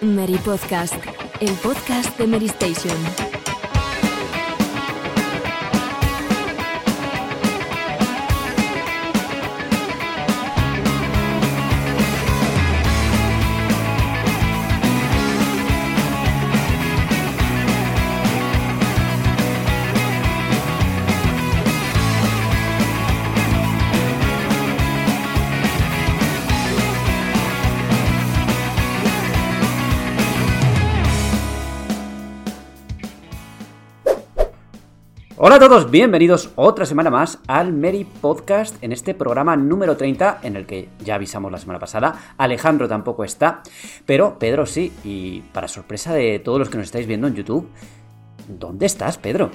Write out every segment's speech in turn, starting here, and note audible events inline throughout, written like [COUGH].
Mary Podcast, el podcast de Mary Station. A todos, bienvenidos otra semana más al Mary Podcast en este programa número 30 en el que ya avisamos la semana pasada, Alejandro tampoco está, pero Pedro sí, y para sorpresa de todos los que nos estáis viendo en YouTube, ¿dónde estás Pedro?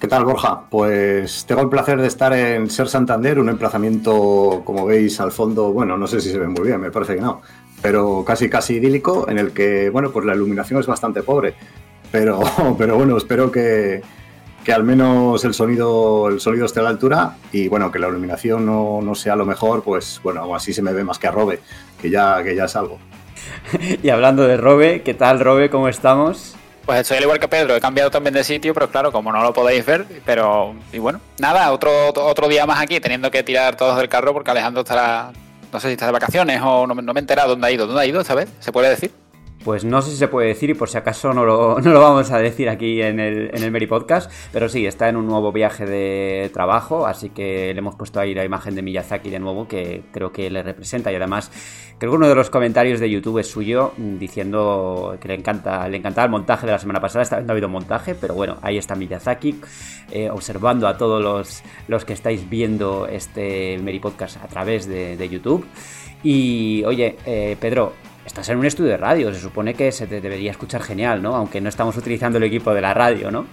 ¿Qué tal, Borja? Pues tengo el placer de estar en Ser Santander, un emplazamiento, como veis al fondo, bueno, no sé si se ve muy bien, me parece que no, pero casi casi idílico, en el que, bueno, pues la iluminación es bastante pobre. Pero, [LAUGHS] pero bueno, espero que, que al menos el sonido, el sonido esté a la altura y bueno, que la iluminación no, no sea lo mejor, pues bueno, así se me ve más que a Robe, que ya, que ya es algo. [LAUGHS] y hablando de Robe, ¿qué tal Robe? ¿Cómo estamos? Pues estoy al igual que Pedro, he cambiado también de sitio, pero claro, como no lo podéis ver, pero y bueno, nada, otro, otro día más aquí, teniendo que tirar todos del carro porque Alejandro estará, no sé si está de vacaciones o no, no me he enterado dónde ha ido, ¿dónde ha ido esta vez? ¿Se puede decir? Pues no sé si se puede decir y por si acaso no lo, [LAUGHS] no lo vamos a decir aquí en el, en el Podcast, pero sí, está en un nuevo viaje de trabajo, así que le hemos puesto ahí la imagen de Miyazaki de nuevo, que creo que le representa y además creo que uno de los comentarios de YouTube es suyo diciendo que le encanta le encantaba el montaje de la semana pasada, esta vez no ha habido montaje, pero bueno, ahí está Miyazaki eh, observando a todos los, los que estáis viendo este Mary Podcast a través de, de YouTube. Y oye, eh, Pedro, estás en un estudio de radio, se supone que se te debería escuchar genial, ¿no? Aunque no estamos utilizando el equipo de la radio, ¿no?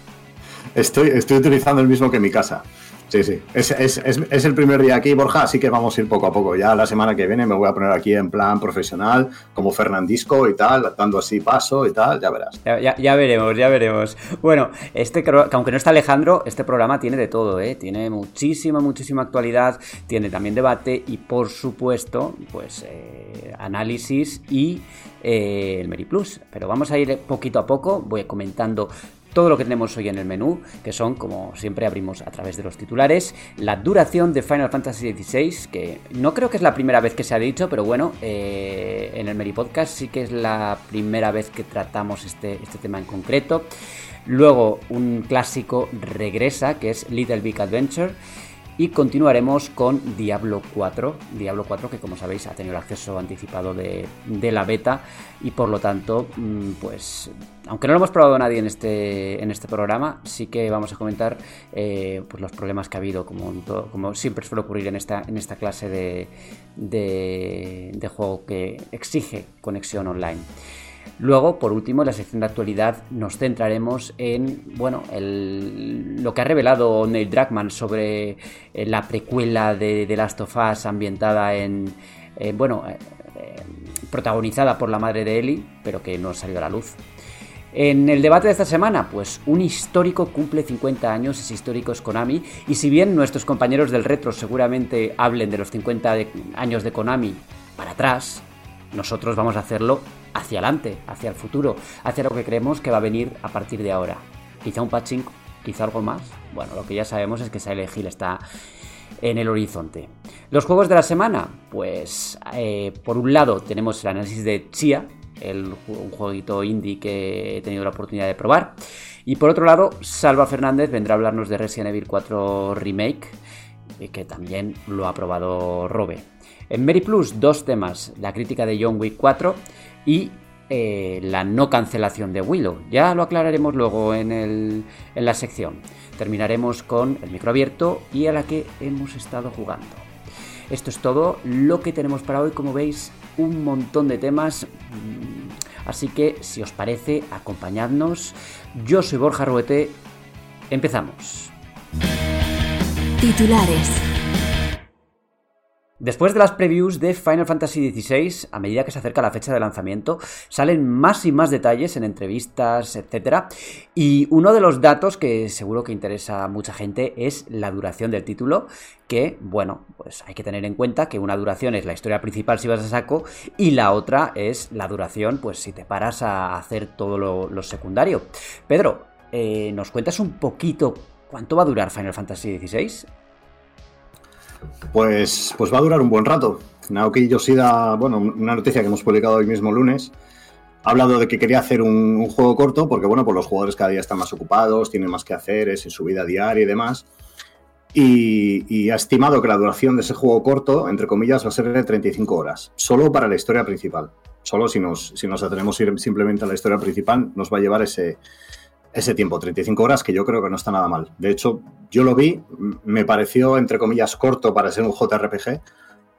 [LAUGHS] estoy, estoy utilizando el mismo que mi casa. Sí, sí. Es, es, es, el primer día aquí, Borja, así que vamos a ir poco a poco. Ya la semana que viene me voy a poner aquí en plan profesional, como Fernandisco y tal, dando así paso y tal, ya verás. Ya, ya, ya veremos, ya veremos. Bueno, este aunque no está Alejandro, este programa tiene de todo, ¿eh? Tiene muchísima, muchísima actualidad, tiene también debate y, por supuesto, pues eh, análisis y eh, el Meri Plus. Pero vamos a ir poquito a poco, voy comentando todo lo que tenemos hoy en el menú, que son, como siempre abrimos a través de los titulares, la duración de Final Fantasy XVI, que no creo que es la primera vez que se ha dicho, pero bueno, eh, en el Meri Podcast sí que es la primera vez que tratamos este, este tema en concreto. Luego, un clásico regresa, que es Little Big Adventure. Y continuaremos con Diablo 4. Diablo 4 que como sabéis ha tenido el acceso anticipado de, de, la beta y por lo tanto, pues aunque no lo hemos probado nadie en este, en este programa, sí que vamos a comentar eh, pues los problemas que ha habido, como, como siempre suele ocurrir en esta, en esta clase de, de juego que exige conexión online. Luego, por último, en la sección de actualidad nos centraremos en bueno, lo que ha revelado Neil Druckmann sobre eh, la precuela de The Last of Us ambientada en, eh, bueno, eh, protagonizada por la madre de Ellie, pero que no ha salido a la luz. En el debate de esta semana, pues un histórico cumple 50 años, ese histórico es Konami, y si bien nuestros compañeros del retro seguramente hablen de los 50 de, años de Konami para atrás, nosotros vamos a hacerlo hacia adelante, hacia el futuro, hacia lo que creemos que va a venir a partir de ahora. Quizá un patching, quizá algo más. Bueno, lo que ya sabemos es que Silent Hill está en el horizonte. Los juegos de la semana, pues eh, por un lado tenemos el análisis de Chia, un jueguito indie que he tenido la oportunidad de probar. Y por otro lado, Salva Fernández vendrá a hablarnos de Resident Evil 4 Remake, que también lo ha probado Robe. En Mary Plus, dos temas: la crítica de John Wick 4 y eh, la no cancelación de Willow. Ya lo aclararemos luego en, el, en la sección. Terminaremos con el micro abierto y a la que hemos estado jugando. Esto es todo lo que tenemos para hoy. Como veis, un montón de temas. Así que, si os parece, acompañadnos. Yo soy Borja Ruete. Empezamos. Titulares. Después de las previews de Final Fantasy XVI, a medida que se acerca la fecha de lanzamiento, salen más y más detalles en entrevistas, etc. Y uno de los datos que seguro que interesa a mucha gente es la duración del título, que, bueno, pues hay que tener en cuenta que una duración es la historia principal si vas a saco y la otra es la duración, pues si te paras a hacer todo lo, secundario. Pedro, eh, ¿nos cuentas un poquito cuánto va a durar Final Fantasy XVI? Pues, pues va a durar un buen rato. Naoki Yoshida, bueno, una noticia que hemos publicado hoy mismo lunes, ha hablado de que quería hacer un, juego corto porque, bueno, pues los jugadores cada día están más ocupados, tienen más que hacer, es en su vida diaria y demás. Y, ha estimado que la duración de ese juego corto, entre comillas, va a ser de 35 horas, solo para la historia principal. Solo si nos, si nos atenemos simplemente a la historia principal, nos va a llevar ese, ese tiempo, 35 horas, que yo creo que no está nada mal. De hecho, yo lo vi, me pareció, entre comillas, corto para ser un JRPG,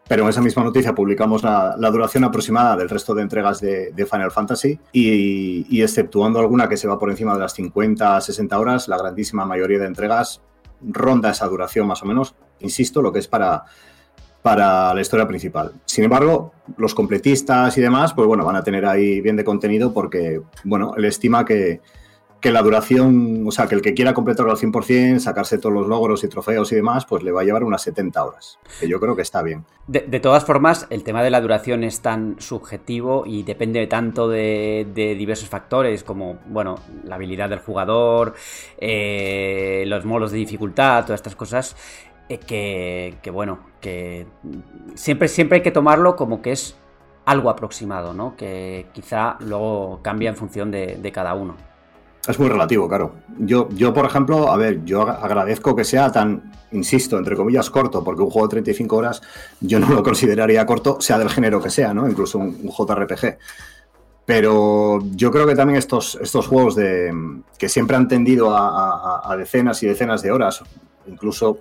pero en esa misma noticia publicamos la, duración aproximada del resto de entregas de, Final Fantasy y, exceptuando alguna que se va por encima de las 50, 60 horas, la grandísima mayoría de entregas ronda esa duración más o menos, insisto, lo que es para, para la historia principal. Sin embargo, los completistas y demás, pues bueno, van a tener ahí bien de contenido porque, bueno, él estima que, que la duración, o sea, que el que quiera completarlo al 100%, sacarse todos los logros y trofeos y demás, pues le va a llevar unas 70 horas, que yo creo que está bien. De, todas formas, el tema de la duración es tan subjetivo y depende tanto de, diversos factores como, bueno, la habilidad del jugador, eh, los modos de dificultad, todas estas cosas, eh, que, bueno, que siempre, siempre hay que tomarlo como que es algo aproximado, ¿no? Que quizá luego cambia en función de cada uno. Es muy relativo, claro. Yo, yo, por ejemplo, a ver, yo agradezco que sea tan, insisto, entre comillas, corto, porque un juego de 35 horas yo no lo consideraría corto, sea del género que sea, ¿no? Incluso un, JRPG. Pero yo creo que también estos, estos juegos de, que siempre han tendido a, decenas y decenas de horas, incluso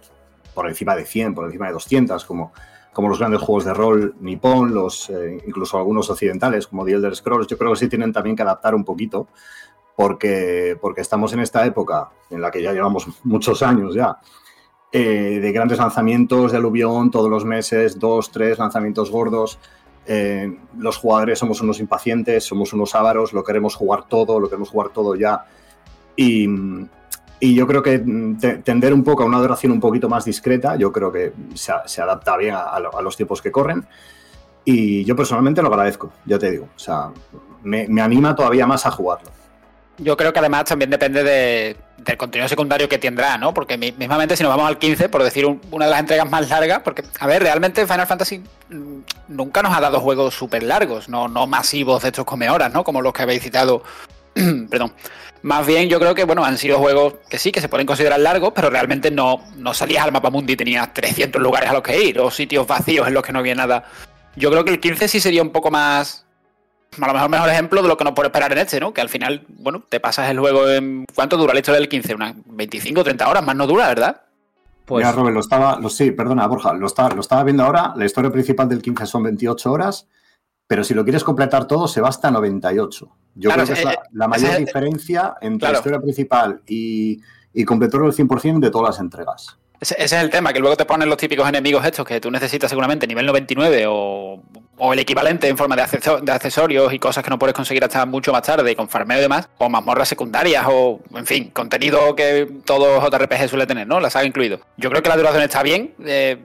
por encima de 100, por encima de 200, como, como los grandes juegos de rol nipón, los, eh, incluso algunos occidentales, como The Elder Scrolls, yo creo que sí tienen también que adaptar un poquito porque, porque estamos en esta época en la que ya llevamos muchos años ya, eh, de grandes lanzamientos de aluvión todos los meses, dos, tres lanzamientos gordos. Eh, los jugadores somos unos impacientes, somos unos ávaros, lo queremos jugar todo, lo queremos jugar todo ya. Y, y yo creo que tender un poco a una duración un poquito más discreta, yo creo que se, se adapta bien a, a, los tiempos que corren. Y yo personalmente lo agradezco, ya te digo. O sea, me, me anima todavía más a jugarlo. Yo creo que además también depende del contenido secundario que tendrá, ¿no? Porque mismamente si nos vamos al 15, por decir una de las entregas más largas, porque, a ver, realmente Final Fantasy mm, nunca nos ha dado juegos súper largos, no, no masivos de estos come horas, ¿no? Como los que habéis citado. [CLEARS THROAT] Perdón. Más bien yo creo que, bueno, han sido juegos que sí, que se pueden considerar largos, pero realmente no, no salías al mapa mundi y tenías 300 lugares a los que ir, o sitios vacíos en los que no había nada. Yo creo que el 15 sí sería un poco más a lo mejor mejor ejemplo de lo que no puede esperar en este, ¿no? Que al final, bueno, te pasas el juego en... ¿Cuánto dura la historia del 15? Unas 25 o 30 horas, más no dura, ¿verdad? Pues... Mira, Robert, lo estaba... Lo, sí, perdona, Borja, lo estaba, lo estaba viendo ahora. La historia principal del 15 son 28 horas, pero si lo quieres completar todo, se va hasta 98. Yo creo que es la, mayor diferencia entre la historia principal y, y completarlo al 100% de todas las entregas. Ese, es el tema, que luego te ponen los típicos enemigos estos que tú necesitas seguramente nivel 99 o, o el equivalente en forma de, accesorios y cosas que no puedes conseguir hasta mucho más tarde con farmeo y demás, o mazmorras secundarias o, en fin, contenido que todo JRPG suele tener, ¿no? La saga incluido. Yo creo que la duración está bien, eh,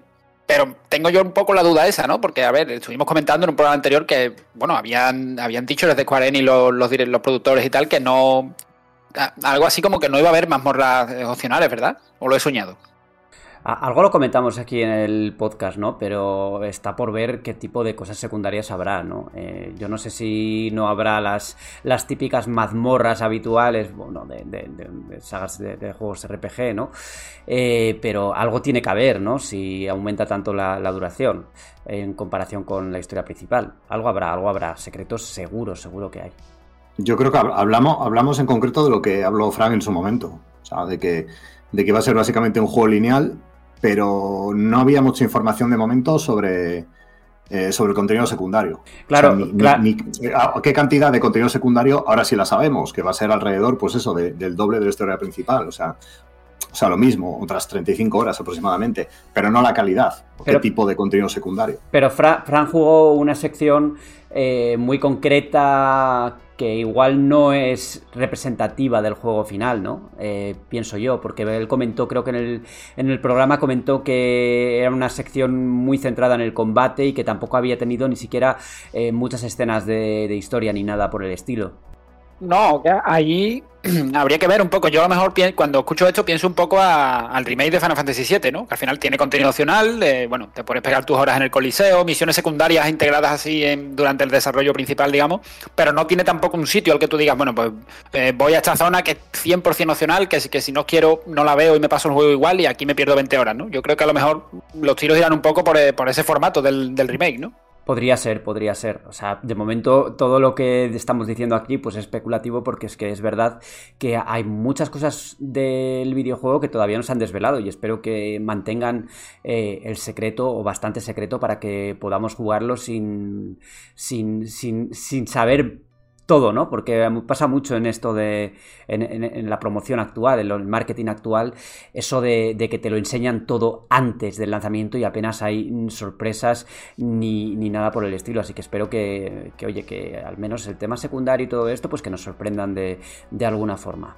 pero tengo yo un poco la duda esa, ¿no? Porque, a ver, estuvimos comentando en un programa anterior que, bueno, habían, habían dicho desde Square Enix los, los, los productores y tal que no... Algo así como que no iba a haber mazmorras opcionales, ¿verdad? ¿O lo he soñado? Algo lo comentamos aquí en el podcast, ¿no? Pero está por ver qué tipo de cosas secundarias habrá, ¿no? Eh, yo no sé si no habrá las, las típicas mazmorras habituales, bueno, de, de, sagas de, juegos RPG, ¿no? Eh, pero algo tiene que haber, ¿no? Si aumenta tanto la, duración en comparación con la historia principal. Algo habrá, algo habrá. Secretos seguros, seguro que hay. Yo creo que hablamos, hablamos en concreto de lo que habló Frank en su momento. O sea, de que, de que va a ser básicamente un juego lineal pero no había mucha información de momento sobre, eh, sobre el contenido secundario. Claro, ¿Qué cantidad de contenido secundario? Ahora sí la sabemos, que va a ser alrededor, pues eso, del doble de la historia principal. O sea, o sea, lo mismo, otras 35 horas aproximadamente, pero no la calidad, qué tipo de contenido secundario. Pero Fran jugó una sección eh, muy concreta que igual no es representativa del juego final, ¿no? Eh, pienso yo, porque él comentó, creo que en el, en el programa comentó que era una sección muy centrada en el combate y que tampoco había tenido ni siquiera eh, muchas escenas de, de historia ni nada por el estilo. No, allí [CLEARS THROAT] habría que ver un poco. Yo a lo mejor cuando escucho esto pienso un poco al remake de Final Fantasy VII, ¿no? Que al final tiene contenido opcional, bueno, te puedes pegar tus horas en el coliseo, misiones secundarias integradas así durante el desarrollo principal, digamos, pero no tiene tampoco un sitio al que tú digas, bueno, pues eh, voy a esta zona que es 100% opcional, que, que si no quiero no la veo y me paso el juego igual y aquí me pierdo 20 horas, ¿no? Yo creo que a lo mejor los tiros irán un poco por, eh, ese formato del remake, ¿no? Podría ser, podría ser. O sea, de momento todo lo que estamos diciendo aquí pues es especulativo porque es que es verdad que hay muchas cosas del videojuego que todavía no se han desvelado y espero que mantengan eh, el secreto o bastante secreto para que podamos jugarlo sin, sin, sin, sin saber todo, ¿no? Porque pasa mucho en esto de. en, la promoción actual, en el marketing actual, eso de, que te lo enseñan todo antes del lanzamiento y apenas hay sorpresas ni, nada por el estilo. Así que espero que, oye, que al menos el tema secundario y todo esto, pues que nos sorprendan de, de alguna forma.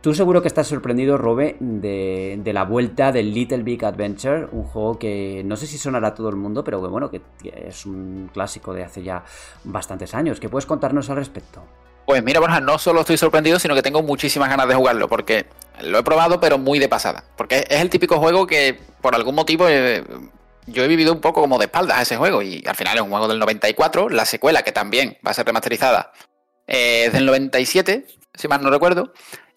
Tú seguro que estás sorprendido, Robe, de, de, la vuelta del Little Big Adventure, un juego que no sé si sonará a todo el mundo, pero que bueno, que es un clásico de hace ya bastantes años. ¿Qué puedes contarnos al respecto? Pues mira, Borja, no solo estoy sorprendido, sino que tengo muchísimas ganas de jugarlo, porque lo he probado, pero muy de pasada. Porque es el típico juego que, por algún motivo, eh, yo he vivido un poco como de espaldas a ese juego, y al final es un juego del 94, la secuela, que también va a ser remasterizada, eh, es del 97, si mal no recuerdo.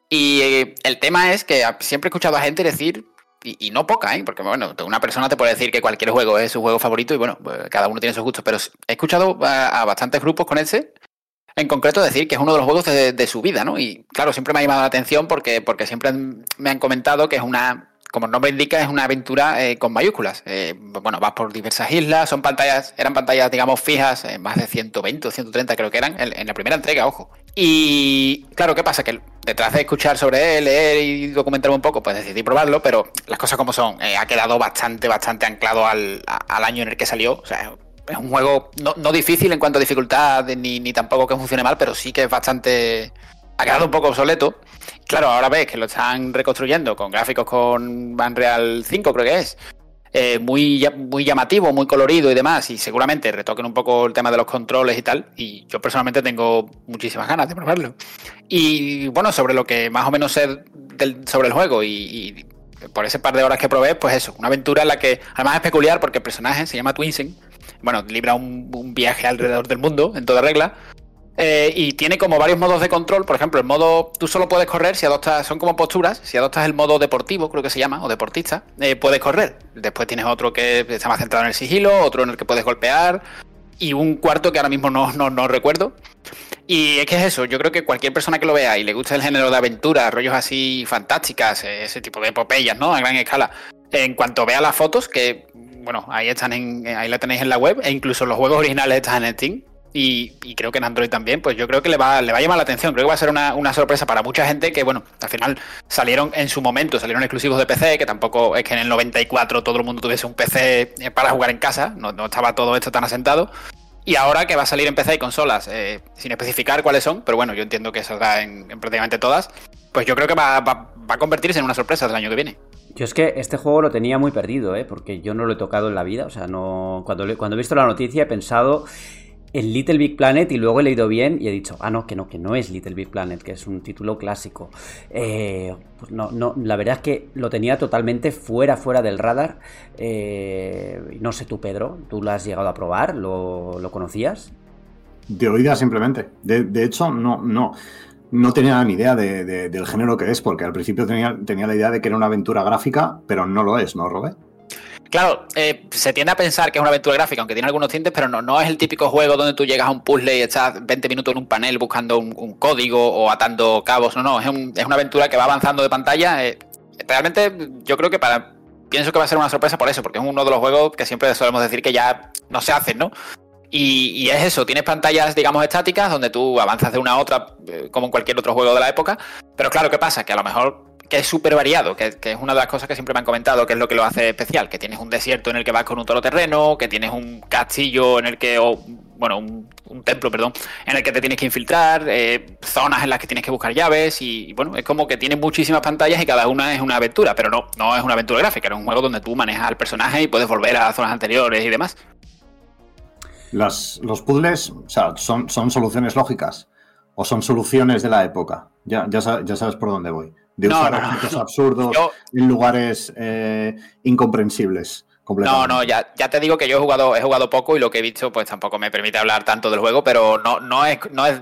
Y eh, el tema es que siempre he escuchado a gente decir, y, no poca, ¿eh? porque bueno, una persona te puede decir que cualquier juego es su juego favorito y bueno, pues, cada uno tiene sus gustos, pero he escuchado a, bastantes grupos con ese, en concreto decir que es uno de los juegos de, su vida, ¿no? Y claro, siempre me ha llamado la atención porque, porque siempre me han comentado que es una, como el nombre indica, es una aventura eh, con mayúsculas. Eh, bueno, vas por diversas islas, son pantallas, eran pantallas, digamos, fijas, más de 120 o 130 creo que eran, en la primera entrega, ojo. Y claro, ¿qué pasa? Que detrás de escuchar sobre él, leer y documentarme un poco, pues decidí probarlo, pero las cosas como son, eh, ha quedado bastante, bastante anclado al, año en el que salió. O sea, es un juego no, difícil en cuanto a dificultad, ni, ni, tampoco que funcione mal, pero sí que es bastante... Ha quedado un poco obsoleto. Claro, ahora ves que lo están reconstruyendo con gráficos con Unreal 5, creo que es. Eh, muy, muy llamativo, muy colorido y demás, y seguramente retoquen un poco el tema de los controles y tal, y yo personalmente tengo muchísimas ganas de probarlo. Y bueno, sobre lo que más o menos sé sobre el juego y, por ese par de horas que probé, pues eso, una aventura en la que además es peculiar porque el personaje se llama Twinsen, bueno, libra un viaje alrededor del mundo en toda regla, eh, y tiene como varios modos de control. Por ejemplo, el modo. Tú solo puedes correr si adoptas. Son como posturas. Si adoptas el modo deportivo, creo que se llama, o deportista, eh, puedes correr. Después tienes otro que está más centrado en el sigilo, otro en el que puedes golpear. Y un cuarto que ahora mismo no, no, recuerdo. Y es que es eso, yo creo que cualquier persona que lo vea y le guste el género de aventuras, rollos así fantásticas, eh, ese tipo de epopeyas, ¿no? A gran escala. En cuanto vea las fotos, que bueno, ahí están en, ahí la tenéis en la web, e incluso los juegos originales están en Steam, y, creo que en Android también, pues yo creo que le va, le va a llamar la atención. Creo que va a ser una, sorpresa para mucha gente que, bueno, al final salieron en su momento, salieron exclusivos de PC, que tampoco es que en el 94 todo el mundo tuviese un PC eh, para jugar en casa, no, estaba todo esto tan asentado. Y ahora que va a salir en PC y consolas, eh, sin especificar cuáles son, pero bueno, yo entiendo que saldrá en, en prácticamente todas, pues yo creo que va, a convertirse en una sorpresa del año que viene. Yo es que este juego lo tenía muy perdido, ¿eh? porque yo no lo he tocado en la vida. O sea, no cuando, cuando he visto la noticia he pensado el Little Big Planet y luego he leído bien y he dicho, ah, no, que no, que no es Little Big Planet, que es un título clásico. Eh, pues no, no, la verdad es que lo tenía totalmente fuera, fuera del radar. Eh, no sé tú, Pedro, ¿tú lo has llegado a probar? ¿Lo, conocías? De oída simplemente. De, hecho, no, no. No tenía ni idea del género que es, porque al principio tenía, tenía la idea de que era una aventura gráfica, pero no lo es, ¿no, Robert? Claro, eh, se tiende a pensar que es una aventura gráfica, aunque tiene algunos tintes, pero no, no es el típico juego donde tú llegas a un puzzle y estás 20 minutos en un panel buscando un, código o atando cabos. No, no, es, una aventura que va avanzando de pantalla. Eh, realmente yo creo que para... Pienso que va a ser una sorpresa por eso, porque es uno de los juegos que siempre solemos decir que ya no se hacen, ¿no? Y, y, es eso, tienes pantallas, digamos, estáticas, donde tú avanzas de una a otra, eh, como en cualquier otro juego de la época. Pero claro, ¿qué pasa? Que a lo mejor que es súper variado, que, es una de las cosas que siempre me han comentado, que es lo que lo hace especial, que tienes un desierto en el que vas con un terreno, que tienes un castillo en el que, o, bueno, un, templo, perdón, en el que te tienes que infiltrar, eh, zonas en las que tienes que buscar llaves y, bueno, es como que tiene muchísimas pantallas y cada una es una aventura, pero no, no es una aventura gráfica, es un juego donde tú manejas al personaje y puedes volver a zonas anteriores y demás. Los puzzles, o sea, son, son soluciones lógicas o son soluciones de la época. Ya, ya, ya sabes por dónde voy de usar absurdos en lugares eh, incomprensibles. No, no, ya, ya te digo que yo he jugado, he jugado poco y lo que he visto, pues tampoco me permite hablar tanto del juego, pero no, no es, no es,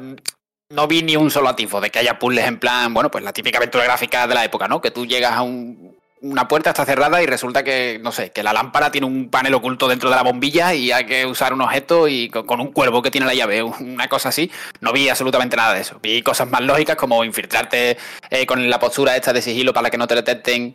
no vi ni un solo atifo de que haya puzzles en plan, bueno, pues la típica aventura gráfica de la época, ¿no? Que tú llegas a un, una puerta está cerrada y resulta que, no sé, que la lámpara tiene un panel oculto dentro de la bombilla y hay que usar un objeto y con, un cuervo que tiene la llave, una cosa así. No vi absolutamente nada de eso. Vi cosas más lógicas como infiltrarte eh, con la postura esta de sigilo para que no te detecten.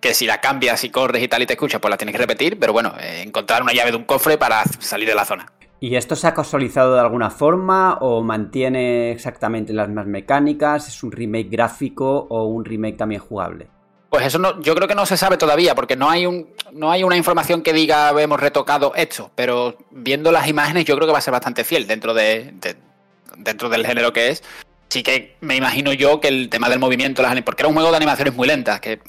Que si la cambias y corres y tal y te escuchas, pues la tienes que repetir. Pero bueno, eh, encontrar una llave de un cofre para salir de la zona. ¿Y esto se ha casualizado de alguna forma o mantiene exactamente las mismas mecánicas? ¿Es un remake gráfico o un remake también jugable? Pues eso no, yo creo que no se sabe todavía, porque no hay un, no hay una información que diga hemos retocado esto, pero viendo las imágenes yo creo que va a ser bastante fiel dentro de, dentro del género que es. Sí que me imagino yo que el tema del movimiento, las porque era un juego de animaciones muy lentas, que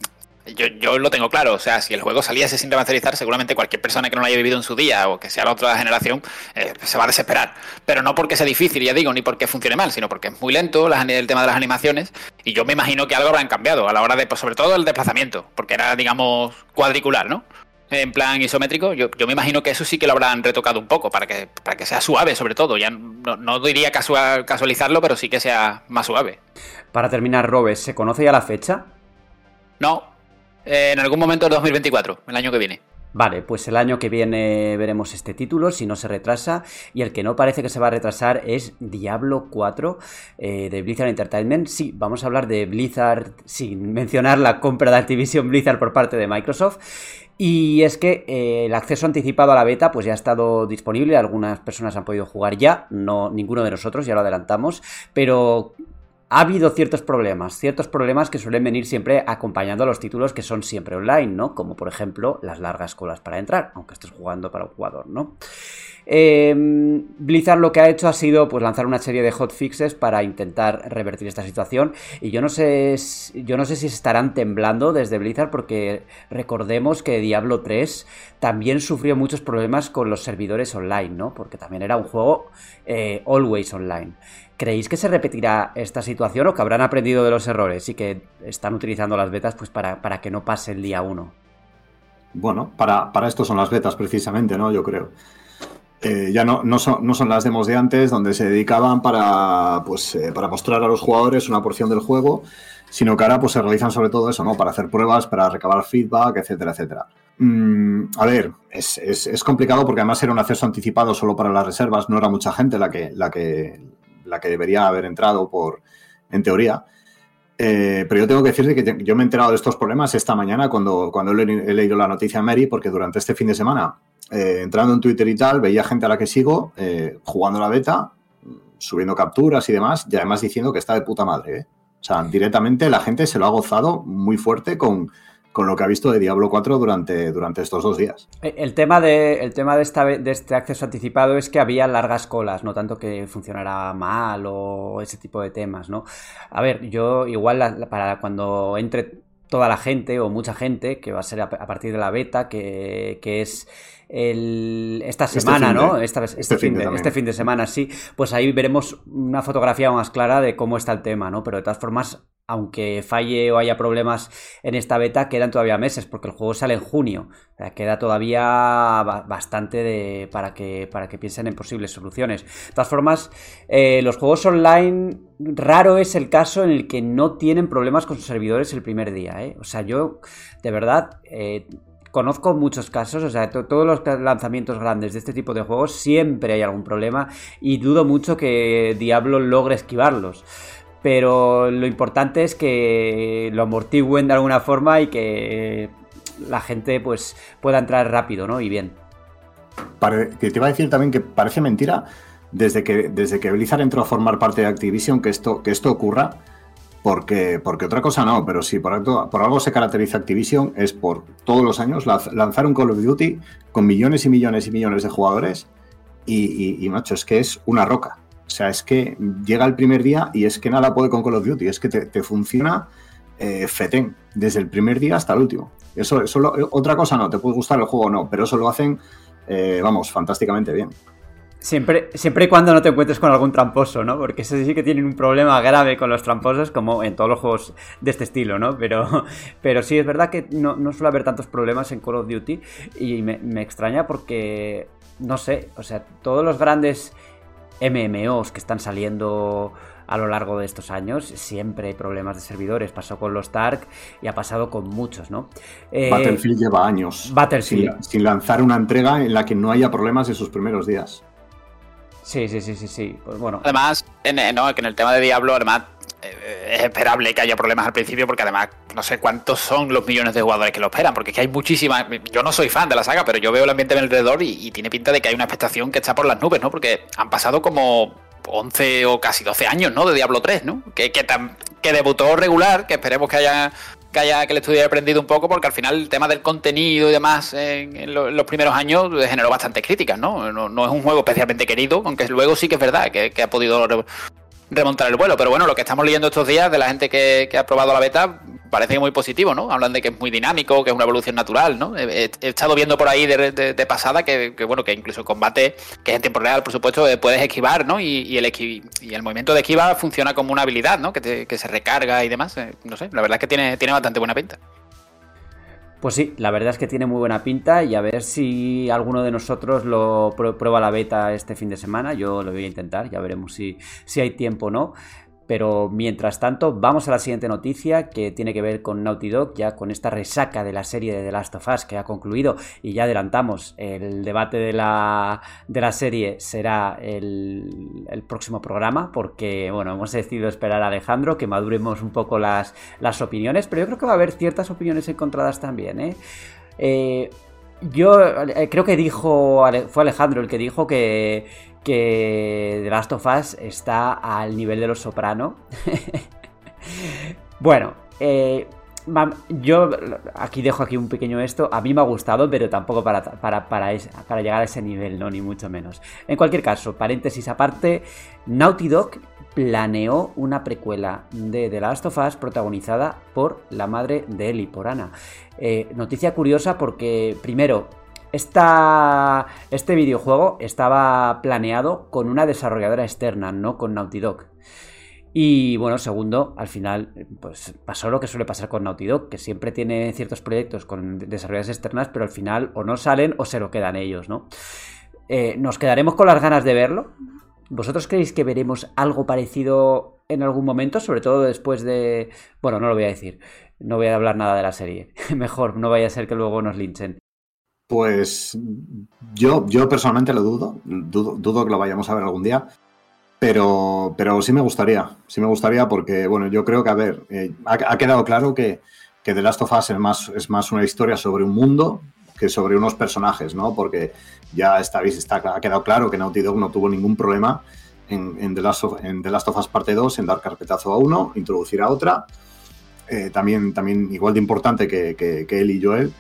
yo, yo, lo tengo claro, o sea, si el juego saliese sin remasterizar, seguramente cualquier persona que no lo haya vivido en su día o que sea la otra generación eh, se va a desesperar. Pero no porque sea difícil, ya digo, ni porque funcione mal, sino porque es muy lento el tema de las animaciones y yo me imagino que algo habrán cambiado a la hora de, pues, sobre todo el desplazamiento, porque era, digamos, cuadricular, ¿no? En plan isométrico, yo, yo me imagino que eso sí que lo habrán retocado un poco para que, para que sea suave, sobre todo. Ya no, no diría casual, casualizarlo, pero sí que sea más suave. Para terminar, Robes, ¿se conoce ya la fecha? No, en algún momento del 2024, el año que viene. Vale, pues el año que viene veremos este título, si no se retrasa, y el que no parece que se va a retrasar es Diablo 4 eh, de Blizzard Entertainment. Sí, vamos a hablar de Blizzard sin [LAUGHS] mencionar la compra de Activision Blizzard por parte de Microsoft. Y es que eh, el acceso anticipado a la beta pues ya ha estado disponible, algunas personas han podido jugar ya, no ninguno de nosotros, ya lo adelantamos, pero ha habido ciertos problemas, ciertos problemas que suelen venir siempre acompañando a los títulos que son siempre online, ¿no? Como por ejemplo las largas colas para entrar, aunque estés jugando para un jugador, ¿no? Em, Blizzard lo que ha hecho ha sido pues lanzar una serie de hotfixes para intentar revertir esta situación y yo no sé yo no sé si estarán temblando desde Blizzard porque recordemos que Diablo 3 también sufrió muchos problemas con los servidores online, ¿no? Porque también era un juego eh, always online. ¿Creéis que se repetirá esta situación o que habrán aprendido de los errores y que están utilizando las betas pues para, para que no pase el día 1? Bueno, para, para, esto son las betas precisamente, ¿no? Yo creo. Eh, ya no, no, son, no, son, las demos de antes donde se dedicaban para, pues, eh, para mostrar a los jugadores una porción del juego, sino que ahora pues, se realizan sobre todo eso, ¿no? Para hacer pruebas, para recabar feedback, etcétera, etcétera. Mm, a ver, es, es, es, complicado porque además era un acceso anticipado solo para las reservas, no era mucha gente la que, la que, la que debería haber entrado por, en teoría. Eh, pero yo tengo que decir que yo me he enterado de estos problemas esta mañana cuando, cuando he, leído la noticia a Mary, porque durante este fin de semana, eh, entrando en Twitter y tal, veía gente a la que sigo eh, jugando la beta, subiendo capturas y demás, y además diciendo que está de puta madre. O sea, directamente la gente se lo ha gozado muy fuerte con, con lo que ha visto de Diablo 4 durante, durante estos dos días. Eh, el tema, de, el tema de, esta, de este acceso anticipado es que había largas colas, no tanto que funcionara mal o ese tipo de temas, ¿no? A ver, yo igual para cuando entre toda la gente o mucha gente, que va a ser a, partir de la beta, que, que es el, esta este semana, ¿no? este, este, fin de, este fin de semana, sí. Pues ahí veremos una fotografía más clara de cómo está el tema, ¿no? Pero de todas formas, aunque falle o haya problemas en esta beta, quedan todavía meses, porque el juego sale en junio. O sea, queda todavía bastante de, para, que, para que piensen en posibles soluciones. De todas formas, eh, los juegos online, raro es el caso en el que no tienen problemas con sus servidores el primer día. ¿eh? O sea, yo, de verdad, eh, conozco muchos casos, o sea, todos los lanzamientos grandes de este tipo de juegos siempre hay algún problema y dudo mucho que Diablo logre esquivarlos pero lo importante es que lo amortigüen de alguna forma y que la gente pues pueda entrar rápido, ¿no? Y bien. que te iba a decir también que parece mentira desde que, desde que Blizzard entró a formar parte de Activision que esto, que esto ocurra. Porque, porque otra cosa no, pero si por, algo, por algo se caracteriza Activision es por todos los años lanzar un Call of Duty con millones y millones y millones de jugadores y, macho, es que es una roca. O sea, es que llega el primer día y es que nada puede con Call of Duty, es que te, funciona eh, fetén, desde el primer día hasta el último. Eso, eso otra cosa no, te puede gustar el juego o no, pero eso lo hacen, eh, vamos, fantásticamente bien. Siempre, siempre y cuando no te encuentres con algún tramposo, ¿no? Porque eso sí que tienen un problema grave con los tramposos, como en todos los juegos de este estilo, ¿no? Pero, [LAUGHS] pero sí, es verdad que no, suele haber tantos problemas en Call of Duty y me, extraña porque, no sé, o sea, todos los grandes MMOs que están saliendo a lo largo de estos años. Siempre hay problemas de servidores. Pasó con los Tark y ha pasado con muchos, ¿no? Eh, Battlefield lleva años. Battlefield. sin, lanzar una entrega en la que no haya problemas en sus primeros días. Sí, sí, sí, sí, sí. Pues bueno. Además, en, no, que en el tema de Diablo, además, eh, es esperable que haya problemas al principio porque además no sé cuántos son los millones de jugadores que lo esperan, porque es que hay muchísimas... Yo no soy fan de la saga, pero yo veo el ambiente alrededor y, y tiene pinta de que hay una expectación que está por las nubes, ¿no? Porque han pasado como 11 o casi 12 años, ¿no? De Diablo 3, ¿no? Que, que, que debutó regular, que esperemos que haya que haya que le estuviera aprendido un poco, porque al final el tema del contenido y demás en, los primeros años generó bastantes críticas, ¿no? ¿no? es un juego especialmente querido, aunque luego sí que es verdad que, que ha podido remontar el vuelo. Pero bueno, lo que estamos leyendo estos días de la gente que, ha probado la beta parece muy positivo, ¿no? Hablan de que es muy dinámico, que es una evolución natural, ¿no? He, estado viendo por ahí de, pasada que, bueno, que incluso el combate, que es en tiempo real, por supuesto, eh, puedes esquivar, ¿no? Y, el, y el movimiento de esquiva funciona como una habilidad, ¿no? Que, que se recarga y demás. Eh, no sé, la verdad es que tiene, tiene bastante buena pinta. Pues sí, la verdad es que tiene muy buena pinta y a ver si alguno de nosotros lo prueba la beta este fin de semana. Yo lo voy a intentar, ya veremos si, si hay tiempo o no. Pero mientras tanto, vamos a la siguiente noticia que tiene que ver con Naughty Dog, ya con esta resaca de la serie de The Last of Us que ha concluido y ya adelantamos, el debate de la, de la serie será el, próximo programa porque, bueno, hemos decidido esperar a Alejandro que maduremos un poco las, las opiniones, pero yo creo que va a haber ciertas opiniones encontradas también, ¿eh? eh yo eh, creo que dijo, fue Alejandro el que dijo que que The Last of Us está al nivel de Los Soprano. [LAUGHS] bueno, eh, yo aquí dejo aquí un pequeño esto. A mí me ha gustado, pero tampoco para, para, para, llegar a ese nivel, ¿no? Ni mucho menos. En cualquier caso, paréntesis aparte, Naughty Dog planeó una precuela de The Last of Us protagonizada por la madre de Ellie, por Ana. Eh, noticia curiosa porque, primero, este videojuego estaba planeado con una desarrolladora externa, no con Naughty Dog. Y bueno, segundo, al final, pues pasó lo que suele pasar con Naughty Dog, que siempre tiene ciertos proyectos con desarrolladoras externas, pero al final o no salen o se lo quedan ellos, ¿no? Eh, nos quedaremos con las ganas de verlo. ¿Vosotros creéis que veremos algo parecido en algún momento? Sobre todo después de... Bueno, no lo voy a decir. No voy a hablar nada de la serie. [LAUGHS] Mejor, no vaya a ser que luego nos linchen. Pues yo, yo personalmente lo dudo. dudo, que lo vayamos a ver algún día, pero, pero sí me gustaría, sí me gustaría porque, bueno, yo creo que, a eh, ha, quedado claro que, que The Last of Us es más, es más una historia sobre un mundo que sobre unos personajes, ¿no? Porque ya está, está, ha quedado claro que Naughty Dog no tuvo ningún problema en, en, The, Last of, The Last of Us parte 2 en dar carpetazo a uno, introducir a otra, eh, también, también igual de importante que, que, que él y Joel,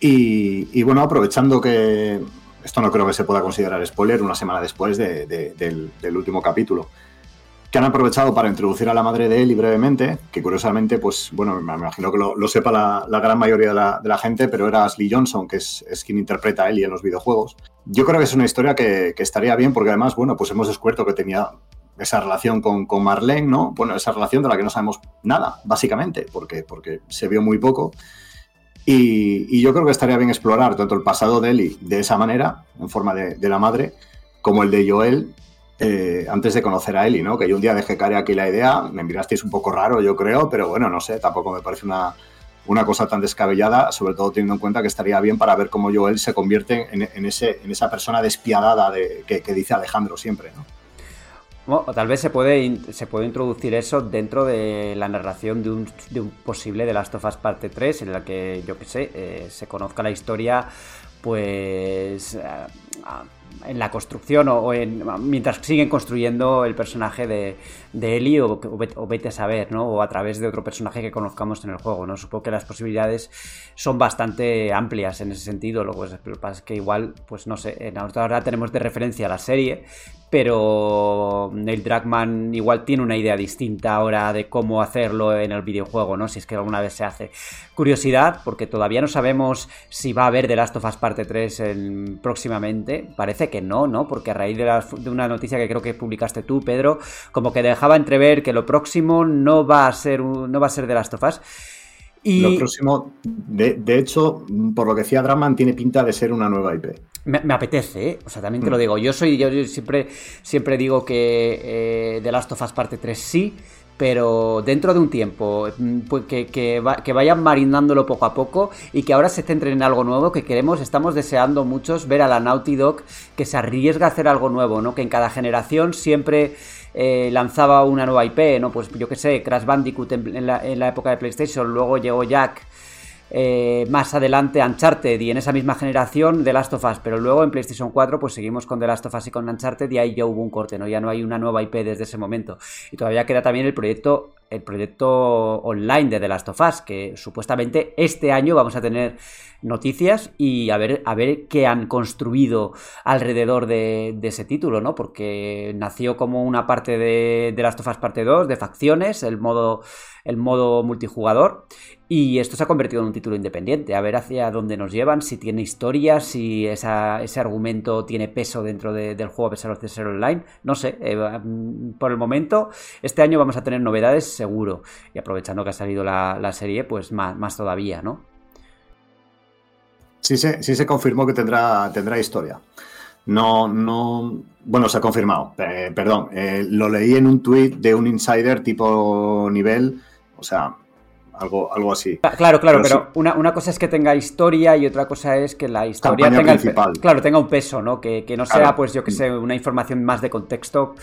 y, bueno, aprovechando que esto no creo que se pueda considerar spoiler, una semana después del, último capítulo, que han aprovechado para introducir a la madre de Eli brevemente, que curiosamente, pues bueno, me imagino que lo, sepa la, gran mayoría de la, gente, pero era Ashley Johnson, que es, quien interpreta a Ellie en los videojuegos. Yo creo que es una historia que, estaría bien, porque además, bueno, pues hemos descubierto que tenía esa relación con, con, Marlene, ¿no? Bueno, esa relación de la que no sabemos nada, básicamente, porque, porque se vio muy poco. Y, yo creo que estaría bien explorar tanto el pasado de Ellie de esa manera, en forma de, la madre, como el de Joel eh, antes de conocer a Ellie, ¿no? Que yo un día dejé caer aquí la idea, me mirasteis un poco raro, yo creo, pero bueno, no sé, tampoco me parece una, una cosa tan descabellada, sobre todo teniendo en cuenta que estaría bien para ver cómo Joel se convierte en, ese, en esa persona despiadada de, que dice Alejandro siempre, ¿no? O tal vez se puede, se puede introducir eso dentro de la narración de un, de un posible The Last of Us parte 3, en la que, yo qué sé, eh, se conozca la historia pues pues en la construcción o, en, mientras siguen construyendo el personaje de, de Ellie o, vete a saber, ¿no? O a través de otro personaje que conozcamos en el juego, ¿no? Supongo que las posibilidades son bastante amplias en ese sentido, lo que pasa es que igual, pues no sé, ahora tenemos de referencia la serie, pero Neil Druckmann igual tiene una idea distinta ahora de cómo hacerlo en el videojuego, ¿no? Si es que alguna vez se hace. Curiosidad, porque todavía no sabemos si va a haber The Last of Us parte 3 próximamente. Parece que no, ¿no? Porque a raíz de, de, una noticia que creo que publicaste tú, Pedro, como que dejaba entrever que lo próximo no va a ser, no va a ser The Last of Us. Y... Lo próximo, de, hecho, por lo que decía Druckmann, tiene pinta de ser una nueva IP. Me, apetece, ¿eh? O sea, también te lo mm. digo. Yo soy, yo, siempre, siempre digo que eh, The Last of Us parte 3 sí, pero dentro de un tiempo, mm, pues que, que, vayan marinándolo poco a poco y que ahora se centren en algo nuevo que queremos, estamos deseando muchos ver a la Naughty Dog que se arriesga a hacer algo nuevo, ¿no? Que en cada generación siempre eh, lanzaba una nueva IP, ¿no? Pues yo que sé, Crash Bandicoot en, la, en la época de PlayStation, luego llegó Jack eh, más adelante Uncharted y en esa misma generación The Last of Us, pero luego en PlayStation 4 pues seguimos con The Last of Us y con Uncharted y ahí ya hubo un corte, ¿no? Ya no hay una nueva IP desde ese momento. Y todavía queda también el proyecto el proyecto online de The Last of Us, que supuestamente este año vamos a tener noticias y a ver, a ver qué han construido alrededor de, ese título, ¿no? Porque nació como una parte de The Last of Us parte 2, de facciones, el modo, el modo multijugador, y esto se ha convertido en un título independiente, a ver hacia dónde nos llevan, si tiene historia, si ese argumento tiene peso dentro del juego a pesar de ser online, no sé, eh, por el momento, este año vamos a tener novedades seguro. Y aprovechando que ha salido la, serie, pues más, más, todavía, ¿no? Sí, se, sí se confirmó que tendrá, tendrá historia. No, no. Bueno, se ha confirmado. Eh, perdón. Eh, lo leí en un tuit de un insider tipo nivel. O sea, algo, algo así. Claro, claro, pero, una, cosa es que tenga historia y otra cosa es que la historia tenga, claro, tenga un peso, ¿no? Que, no sea, pues yo que sé, una información más de contexto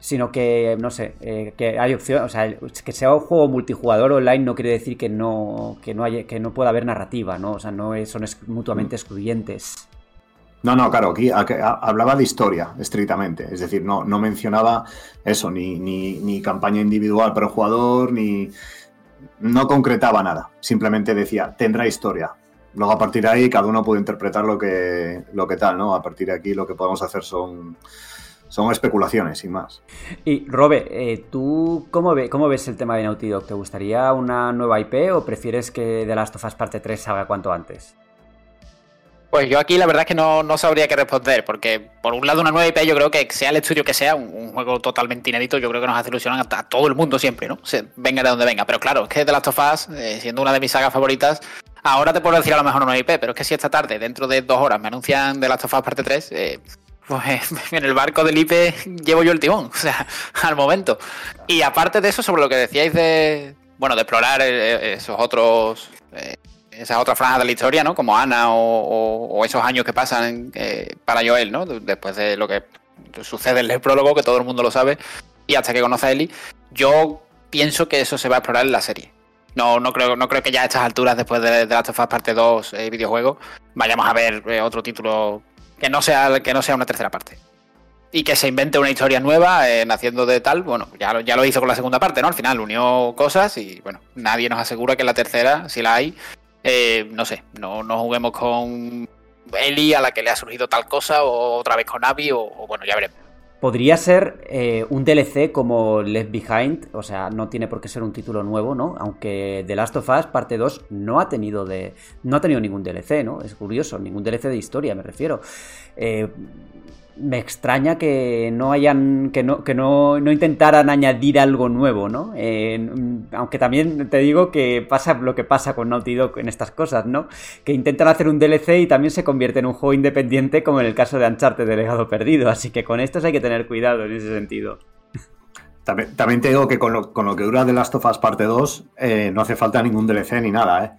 sino que, no sé, eh, que hay opción, o sea, que sea un juego multijugador online no quiere decir que no, que no, haya, que no pueda haber narrativa, ¿no? O sea, no son mutuamente mm. excluyentes. No, no, claro, aquí hablaba de historia, estrictamente. Es decir, no, no mencionaba eso, ni, ni, campaña individual para el jugador, ni. No concretaba nada. Simplemente decía, tendrá historia. Luego, a partir de ahí, cada uno puede interpretar lo que, lo que tal, ¿no? A partir de aquí, lo que podemos hacer son son especulaciones, sin más. Y Robe, eh, ¿tú cómo, cómo, ves el tema de Naughty Dog? ¿Te gustaría una nueva IP o prefieres que The Last of Us parte 3 salga cuanto antes? Pues yo aquí la verdad es que no, sabría qué responder, porque por un lado una nueva IP yo creo que sea el estudio que sea, un, juego totalmente inédito, yo creo que nos hace ilusión a, todo el mundo siempre, ¿no? venga de donde venga. Pero claro, es que The Last of Us, eh, siendo una de mis sagas favoritas, ahora te puedo decir a lo mejor una nueva IP, pero es que si esta tarde, dentro de dos horas, me anuncian The Last of Us parte 3, eh, pues [LAUGHS] en el barco del IPE llevo yo el timón, [LAUGHS] o sea, al momento. Y aparte de eso, sobre lo que decíais de, bueno, de explorar eh, esos otros, esas otras franjas de la historia, ¿no? Como Ana o, esos años que pasan para Joel, ¿no? Después de lo que sucede en el prólogo, que todo el mundo lo sabe, y hasta que conoce a Ellie, yo pienso que eso se va a explorar en la serie. No, no creo, no creo que ya a estas alturas, después de, de Last of Us parte 2 videojuego, vayamos a ver otro título que no sea, que no sea una tercera parte. Y que se invente una historia nueva, eh, naciendo de tal, bueno, ya lo, ya lo hizo con la segunda parte, ¿no? Al final unió cosas y, bueno, nadie nos asegura que la tercera, si la hay, eh, no sé, no, no juguemos con Eli a la que le ha surgido tal cosa, o otra vez con Abby, o bueno, ya veremos. Podría ser eh, un DLC como Left Behind, o sea, no tiene por qué ser un título nuevo, ¿no? Aunque The Last of Us parte 2 no ha tenido de no ha tenido ningún DLC, ¿no? Es curioso, ningún DLC de historia, me refiero. Eh, me extraña que no hayan que no que no, intentaran añadir algo nuevo no aunque también te digo que pasa lo que pasa con Naughty Dog en estas cosas no que intentan hacer un DLC y también se convierte en un juego independiente como en el caso de Uncharted de Legado Perdido. Así que con estos hay que tener cuidado en ese sentido. También, te digo que con lo, que dura The Last of Us parte 2 eh, no hace falta ningún DLC ni nada ¿eh?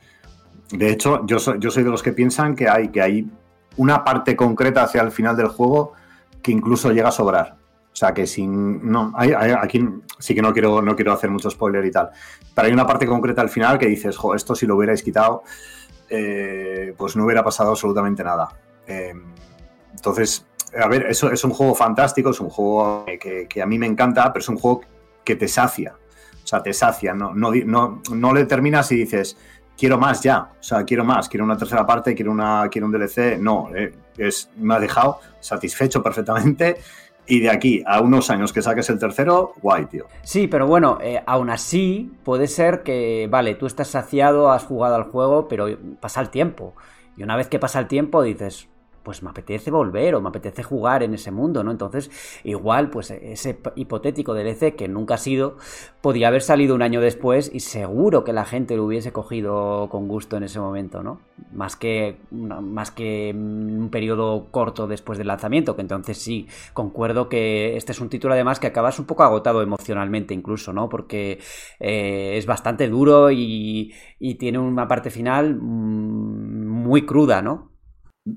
de hecho yo soy, yo soy de los que piensan que hay que hay una parte concreta hacia el final del juego que incluso llega a sobrar. O sea que sin. No, aquí sí que no quiero, no quiero hacer mucho spoiler y tal. Pero hay una parte concreta al final que dices, jo, esto si lo hubierais quitado, eh, pues no hubiera pasado absolutamente nada. Eh, Entonces, a ver, eso es un juego fantástico, es un juego que, que, a mí me encanta, pero es un juego que te sacia. O sea, te sacia, no, no, no, no le terminas y dices, quiero más ya, o sea, quiero más, quiero una tercera parte, quiero, una, quiero un DLC. No, eh, es, me ha dejado satisfecho perfectamente. Y de aquí a unos años que saques el tercero, guay, tío. Sí, pero bueno, eh, aún así puede ser que, vale, tú estás saciado, has jugado al juego, pero pasa el tiempo. Y una vez que pasa el tiempo dices, pues me apetece volver o me apetece jugar en ese mundo, ¿no? Entonces, igual, pues ese hipotético DLC que nunca ha sido, podía haber salido un año después y seguro que la gente lo hubiese cogido con gusto en ese momento, ¿no? Más que, más que un periodo corto después del lanzamiento, que entonces sí, concuerdo que este es un título además que acabas un poco agotado emocionalmente incluso, ¿no? Porque eh, es bastante duro y, y tiene una parte final mm, muy cruda, ¿no?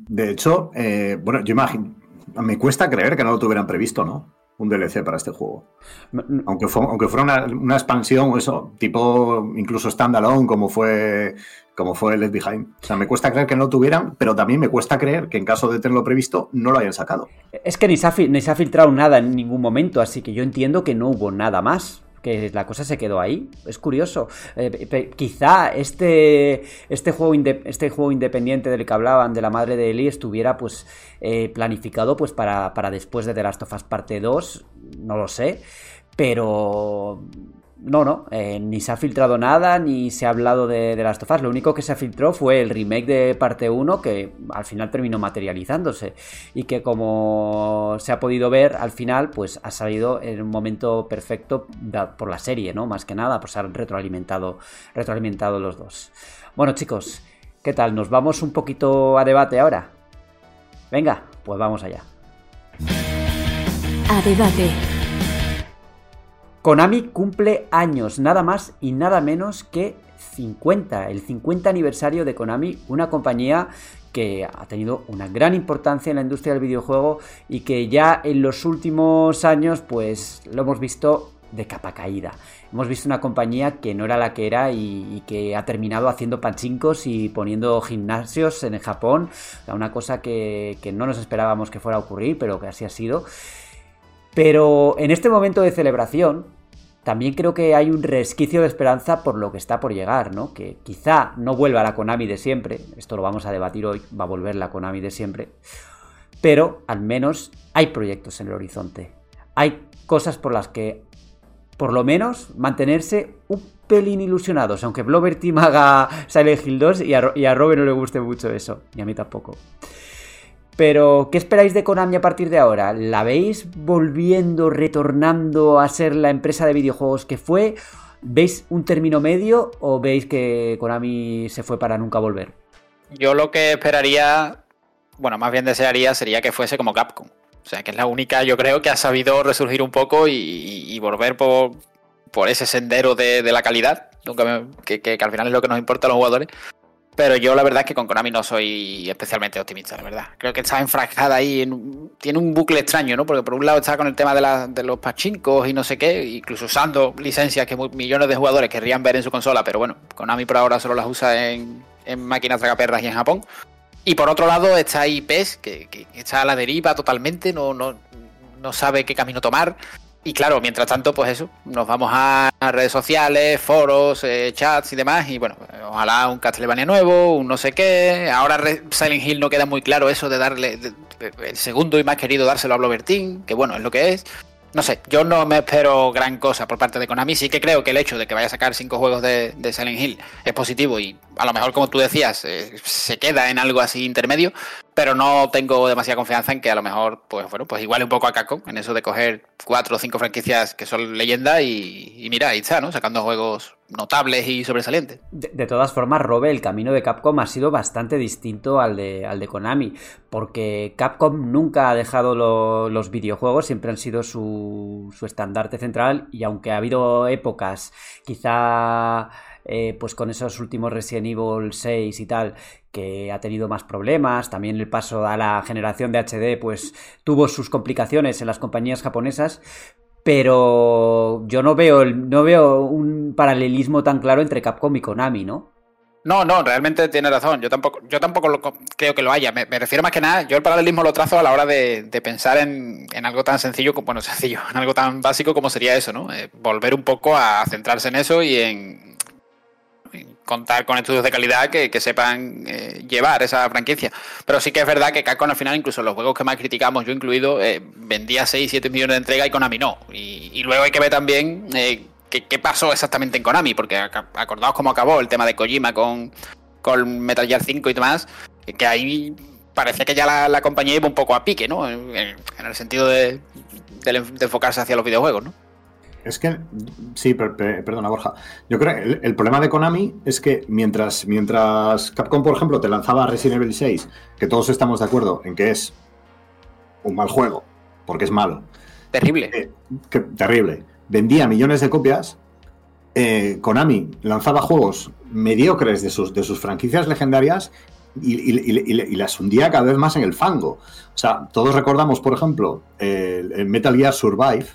De hecho, eh, bueno, yo imagino, me cuesta creer que no lo tuvieran previsto, ¿no? Un DLC para este juego. Aunque, aunque fuera una, expansión o eso, tipo incluso standalone, como fue, como fue Left Behind. O sea, me cuesta creer que no lo tuvieran, pero también me cuesta creer que en caso de tenerlo previsto, no lo hayan sacado. Es que ni ni se ha filtrado nada en ningún momento, así que yo entiendo que no hubo nada más que la cosa se quedó ahí. Es curioso. Eh, quizá este, este, juego este juego independiente del que hablaban, de la madre de Eli, estuviera pues eh, planificado pues para, para después de The Last of Us parte 2. No lo sé. Pero no, no, eh, ni se ha filtrado nada, ni se ha hablado de, de las tofas. Lo único que se filtró fue el remake de parte 1, que al final terminó materializándose. Y que como se ha podido ver, al final, pues ha salido en un momento perfecto por la serie, ¿no? Más que nada, pues han retroalimentado, retroalimentado los dos. Bueno, chicos, ¿qué tal? ¿Nos vamos un poquito a debate ahora? Venga, pues vamos allá. A debate. Konami cumple años, nada más y nada menos que 50, el 50 aniversario de Konami, una compañía que ha tenido una gran importancia en la industria del videojuego y que ya en los últimos años pues lo hemos visto de capa caída. Hemos visto una compañía que no era la que era y, que ha terminado haciendo panchincos y poniendo gimnasios en el Japón, una cosa que no nos esperábamos que fuera a ocurrir, pero que así ha sido. Pero en este momento de celebración, también creo que hay un resquicio de esperanza por lo que está por llegar, ¿no? Que quizá no vuelva la Konami de siempre, esto lo vamos a debatir hoy, va a volver la Konami de siempre, pero al menos hay proyectos en el horizonte. Hay cosas por las que, por lo menos, mantenerse un pelín ilusionados, aunque Blover Team haga Silent Hill 2 y a, y a Robert no le guste mucho eso, y a mí tampoco. Pero, ¿qué esperáis de Konami a partir de ahora? ¿La veis volviendo, retornando a ser la empresa de videojuegos que fue? ¿Veis un término medio o veis que Konami se fue para nunca volver? Yo lo que esperaría, bueno, más bien desearía sería que fuese como Capcom. O sea, que es la única, yo creo, que ha sabido resurgir un poco y, volver por, ese sendero de, la calidad, que, que, al final es lo que nos importa a los jugadores. Pero yo la verdad es que con Konami no soy especialmente optimista, la verdad. Creo que está enfrascada ahí, en, tiene un bucle extraño, ¿no? Porque por un lado está con el tema de, los pachincos y no sé qué, incluso usando licencias que millones de jugadores querrían ver en su consola, pero bueno, Konami por ahora solo las usa en, en máquinas tragaperras y en Japón. Y por otro lado está ahí PES, que, que, está a la deriva totalmente, no, no, no sabe qué camino tomar. Y claro, mientras tanto, pues eso, nos vamos a redes sociales, foros, eh, chats y demás. Y bueno, ojalá un Castlevania nuevo, un no sé qué. Ahora Silent Hill no queda muy claro eso de darle el segundo y más querido dárselo a Blobertin, que bueno, es lo que es no sé, yo no me espero gran cosa por parte de Konami. Sí que creo que el hecho de que vaya a sacar cinco juegos de, de Silent Hill es positivo y a lo mejor, como tú decías, eh, se queda en algo así intermedio, pero no tengo demasiada confianza en que a lo mejor, pues bueno, pues igual un poco a Capcom en eso de coger cuatro o cinco franquicias que son leyenda y, y mira, ahí está, ¿no? Sacando juegos notables y sobresalientes. De, todas formas, Robe, el camino de Capcom ha sido bastante distinto al de, al de Konami, porque Capcom nunca ha dejado los videojuegos, siempre han sido su, su estandarte central y aunque ha habido épocas quizá... Eh, pues con esos últimos Resident Evil 6 y tal, que ha tenido más problemas. También el paso a la generación de HD, pues tuvo sus complicaciones en las compañías japonesas pero yo no veo, no veo un paralelismo tan claro entre Capcom y Konami, ¿no? No, no, realmente tiene razón. Yo tampoco, yo tampoco lo, creo que lo haya. Me, refiero más que nada, yo el paralelismo lo trazo a la hora de, pensar en, algo tan sencillo, bueno, [LAUGHS] sencillo, en algo tan básico como sería eso, ¿no? Eh, volver un poco a centrarse en eso y en, contar con estudios de calidad que, sepan eh, llevar esa franquicia. Pero sí que es verdad que Capcom al final, incluso los juegos que más criticamos, yo incluido, eh, vendía 6, 7 millones de entrega y Konami no. Y, luego hay que ver también qué, pasó exactamente en Konami, porque acordaos cómo acabó el tema de Kojima con, con Metal Gear 5 y demás, que ahí parecía que ya la, compañía iba un poco a pique, ¿no? En, el sentido de, enfocarse hacia los videojuegos, ¿no? Es que, sí, perdona Borja. Yo creo que el, problema de Konami es que mientras, mientras Capcom, por ejemplo, te lanzaba Resident Evil 6, que todos estamos de acuerdo en que es un mal juego, porque es malo. Terrible. Eh, terrible vendía millones de copias, eh, Konami lanzaba juegos mediocres de sus, de sus franquicias legendarias y, las hundía cada vez más en el fango. O sea, todos recordamos, por ejemplo, el, Metal Gear Survive.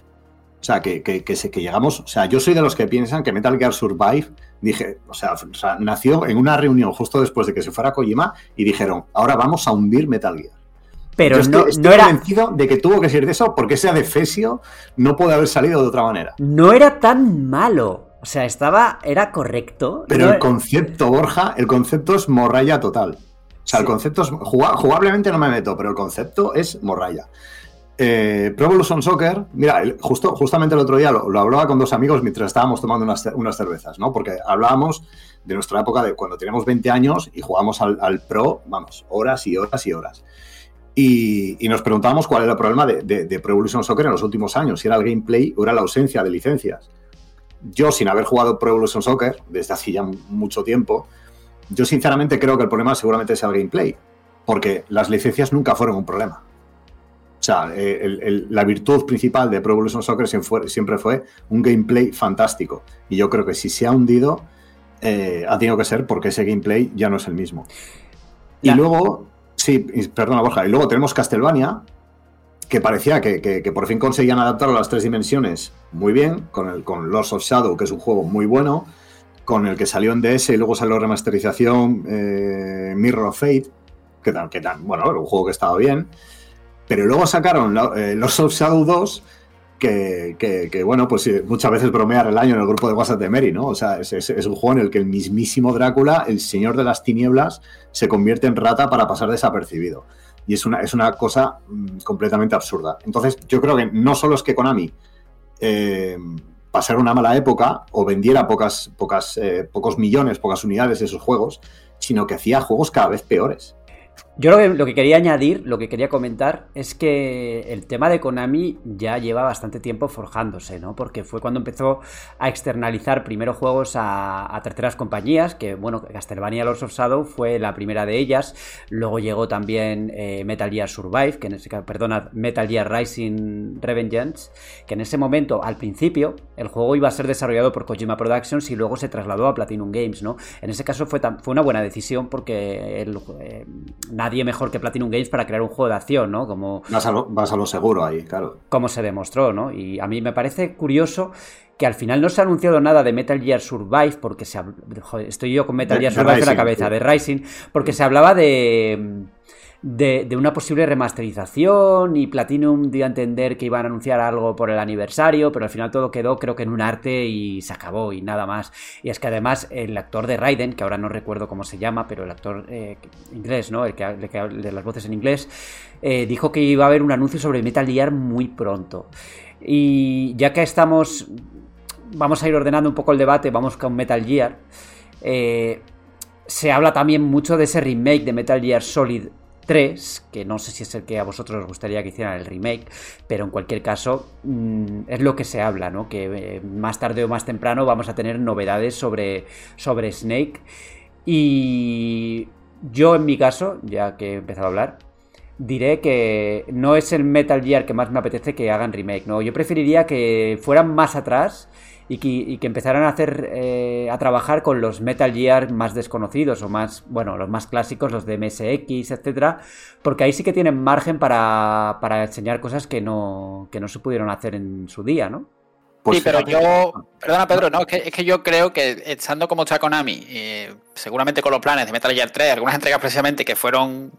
O sea, que, que, que, llegamos. O sea, yo soy de los que piensan que Metal Gear Survive, dije, o sea, nació en una reunión justo después de que se fuera Kojima y dijeron, ahora vamos a hundir Metal Gear. Pero Yo no, estoy, era... convencido de que tuvo que ser de eso porque ese adefesio no puede haber salido de otra manera. No era tan malo. O sea, estaba. Era correcto. Pero el concepto, Borja, el concepto es morralla total. O sea, el concepto es. Jugablemente no me meto, pero el concepto es morralla. Eh, Pro Evolution Soccer, mira, justo, justamente el otro día lo, hablaba con dos amigos mientras estábamos tomando unas, cervezas, ¿no? Porque hablábamos de nuestra época de cuando teníamos 20 años y jugábamos al, Pro, vamos, horas y horas y horas. Y, nos preguntábamos cuál era el problema de, Pro Evolution Soccer en los últimos años, si era el gameplay o era la ausencia de licencias. Yo, sin haber jugado Pro Evolution Soccer desde hace ya mucho tiempo, yo sinceramente creo que el problema seguramente es el gameplay, porque las licencias nunca fueron un problema. Sea, eh, la virtud principal de Pro Evolution Soccer siempre fue un gameplay fantástico. Y yo creo que si se ha hundido, eh, ha tenido que ser porque ese gameplay ya no es el mismo. Y luego, Sí, perdona Borja. Y luego tenemos Castlevania, que parecía que, por fin conseguían adaptar a las tres dimensiones muy bien, con, el, con Lords of Shadow, que es un juego muy bueno, con el que salió en DS y luego salió remasterización eh, Mirror of Fate, que tan, que tan, bueno, era un juego que estaba bien. Pero luego sacaron eh, Lords of Shadow 2 que, bueno, pues muchas veces bromear el año en el grupo de WhatsApp de Mary, ¿no? O sea, es, un juego en el que el mismísimo Drácula, el señor de las tinieblas, se convierte en rata para pasar desapercibido. Y es una, es una cosa mm, completamente absurda. Entonces, yo creo que no solo es que Konami eh, pasara una mala época o vendiera eh, pocos millones, pocas unidades de sus juegos, sino que hacía juegos cada vez peores. Yo lo que, quería añadir, lo que quería comentar, es que el tema de Konami ya lleva bastante tiempo forjándose, ¿no? Porque fue cuando empezó a externalizar primero juegos a, terceras compañías, que, bueno, Castlevania Lords of Shadow fue la primera de ellas. Luego llegó también eh, Metal Gear Survive, que en ese perdona, Metal Gear Rising Revengeance, que en ese momento, al principio, el juego iba a ser desarrollado por Kojima Productions y luego se trasladó a Platinum Games, ¿no? En ese caso fue, fue una buena decisión porque el, eh, nadie mejor que Platinum Games para crear un juego de acción, ¿no? Como, vas, a lo, seguro ahí, claro. Como se demostró, ¿no? Y a mí me parece curioso que al final no se ha anunciado nada de Metal Gear Survive, porque se estoy yo con Metal Gear Survive en la cabeza, de Rising, porque se hablaba de de, una posible remasterización y Platinum dio a entender que iban a anunciar algo por el aniversario, pero al final todo quedó creo que en un arte y se acabó y nada más. Y es que además el actor de Raiden, que ahora no recuerdo cómo se llama, pero el actor eh, inglés, ¿no? El que, de las voces en inglés, eh, dijo que iba a haber un anuncio sobre Metal Gear muy pronto. Y ya que estamos, vamos a ir ordenando un poco el debate, vamos con Metal Gear. Eh, se habla también mucho de ese remake de Metal Gear Solid 3, que no sé si es el que a vosotros os gustaría que hicieran el remake, pero en cualquier caso mm, es lo que se habla, ¿no? Que eh, más tarde o más temprano vamos a tener novedades sobre, sobre Snake. Y yo en mi caso, ya que he empezado a hablar, diré que no es el Metal Gear que más me apetece que hagan remake, ¿no? Yo preferiría que fueran más atrás y que, empezaran a hacer eh, a trabajar con los Metal Gear más desconocidos o más, bueno, los más clásicos, los de MSX, etcétera, porque ahí sí que tienen margen para, para enseñar cosas que no, que no se pudieron hacer en su día, ¿no? Pues sí, pero yo, perdona Pedro, no, es que, es que yo creo que estando como está Konami, eh, seguramente con los planes de Metal Gear 3, algunas entregas precisamente que fueron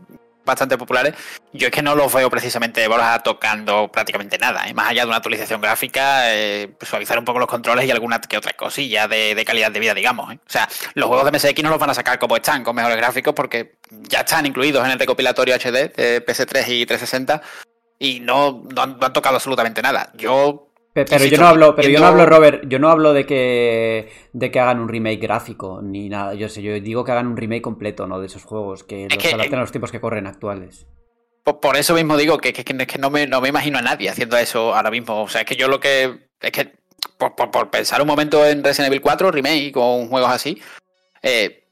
bastante populares, yo es que no los veo precisamente Borja tocando prácticamente nada, ¿eh? más allá de una actualización gráfica, eh, suavizar un poco los controles y alguna que otra cosilla de, calidad de vida, digamos. ¿eh? O sea, los juegos de MSX no los van a sacar como están, con mejores gráficos, porque ya están incluidos en el recopilatorio HD de PS3 y 360 y no, no han, tocado absolutamente nada. Yo Pero yo no hablo, pero yo no hablo, Robert, yo no hablo de que de que hagan un remake gráfico ni nada. Yo sé, yo digo que hagan un remake completo, ¿no? De esos juegos, que los que- adapten a los tiempos que corren actuales. Por, por eso mismo digo que, que, que- no, me, no me imagino a nadie haciendo eso ahora mismo. O sea, es que yo lo que. Es que. Por, por- por pensar un momento en Resident Evil 4, remake con juegos así. eh,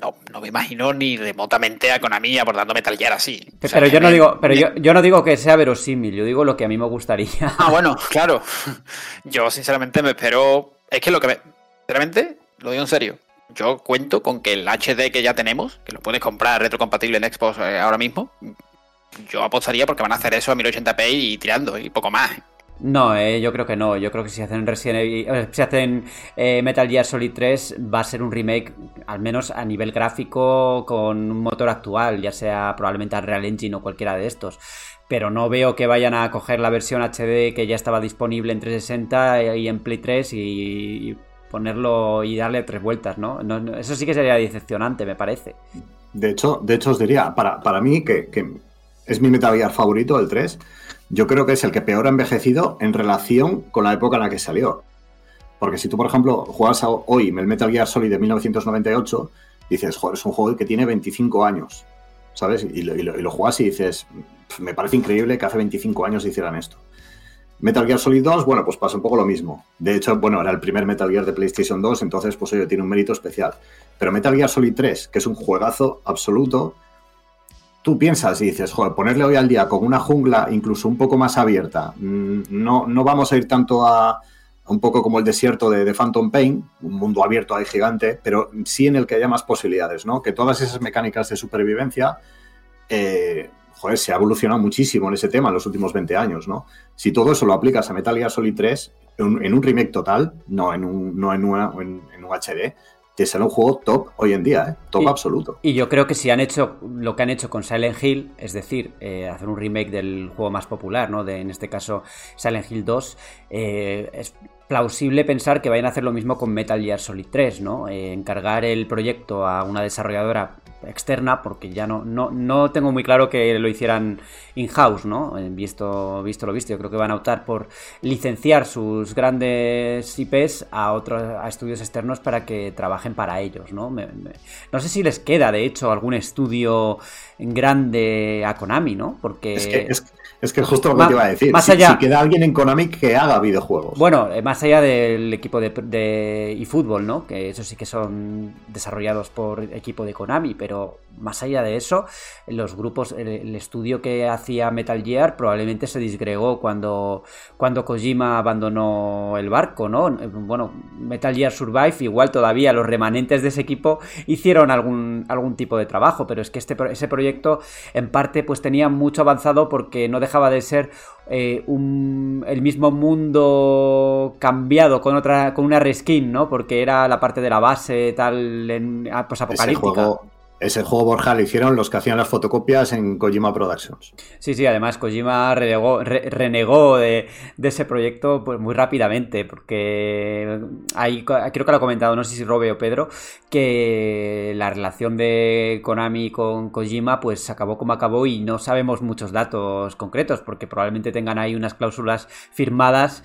no, no me imagino ni remotamente a Konami abordando Metal Gear así. O sea, pero yo no me- digo, pero me- yo, yo no digo que sea verosímil, yo digo lo que a mí me gustaría. Ah, bueno, [LAUGHS] claro. [LAUGHS] Yo sinceramente me espero. Es que lo que me. Sinceramente, lo digo en serio. Yo cuento con que el HD que ya tenemos, que lo puedes comprar retrocompatible en Xbox eh, ahora mismo, yo apostaría porque van a hacer eso a 1080p y tirando, y poco más. No, eh, yo creo que no. Yo creo que si hacen Resident Evil- eh, si hacen eh, Metal Gear Solid 3 va a ser un remake, al menos a nivel gráfico, con un motor actual, ya sea probablemente Unreal Engine o cualquiera de estos. Pero no veo que vayan a coger la versión HD que ya estaba disponible en 360 y en Play 3 y, ponerlo y darle tres vueltas, no, Eso sí que sería decepcionante, me parece. De hecho, de hecho os diría, para, para mí, que, que es mi Metal Gear favorito, el 3, yo creo que es el que peor ha envejecido en relación con la época en la que salió. Porque si tú, por ejemplo, juegas hoy el Metal Gear Solid de 1998, dices, joder, es un juego que tiene 25 años, ¿sabes? Y lo, y lo- juegas y dices, "Pf, me parece increíble que hace 25 años hicieran esto. Metal Gear Solid 2, bueno, pues pasa un poco lo mismo. De hecho, bueno, era el primer Metal Gear de PlayStation 2, entonces, pues oye, tiene un mérito especial. Pero Metal Gear Solid 3, que es un juegazo absoluto, tú piensas y dices, joder, ponerle hoy al día con una jungla incluso un poco más abierta, mm, no, no vamos a ir tanto a, un poco como el desierto de, Phantom Pain, un mundo abierto ahí gigante, pero sí en el que haya más posibilidades, ¿no? Que todas esas mecánicas de supervivencia, eh, joder, se ha evolucionado muchísimo en ese tema en los últimos 20 años, ¿no? Si todo eso lo aplicas a Metal Gear Solid 3, en, un- remake total, no en un, no en, una- en un HD, te sale un juego top hoy en día, ¿eh? Top Y- absoluto. Y yo creo que si han hecho lo que han hecho con Silent Hill, es decir, eh, hacer un remake del juego más popular, ¿no? De, en este caso, Silent Hill 2, eh, es plausible pensar que vayan a hacer lo mismo con Metal Gear Solid 3, ¿no? Eh, encargar el proyecto a una desarrolladora externa, porque ya no, no, no tengo muy claro que lo hicieran in-house, ¿no? Eh, Visto, visto lo visto, yo creo que van a optar por licenciar sus grandes IPs a otros a estudios externos para que trabajen para ellos, ¿no? Me- me- no sé si les queda, de hecho, algún estudio grande a Konami, ¿no? Porque Es que, es que justo lo que te iba a decir. más si, allá- si queda alguien en Konami que haga videojuegos. Bueno, eh, más allá del equipo de, de eFootball, ¿no? Que eso sí que son desarrollados por equipo de Konami, pero más allá de eso, los grupos, el, el estudio que hacía Metal Gear probablemente se disgregó cuando, cuando Kojima abandonó el barco, ¿no? Bueno, Metal Gear Survive, igual todavía los remanentes de ese equipo hicieron algún, algún tipo de trabajo, pero es que este, ese proyecto en parte pues tenía mucho avanzado porque no dejaba de ser eh, un- el mismo mundo cambiado con otra con una reskin, ¿no? Porque era la parte de la base tal en ah, ese posapocalíptica. juego, ese juego Borja lo hicieron los que hacían las fotocopias en Kojima Productions. Sí, sí, además Kojima renegó, re- renegó de, de ese proyecto pues, muy rápidamente, porque hay, creo que lo ha comentado, no sé si Robe o Pedro, que la relación de Konami con Kojima pues acabó como acabó y no sabemos muchos datos concretos, porque probablemente tengan ahí unas cláusulas firmadas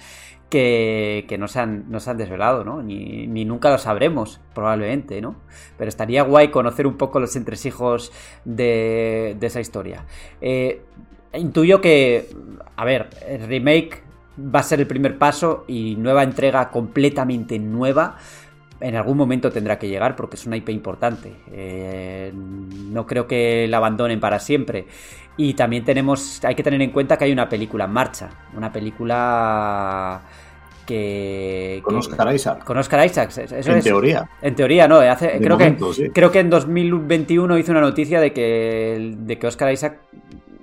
que, que no, se han, no se han desvelado, ¿no? Ni, ni nunca lo sabremos, probablemente, ¿no? Pero estaría guay conocer un poco los entresijos de, de esa historia. Eh, intuyo que, a ver, el remake va a ser el primer paso y nueva entrega completamente nueva. En algún momento tendrá que llegar porque es una IP importante. Eh, no creo que la abandonen para siempre. Y también tenemos, hay que tener en cuenta que hay una película en marcha. Una película que... Con que- Oscar Isaac. Con Oscar Isaacs. Eso en es- teoría. en teoría, no. Hace, De creo, momento, que, sí. creo que en 2021 hizo una noticia de que, de que Oscar Isaac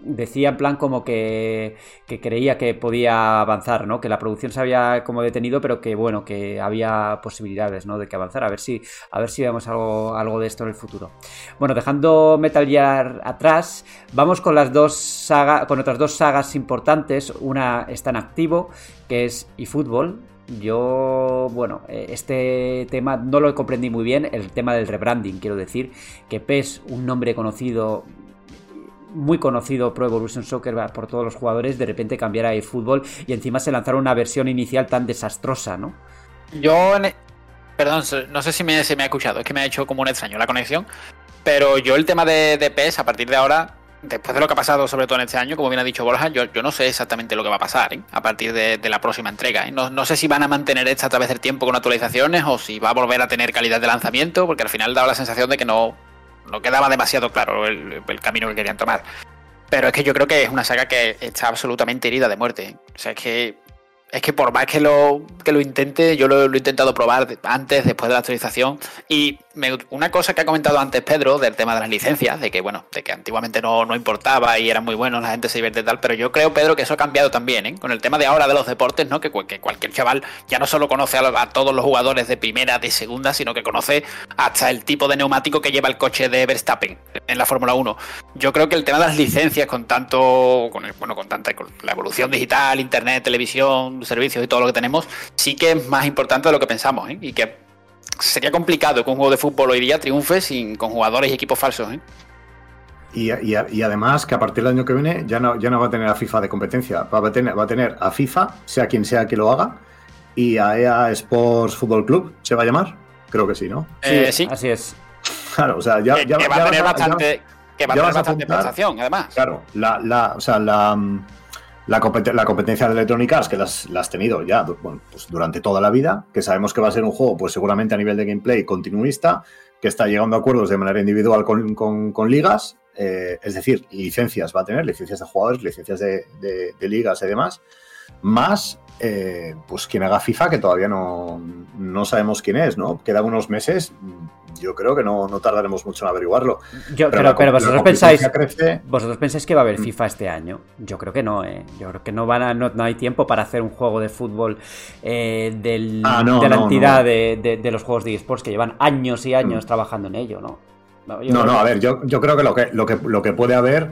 decía en plan como que, que, creía que podía avanzar, ¿no? Que la producción se había como detenido, pero que bueno, que había posibilidades, ¿no? De que avanzara. A ver si, a ver si vemos algo, algo de esto en el futuro. Bueno, dejando Metal Gear atrás, vamos con las dos sagas, con otras dos sagas importantes. Una está en activo, que es eFootball, yo, bueno, eh, este tema no lo comprendí muy bien, el tema del rebranding, quiero decir, que PES, un nombre conocido, muy conocido Pro Evolution Soccer por todos los jugadores, de repente cambiara a fútbol y encima se lanzara una versión inicial tan desastrosa, ¿no? Yo, e, perdón, no sé si me, me ha escuchado, es que me ha hecho como un extraño la conexión, pero yo el tema de, de PES, a partir de ahora, después de lo que ha pasado, sobre todo en este año, como bien ha dicho Borja, yo, yo no sé exactamente lo que va a pasar ¿eh? a partir de, la próxima entrega. ¿eh? No, sé si van a mantener esta a través del tiempo con actualizaciones o si va a volver a tener calidad de lanzamiento, porque al final daba la sensación de que no, no quedaba demasiado claro el, camino que querían tomar. Pero es que yo creo que es una saga que está absolutamente herida de muerte. O sea, es que es que por más que lo, que lo intente, yo lo, he intentado probar antes, después de la actualización. Y una cosa que ha comentado antes Pedro del tema de las licencias, de que bueno, de que antiguamente no, no importaba y eran muy buenos, la gente se divierte y tal, pero yo creo, Pedro, que eso ha cambiado también, ¿eh? Con el tema de ahora de los deportes, ¿no? Que, cualquier chaval ya no solo conoce a, todos los jugadores de primera, de segunda, sino que conoce hasta el tipo de neumático que lleva el coche de Verstappen en la Fórmula 1. Yo creo que el tema de las licencias, con tanto, con bueno, con tanta la evolución digital, internet, televisión, servicios y todo lo que tenemos, sí que es más importante de lo que pensamos, ¿eh? Y que sería complicado que un juego de fútbol hoy día triunfe sin, con jugadores y equipos falsos, ¿eh? Y, además que a partir del año que viene ya no, ya no va a tener a FIFA de competencia, va a, tener, va a tener a FIFA, sea quien sea que lo haga, y a EA Sports Football Club, ¿se va a llamar? Creo que sí, ¿no? Eh, sí, así es. Claro, o sea, ya, va a tener bastante, que va a tener bastante prestación, además. Claro, la, la, o sea, la, la, competencia de Electronic Arts, que las, has tenido ya pues durante toda la vida, que sabemos que va a ser un juego, pues seguramente a nivel de gameplay continuista, que está llegando a acuerdos de manera individual con, ligas, eh, es decir, licencias va a tener, licencias de jugadores, licencias de, ligas y demás, más eh, pues quien haga FIFA, que todavía no, no sabemos quién es, ¿no? Quedan unos meses, yo creo que no, tardaremos mucho en averiguarlo. pero, vosotros pensáis, vosotros pensáis que va a haber mm. FIFA este año. Yo creo que no, ¿eh? Yo creo que no van a, no, hay tiempo para hacer un juego de fútbol eh, ah, de la entidad de, los juegos de esports que llevan años y años mm. trabajando en ello, ¿no? No, no, a ver, yo, yo creo que lo que, lo que lo que puede haber.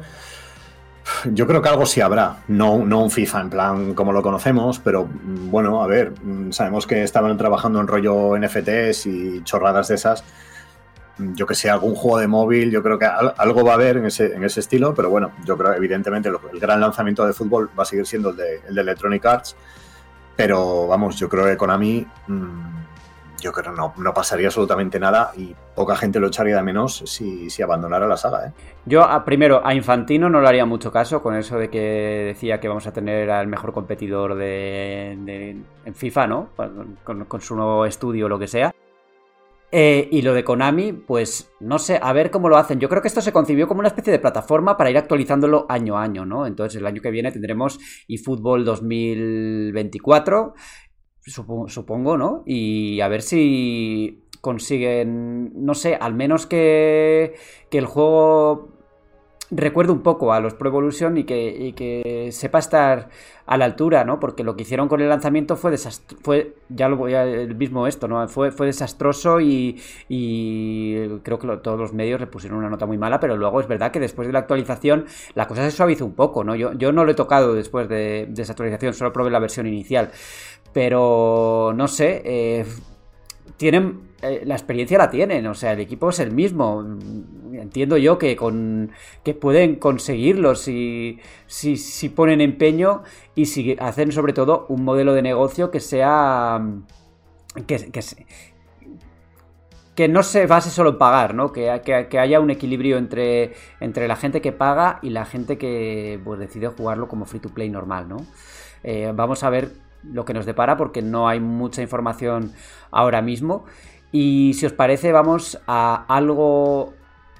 Yo creo que algo sí habrá, no, no un FIFA en plan como lo conocemos, pero mm, bueno, a ver, sabemos que estaban trabajando en rollo NFTs y chorradas de esas, yo que sé, algún juego de móvil, yo creo que algo va a haber en ese, en ese estilo, pero bueno, yo creo evidentemente el gran lanzamiento de fútbol va a seguir siendo el de, Electronic Arts, pero vamos, yo creo que Konami, mmm, yo creo que no, no pasaría absolutamente nada y poca gente lo echaría de menos si, si abandonara la saga. ¿eh? Yo, primero, a Infantino no le haría mucho caso con eso de que decía que vamos a tener al mejor competidor de, en FIFA, ¿no? Con, con su nuevo estudio o lo que sea. Eh, y lo de Konami, pues no sé, a ver cómo lo hacen. Yo creo que esto se concibió como una especie de plataforma para ir actualizándolo año a año, ¿no? Entonces el año que viene tendremos eFootball 2024, supongo, ¿no? Y a ver si consiguen, no sé, al menos que, que el juego recuerde un poco a los Pro Evolution y que, que, sepa estar a la altura, ¿no? Porque lo que hicieron con el lanzamiento fue desastroso, fue, ya lo voy a el mismo esto, ¿no? Fue, fue desastroso y, creo que todos los medios le pusieron una nota muy mala, pero luego es verdad que después de la actualización la cosa se suavizó un poco, ¿no? Yo, yo no lo he tocado después de, esa actualización, solo probé la versión inicial, pero no sé, eh, tienen eh, la experiencia la tienen, o sea, el equipo es el mismo. Entiendo yo que con que pueden conseguirlo si, si, ponen empeño y si hacen sobre todo un modelo de negocio que sea que, que, no se base solo en pagar, ¿no? Que, que, haya un equilibrio entre, entre la gente que paga y la gente que pues, decide jugarlo como free to play normal, ¿no? Eh, vamos a ver lo que nos depara porque no hay mucha información ahora mismo. Y si os parece, vamos a algo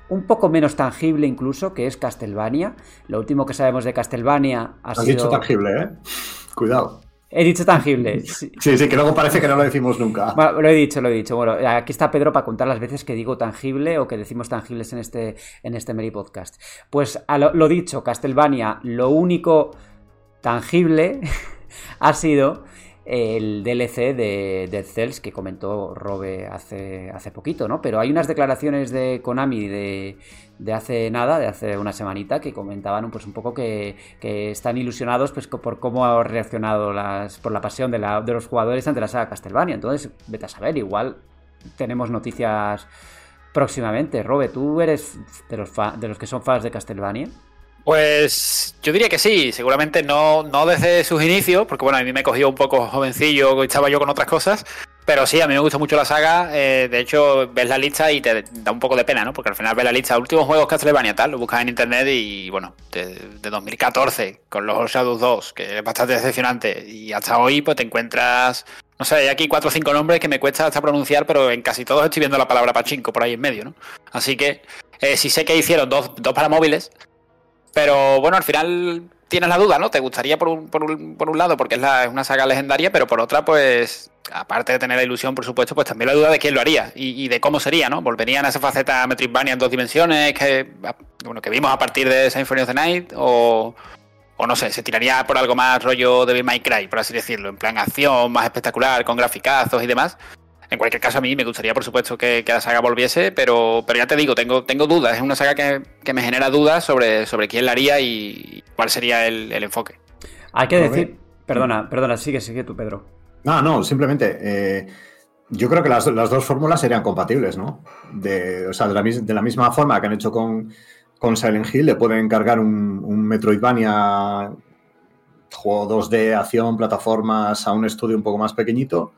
un poco menos tangible incluso, que es Castlevania. Lo último que sabemos de Castlevania ha Has sido... dicho tangible, ¿eh? Cuidado. He dicho tangible. [LAUGHS] Sí. sí, que luego parece que no lo decimos nunca. Bueno, lo he dicho, lo he dicho. Bueno, aquí está Pedro para contar las veces que digo tangible o que decimos tangibles en este, en este Mary Podcast. Pues lo, lo dicho, Castlevania, lo único tangible [LAUGHS] [LAUGHS] ha sido el DLC de Dead Cells que comentó Robe hace, hace poquito, ¿no? Pero hay unas declaraciones de Konami de, de hace nada, de hace una semanita, que comentaban pues, un poco que, están ilusionados pues, por cómo ha reaccionado las, por la pasión de, la, de los jugadores ante la saga Castlevania. Entonces, vete a saber, igual tenemos noticias próximamente. Robe, ¿tú eres de los, de los que son fans de Castlevania? Pues yo diría que sí, seguramente no, no desde sus inicios, porque bueno, a mí me cogió un poco jovencillo, estaba yo con otras cosas, pero sí, a mí me gusta mucho la saga. Eh, de hecho, ves la lista y te da un poco de pena, ¿no? Porque al final ves la lista de últimos juegos Castlevania tal, lo buscas en internet y bueno, de, 2014 con los Shadows 2, que es bastante decepcionante, y hasta hoy pues te encuentras, no sé, hay aquí cuatro o cinco nombres que me cuesta hasta pronunciar, pero en casi todos estoy viendo la palabra pachinko por ahí en medio, ¿no? Así que eh, sí sé que hicieron dos, dos para móviles pero bueno, al final tienes la duda, ¿no? Te gustaría por un, por un, por un lado, porque es, la, es, una saga legendaria, pero por otra, pues, aparte de tener la ilusión, por supuesto, pues también la duda de quién lo haría y, de cómo sería, ¿no? Volverían a esa faceta Metroidvania en dos dimensiones que, bueno, que vimos a partir de Symphony of the Night, o, o no sé, se tiraría por algo más rollo de My Cry, por así decirlo, en plan acción, más espectacular, con graficazos y demás. En cualquier caso, a mí me gustaría, por supuesto, que, la saga volviese, pero, pero ya te digo, tengo, tengo dudas. Es una saga que, me genera dudas sobre, sobre quién la haría y cuál sería el, enfoque. Hay que decir. Perdona, perdona, sigue, sigue tú, Pedro. No, no, simplemente. Eh, yo creo que las, dos fórmulas serían compatibles, ¿no? De, o sea, de la, misma forma que han hecho con, con Silent Hill, le pueden encargar un, un Metroidvania juego 2D, acción, plataformas a un estudio un poco más pequeñito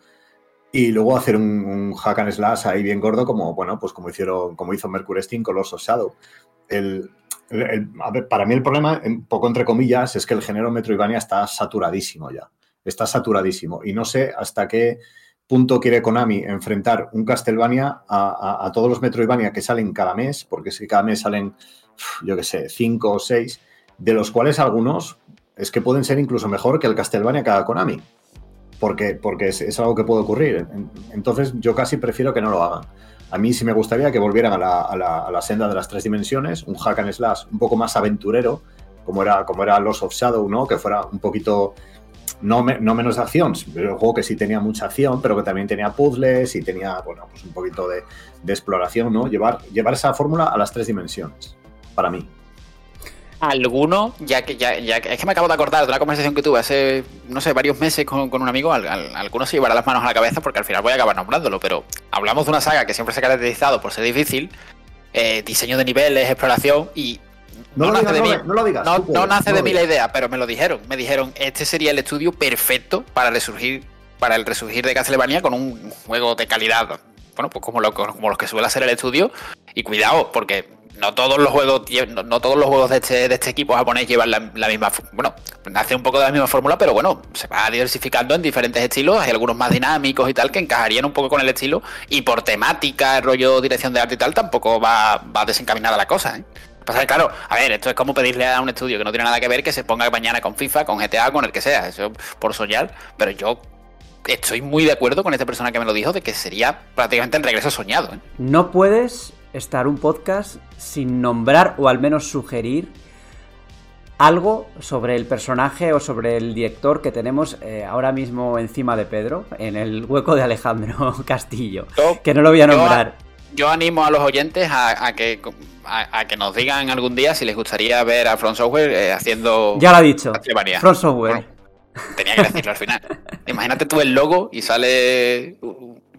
y luego hacer un, hack and slash ahí bien gordo como, bueno, pues como hicieron, como hizo Mercury Steam con los Shadow. El, para mí el problema, un poco entre comillas, es que el género Metroidvania está saturadísimo ya. Está saturadísimo. Y no sé hasta qué punto quiere Konami enfrentar un Castlevania a, todos los Metroidvania que salen cada mes, porque si cada mes salen, yo qué sé, cinco o seis, de los cuales algunos es que pueden ser incluso mejor que el Castlevania cada Konami porque, porque es, algo que puede ocurrir. Entonces yo casi prefiero que no lo hagan. A mí sí me gustaría que volvieran a la, senda de las tres dimensiones, un hack and slash un poco más aventurero, como era, como era Lost of Shadow, ¿no? Que fuera un poquito, no, no menos de acción, pero un juego que sí tenía mucha acción, pero que también tenía puzzles y tenía, bueno, pues un poquito de, de exploración, ¿no? Llevar, llevar esa fórmula a las tres dimensiones, para mí alguno, ya que ya, ya, es que me acabo de acordar de una conversación que tuve hace, no sé, varios meses con, un amigo, algunos se llevará las manos a la cabeza porque al final voy a acabar nombrándolo, pero hablamos de una saga que siempre se ha caracterizado por ser difícil, eh, diseño de niveles, exploración y... No, nace de mí, no, lo digas, no, nace de mí la idea, pero me lo dijeron. Me dijeron, este sería el estudio perfecto para resurgir, para el resurgir de Castlevania con un juego de calidad, bueno, pues como, lo, como los que suele hacer el estudio. Y cuidado, porque no todos los juegos no, todos los juegos de este, de este equipo japonés llevan la, misma bueno hace un poco de la misma fórmula pero bueno se va diversificando en diferentes estilos hay algunos más dinámicos y tal que encajarían un poco con el estilo y por temática rollo dirección de arte y tal tampoco va, va desencaminada la cosa ¿eh? Pasa claro, a ver, esto es como pedirle a un estudio que no tiene nada que ver que se ponga mañana con FIFA, con GTA, con el que sea, eso por soñar, pero yo estoy muy de acuerdo con esta persona que me lo dijo de que sería prácticamente el regreso soñado. ¿eh? No puedes estar un podcast sin nombrar o al menos sugerir algo sobre el personaje o sobre el director que tenemos eh, ahora mismo encima de Pedro, en el hueco de Alejandro [LAUGHS] Castillo, que no lo voy a nombrar. Yo, animo a los oyentes a, que a, que nos digan algún día si les gustaría ver a Front Software eh, haciendo... Ya lo ha dicho. Front Software. tenía que decirlo al final. [LAUGHS] Imagínate tú el logo y sale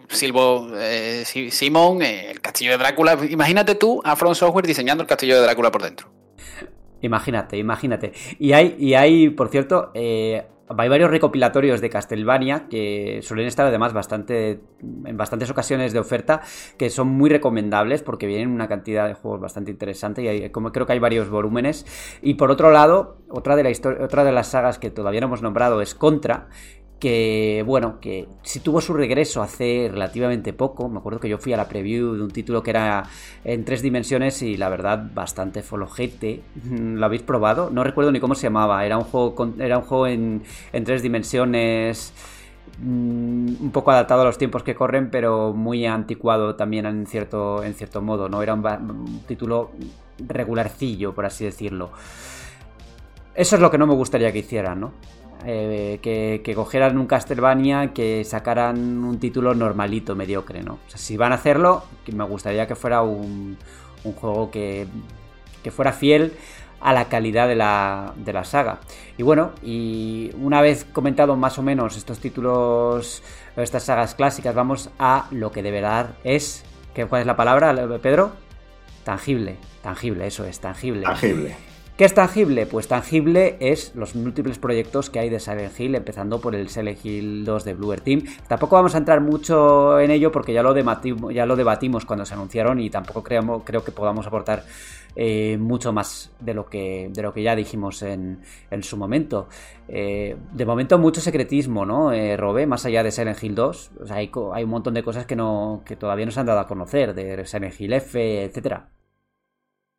Silvo eh, Simon, eh, el castillo de Drácula. Imagínate tú a Front Software diseñando el castillo de Drácula por dentro. Imagínate, imagínate. Y hay, y hay por cierto, eh, hay varios recopilatorios de Castlevania que suelen estar además bastante en bastantes ocasiones de oferta que son muy recomendables porque vienen una cantidad de juegos bastante interesante y hay, como creo que hay varios volúmenes y por otro lado otra de la otra de las sagas que todavía no hemos nombrado es Contra que bueno, que si tuvo su regreso hace relativamente poco, me acuerdo que yo fui a la preview de un título que era en tres dimensiones y la verdad bastante folojete, ¿lo habéis probado? No recuerdo ni cómo se llamaba, era un juego, era un juego en, en tres dimensiones mm, un poco adaptado a los tiempos que corren, pero muy anticuado también en cierto, en cierto modo, ¿no? Era un, un título regularcillo, por así decirlo. Eso es lo que no me gustaría que hicieran, ¿no? Eh, que, cogieran un Castlevania, que sacaran un título normalito, mediocre, ¿no? O sea, si van a hacerlo, me gustaría que fuera un, un juego que, que, fuera fiel a la calidad de la, de la, saga. Y bueno, y una vez comentado más o menos estos títulos, estas sagas clásicas, vamos a lo que de verdad es, ¿cuál es la palabra, Pedro? Tangible, tangible, eso es, tangible. Tangible. ¿Qué es tangible? Pues tangible es los múltiples proyectos que hay de Silent Hill, empezando por el Silent Hill 2 de Bluer Team. Tampoco vamos a entrar mucho en ello porque ya lo debatimos, cuando se anunciaron y tampoco creo que podamos aportar eh, mucho más de lo que, ya dijimos en, su momento. Eh, de momento mucho secretismo, ¿no, eh, Robe? Más allá de Silent Hill 2, o sea, hay, un montón de cosas que, que todavía no se han dado a conocer, de Silent Hill F, etcétera.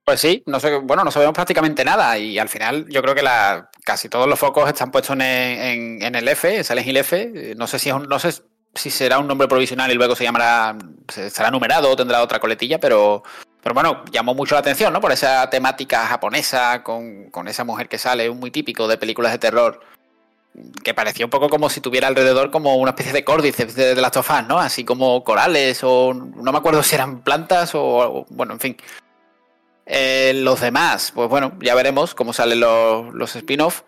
Pues sí, no sé, bueno, no sabemos prácticamente nada y al final yo creo que la, casi todos los focos están puestos en, en, el F, en Silent Hill F. No sé si es un, no sé si será un nombre provisional y luego se llamará, será numerado o tendrá otra coletilla, pero, pero bueno, llamó mucho la atención, ¿no? Por esa temática japonesa con, con esa mujer que sale, muy típico de películas de terror que parecía un poco como si tuviera alrededor como una especie de córdice de, las tofás, ¿no? Así como corales o no me acuerdo si eran plantas o, o bueno, en fin. Eh, los demás, pues bueno, ya veremos cómo salen los, los spin-off.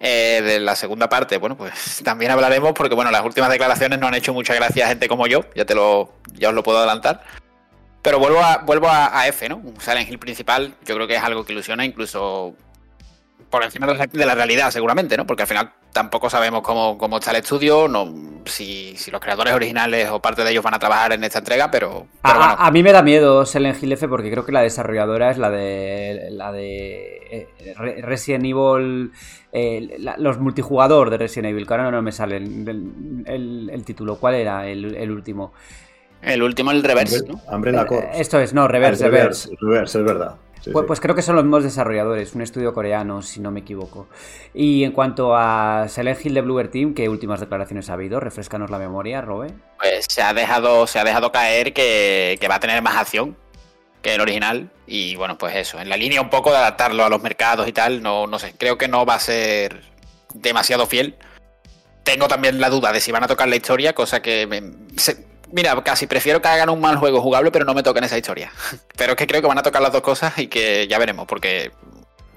Eh, de la segunda parte, bueno, pues [LAUGHS] también hablaremos porque bueno, las últimas declaraciones no han hecho mucha gracia a gente como yo, ya te lo, ya os lo puedo adelantar. Pero vuelvo a, vuelvo a, a F, ¿no? Un Silent Hill principal, yo creo que es algo que ilusiona incluso por encima de la, de la realidad, seguramente, ¿no? Porque al final tampoco sabemos cómo, cómo está el estudio, no, si, si, los creadores originales o parte de ellos van a trabajar en esta entrega, pero, pero a, bueno. a, mí me da miedo Silent Hill F porque creo que la desarrolladora es la de la de eh, Resident Evil, eh, la, los multijugador de Resident Evil, que ahora no me sale el, el, el, el título. ¿Cuál era el, último? El último, el Reverse, ¿no? Umbrella Corps. Esto es, no, Reverse, Ah, Reverse. Reverse, Reverse, es verdad. Sí, pues, sí. pues, creo que son los mismos desarrolladores, un estudio coreano, si no me equivoco. Y en cuanto a Silent Hill de Bluer Team, ¿qué últimas declaraciones ha habido? Refrescanos la memoria, Robe. Pues se ha dejado, se ha dejado caer que, que va a tener más acción que el original. Y bueno, pues eso, en la línea un poco de adaptarlo a los mercados y tal, no, no sé, creo que no va a ser demasiado fiel. Tengo también la duda de si van a tocar la historia, cosa que me, se, Mira, casi prefiero que hagan un mal juego jugable, pero no me toquen esa historia. [LAUGHS] Pero es que creo que van a tocar las dos cosas y que ya veremos, porque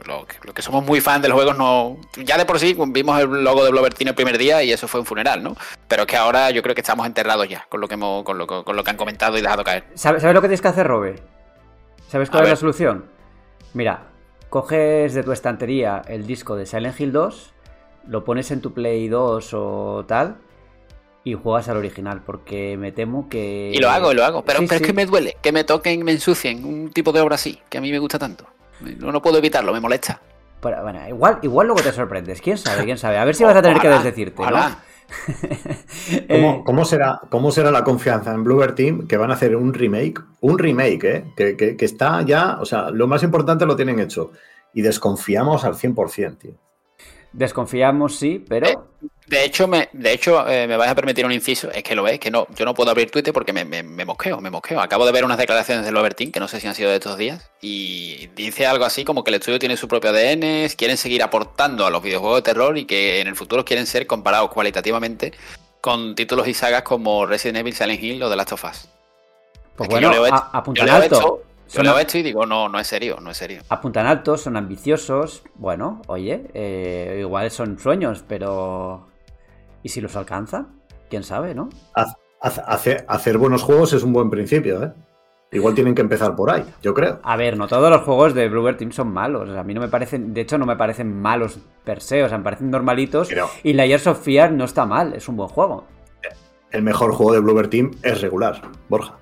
lo, lo que somos muy fans de los juegos no. Ya de por sí vimos el logo de Blobertine el primer día y eso fue un funeral, ¿no? Pero es que ahora yo creo que estamos enterrados ya con lo que hemos, con lo, con lo que han comentado y dejado caer. ¿Sabes, ¿sabes lo que tienes que hacer, Robe? ¿Sabes cuál A es ver. la solución? Mira, coges de tu estantería el disco de Silent Hill 2, lo pones en tu Play 2 o tal y juegas al original, porque me temo que... Y lo hago, y lo hago, pero, sí, pero sí. es que me duele, que me toquen, me ensucien un tipo de obra así, que a mí me gusta tanto. No, no puedo evitarlo, me molesta. Pero, bueno, igual, igual luego te sorprendes, quién sabe, quién sabe. A ver si vas a tener que desdecirte, ¿no? [LAUGHS] ¿Cómo, ¿Cómo, será, ¿Cómo será la confianza en Bluebird Team que van a hacer un remake? Un remake, ¿eh? Que, que, que está ya, o sea, lo más importante lo tienen hecho. Y desconfiamos al 100%, tío. Desconfiamos, sí, pero. De hecho, me, de hecho eh, me vais a permitir un inciso. Es que lo ves, que no, yo no puedo abrir Twitter porque me, me, me, mosqueo, me mosqueo. Acabo de ver unas declaraciones de Lobertin, que no sé si han sido de estos días, y dice algo así como que el estudio tiene su propio ADN, quieren seguir aportando a los videojuegos de terror y que en el futuro quieren ser comparados cualitativamente con títulos y sagas como Resident Evil, Silent Hill o The Last of Us. Pues es bueno, yo leo, a, apuntan alto. Hecho, yo lo he hecho y digo, no, no es serio, no es serio. Apuntan alto, son ambiciosos. Bueno, oye, eh, igual son sueños, pero. ¿Y si los alcanza? ¿Quién sabe, no? Hacer, hacer buenos juegos es un buen principio, ¿eh? Igual tienen que empezar por ahí, yo creo. A ver, no todos los juegos de Bluebird Team son malos. O sea, a mí no me parecen, de hecho, no me parecen malos per se. O sea, me parecen normalitos. Pero, y Layers of Fear no está mal, es un buen juego. El mejor juego de Bluebird Team es regular, Borja.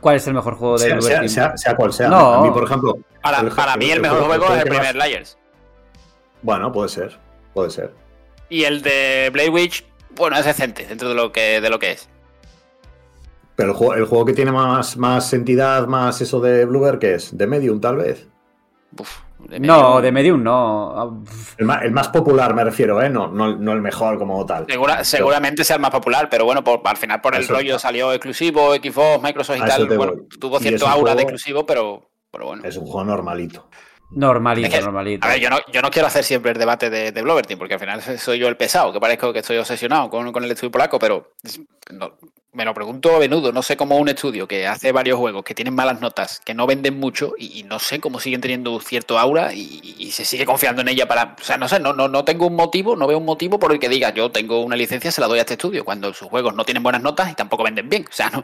¿Cuál es el mejor juego de sea, sea, sea, sea, cual sea. No. A mí, por ejemplo. Para, el, para mí, el, el mejor juego, juego es el primer Layers. Bueno, puede ser. Puede ser. Y el de Blade Witch, bueno, es decente dentro de lo que, de lo que es. Pero el juego, el juego que tiene más, más entidad, más eso de Bluebird, ¿qué es? ¿De Medium, tal vez? Uf, de no, de Medium no. El más, el más, popular me refiero, ¿eh? No, no, no el mejor como tal. seguramente sea el más popular, pero bueno, por, al final por el rollo salió exclusivo, Xbox, Microsoft y tal. Bueno, tuvo cierto aura de exclusivo, pero, pero bueno. Es un juego normalito. Normalito, normalito. A ver, yo no, yo no quiero hacer siempre el debate de, de Team, porque al final soy yo el pesado, que parezco que estoy obsesionado con, con el estudio polaco, pero me lo pregunto a menudo, no sé cómo un estudio que hace varios juegos, que tienen malas notas, que no venden mucho, y, no sé cómo siguen teniendo cierto aura y, se sigue confiando en ella para. O sea, no sé, no, no, no tengo un motivo, no veo un motivo por el que diga yo tengo una licencia, se la doy a este estudio, cuando sus juegos no tienen buenas notas y tampoco venden bien. O sea, no,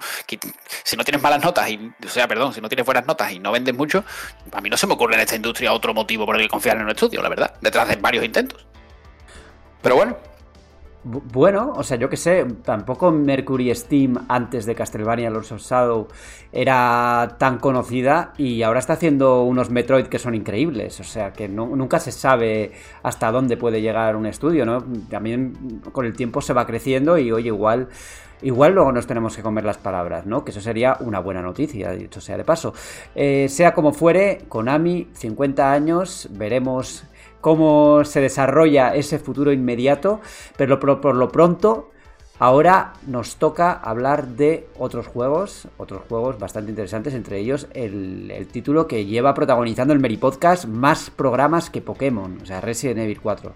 si no tienes malas notas, y, o sea, perdón, si no tienes buenas notas y no vendes mucho, a mí no se me ocurre en esta industria otro motivo por el que confiar en un estudio, la verdad, detrás de varios intentos. Pero bueno, bueno, o sea, yo que sé, tampoco Mercury Steam antes de Castlevania Lords of Shadow era tan conocida y ahora está haciendo unos Metroid que son increíbles, o sea, que nunca se sabe hasta dónde puede llegar un estudio, ¿no? También con el tiempo se va creciendo y oye, igual igual luego nos tenemos que comer las palabras, ¿no? Que eso sería una buena noticia, dicho sea de paso. Eh, sea como fuere, Konami, 50 años, veremos cómo se desarrolla ese futuro inmediato, pero por, lo pronto Ahora nos toca hablar de otros juegos, otros juegos bastante interesantes, entre ellos el, título que lleva protagonizando el Meri Podcast más programas que Pokémon, o sea, Resident Evil 4.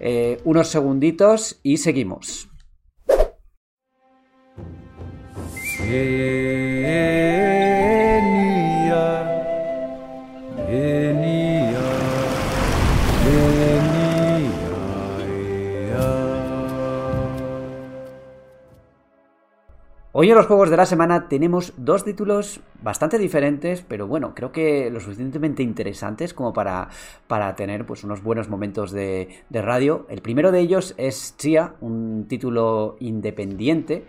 Eh, unos segunditos y seguimos. Hoy en los juegos de la semana tenemos dos títulos bastante diferentes, pero bueno, creo que lo suficientemente interesantes como para, para tener pues, unos buenos momentos de, radio. El primero de ellos es Chia, un título independiente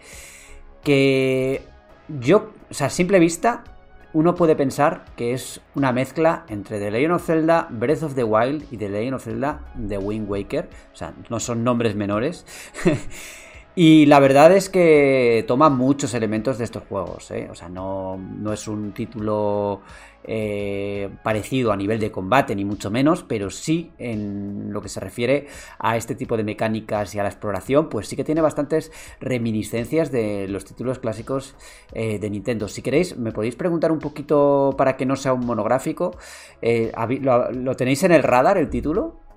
que yo, o sea, a simple vista, uno puede pensar que es una mezcla entre The Legend of Zelda, Breath of the Wild y The Legend of Zelda, The Wind Waker. O sea, no son nombres menores. [LAUGHS] Y la verdad es que toma muchos elementos de estos juegos. ¿eh? O sea, no, no, es un título eh, parecido a nivel de combate, ni mucho menos, pero sí en lo que se refiere a este tipo de mecánicas y a la exploración, pues sí que tiene bastantes reminiscencias de los títulos clásicos eh, de Nintendo. Si queréis, me podéis preguntar un poquito para que no sea un monográfico. ¿Lo tenéis en el radar el título?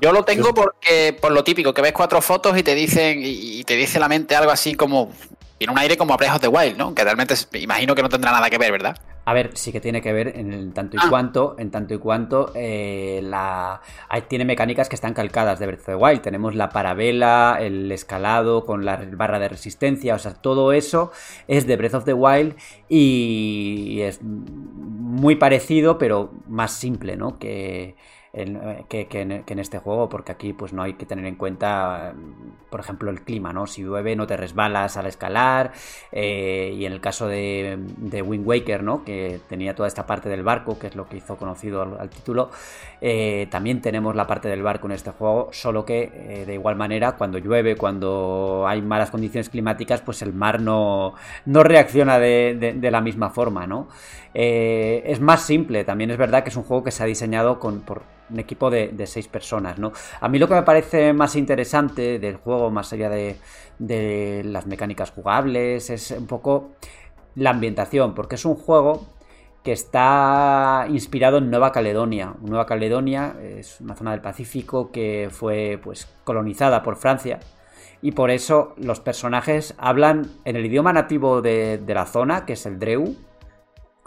Yo lo tengo porque, por lo típico, que ves cuatro fotos y te dicen, y te dice la mente algo así como. Tiene un aire como a Breath of the Wild, ¿no? Que realmente imagino que no tendrá nada que ver, ¿verdad? A ver, sí que tiene que ver en tanto y ah. cuanto, en tanto y cuanto eh, la tiene mecánicas que están calcadas de Breath of the Wild. Tenemos la parabela, el escalado con la barra de resistencia, o sea, todo eso es de Breath of the Wild y es muy parecido, pero más simple, ¿no? Que, eh, que, en, este juego, porque aquí pues no hay que tener en cuenta, por ejemplo, el clima, ¿no? Si llueve no te resbalas al escalar, eh, y en el caso de, de, Wind Waker, ¿no? Que tenía toda esta parte del barco, que es lo que hizo conocido al, título, eh, también tenemos la parte del barco en este juego, solo que de igual manera, cuando llueve, cuando hay malas condiciones climáticas, pues el mar no, no reacciona de, de la misma forma, ¿no? Es más simple, también es verdad que es un juego que se ha diseñado con, por, un equipo de, seis personas, ¿no? A mí lo que me parece más interesante del juego, más allá de, las mecánicas jugables, es un poco la ambientación, porque es un juego que está inspirado en Nueva Caledonia. Nueva Caledonia es una zona del Pacífico que fue pues colonizada por Francia y por eso los personajes hablan en el idioma nativo de, de la zona, que es el Dreu,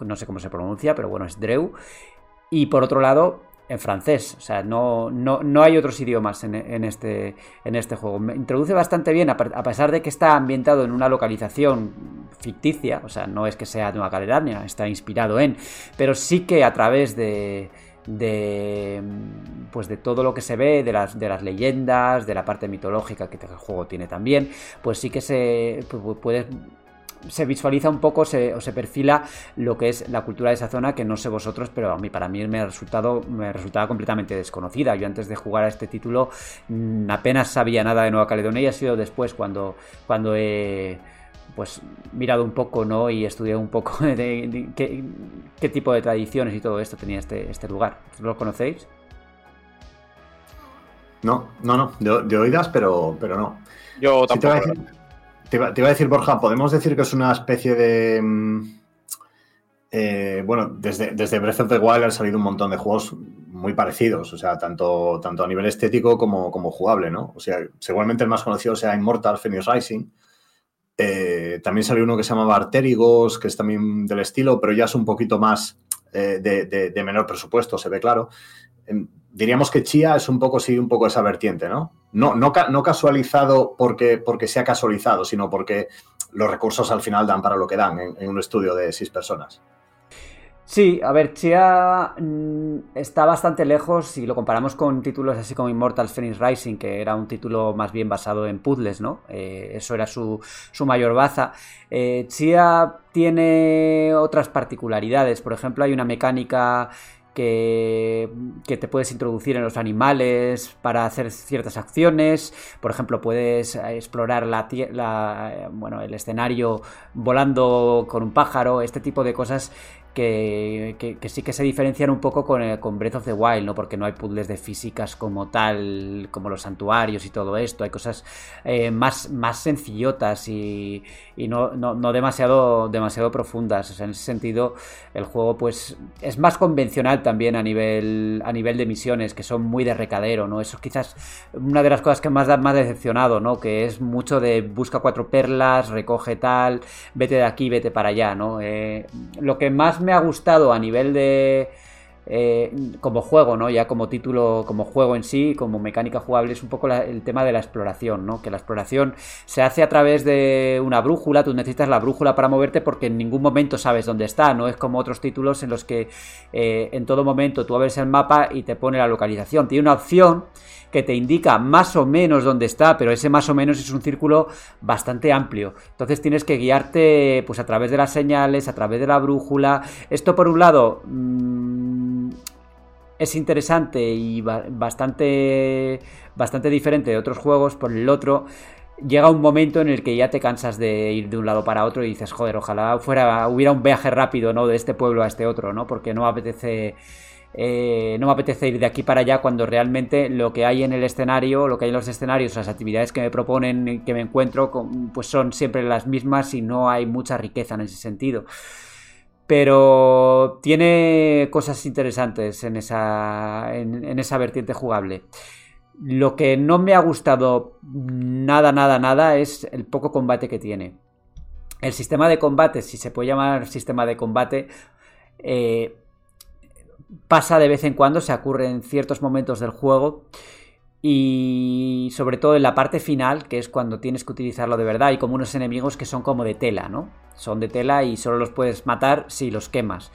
no sé cómo se pronuncia, pero bueno, es Dreu. Y por otro lado, en francés. O sea, no, no, hay otros idiomas en, este, en este juego. Me introduce bastante bien, a, pesar de que está ambientado en una localización ficticia, o sea, no es que sea Nueva Caledonia, está inspirado en, pero sí que a través de, de pues de todo lo que se ve de las, de las leyendas de la parte mitológica que el juego tiene también pues sí que se puedes se visualiza un poco se, o se perfila lo que es la cultura de esa zona, que no sé vosotros, pero a mí para mí me ha resultado me resultaba completamente desconocida. Yo antes de jugar a este título mm, apenas sabía nada de Nueva Caledonia y ha sido después cuando, cuando he pues mirado un poco, ¿no? Y estudiado un poco [LAUGHS] de, qué, tipo de tradiciones y todo esto tenía este, este lugar. ¿Lo conocéis? No, no, no, de, oídas, pero, pero no. Yo tampoco. Te, iba, a decir, Borja, podemos decir que es una especie de. Mm, eh, bueno, desde, desde Breath of the Wild han salido un montón de juegos muy parecidos, o sea, tanto, tanto a nivel estético como, como jugable, ¿no? O sea, seguramente el más conocido sea Immortal Phoenix Rising. Eh, también salió uno que se llamaba Arterigos, que es también del estilo, pero ya es un poquito más eh, de, menor presupuesto, se ve claro. Diríamos que Chia es un poco, sí, un poco esa vertiente, ¿no? No, no, no casualizado porque, porque sea casualizado, sino porque los recursos al final dan para lo que dan en, un estudio de seis personas. Sí, a ver, Chia mm, está bastante lejos si lo comparamos con títulos así como Immortal Phoenix Rising, que era un título más bien basado en puzzles, ¿no? Eh, eso era su, mayor baza. Eh, Chia tiene otras particularidades, por ejemplo, hay una mecánica que, te puedes introducir en los animales para hacer ciertas acciones. Por ejemplo, puedes explorar la, bueno, el escenario volando con un pájaro, este tipo de cosas que, sí que se diferencian un poco con, eh, con, Breath of the Wild, ¿no? Porque no hay puzzles de físicas como tal, como los santuarios y todo esto. Hay cosas eh, más, más sencillotas y, no, no, demasiado, demasiado profundas. en ese sentido, el juego pues es más convencional también a nivel, a nivel de misiones, que son muy de recadero, ¿no? Eso es quizás una de las cosas que más, más decepcionado, ¿no? Que es mucho de busca cuatro perlas, recoge tal, vete de aquí, vete para allá, ¿no? Eh, lo que más me ha gustado a nivel de... Eh, como juego, ¿no? Ya como título, como juego en sí, como mecánica jugable, es un poco el tema de la exploración, ¿no? Que la exploración se hace a través de una brújula, tú necesitas la brújula para moverte porque en ningún momento sabes dónde está, no es como otros títulos en los que eh, en todo momento tú abres el mapa y te pone la localización. Tiene una opción que te indica más o menos dónde está, pero ese más o menos es un círculo bastante amplio. Entonces tienes que guiarte pues a través de las señales, a través de la brújula. Esto por un lado mm, es interesante y bastante bastante diferente de otros juegos, por el otro llega un momento en el que ya te cansas de ir de un lado para otro y dices, joder, ojalá fuera hubiera un viaje rápido, ¿no? De este pueblo a este otro, ¿no? Porque no apetece eh, no me apetece ir de aquí para allá cuando realmente lo que hay en el escenario, lo que hay en los escenarios, las actividades que me proponen, que me encuentro, pues son siempre las mismas y no hay mucha riqueza en ese sentido. Pero tiene cosas interesantes en esa, en esa vertiente jugable. Lo que no me ha gustado nada, nada, nada es el poco combate que tiene. El sistema de combate, si se puede llamar sistema de combate, eh, pasa de vez en cuando, se ocurre en ciertos momentos del juego y sobre todo en la parte final, que es cuando tienes que utilizarlo de verdad, hay como unos enemigos que son como de tela, ¿no? Son de tela y solo los puedes matar si los quemas.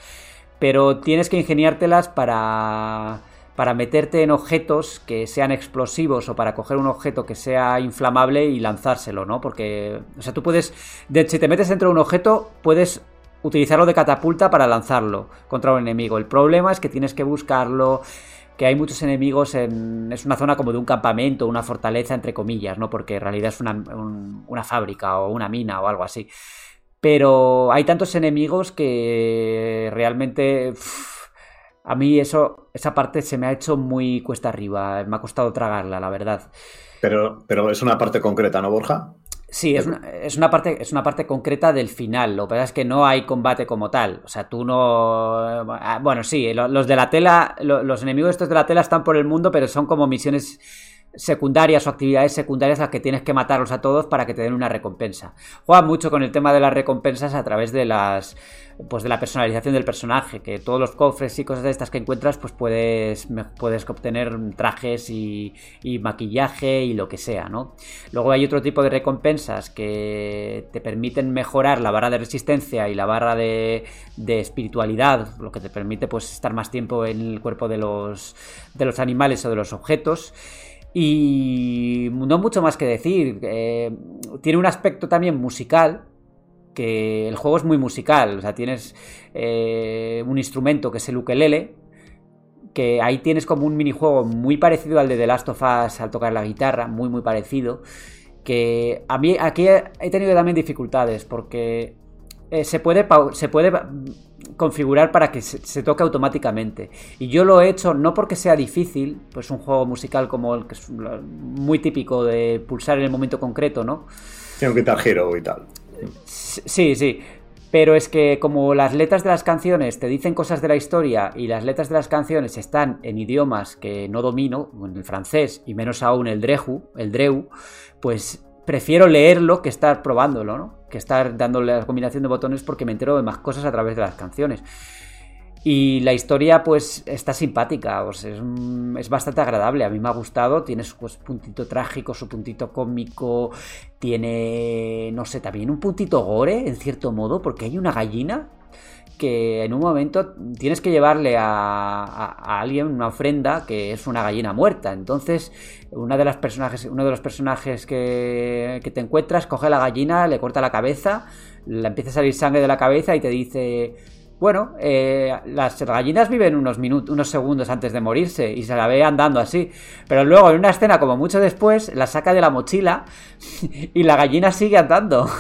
Pero tienes que ingeniártelas para para meterte en objetos que sean explosivos o para coger un objeto que sea inflamable y lanzárselo, ¿no? Porque, o sea, tú puedes, si te metes dentro de un objeto, puedes utilizarlo de catapulta para lanzarlo contra un enemigo. El problema es que tienes que buscarlo, que hay muchos enemigos en... Es una zona como de un campamento, una fortaleza, entre comillas, ¿no? Porque en realidad es una, fábrica o una mina o algo así. Pero hay tantos enemigos que realmente... a mí eso, esa parte se me ha hecho muy cuesta arriba. Me ha costado tragarla, la verdad. Pero, pero es una parte concreta, ¿no, Borja? Sí, es una, es una, parte, es una parte concreta del final. Lo que pasa es que no hay combate como tal. O sea, tú no. Ah, bueno, sí, los de la tela, los enemigos estos de la tela están por el mundo, pero son como misiones secundarias o actividades secundarias a las que tienes que matarlos a todos para que te den una recompensa. Juega mucho con el tema de las recompensas a través de las pues de la personalización del personaje, que todos los cofres y cosas de estas que encuentras pues puedes puedes obtener trajes y, maquillaje y lo que sea, ¿no? Luego hay otro tipo de recompensas que te permiten mejorar la barra de resistencia y la barra de, de espiritualidad, lo que te permite pues estar más tiempo en el cuerpo de los de los animales o de los objetos. Y no mucho más que decir. Eh, tiene un aspecto también musical que el juego es muy musical, o sea, tienes eh, un instrumento que es el ukelele, que ahí tienes como un minijuego muy parecido al de The Last of Us al tocar la guitarra, muy muy parecido, que a mí aquí he tenido también dificultades porque eh, se, puede, se puede configurar para que se, toque automáticamente. Y yo lo he hecho no porque sea difícil, pues un juego musical como el que es muy típico de pulsar en el momento concreto, ¿no? Tiene un Guitar Hero y tal. Sí, sí. Pero es que como las letras de las canciones te dicen cosas de la historia y las letras de las canciones están en idiomas que no domino, en el francés y menos aún el dreju, el dreu, pues prefiero leerlo que estar probándolo, ¿no? Que estar dándole la combinación de botones porque me entero de más cosas a través de las canciones. Y la historia, pues, está simpática, es, es, bastante agradable. A mí me ha gustado. Tiene su pues, puntito trágico, su puntito cómico. Tiene, no sé, también un puntito gore, en cierto modo, porque hay una gallina que en un momento tienes que llevarle a, alguien una ofrenda que es una gallina muerta. Entonces, una de las personajes, uno de los personajes que, que te encuentras coge la gallina, le corta la cabeza, le empieza a salir sangre de la cabeza y te dice bueno, eh, las gallinas viven unos minutos, unos segundos antes de morirse y se la ve andando así. Pero luego en una escena, como mucho después, la saca de la mochila [LAUGHS] y la gallina sigue andando. [LAUGHS]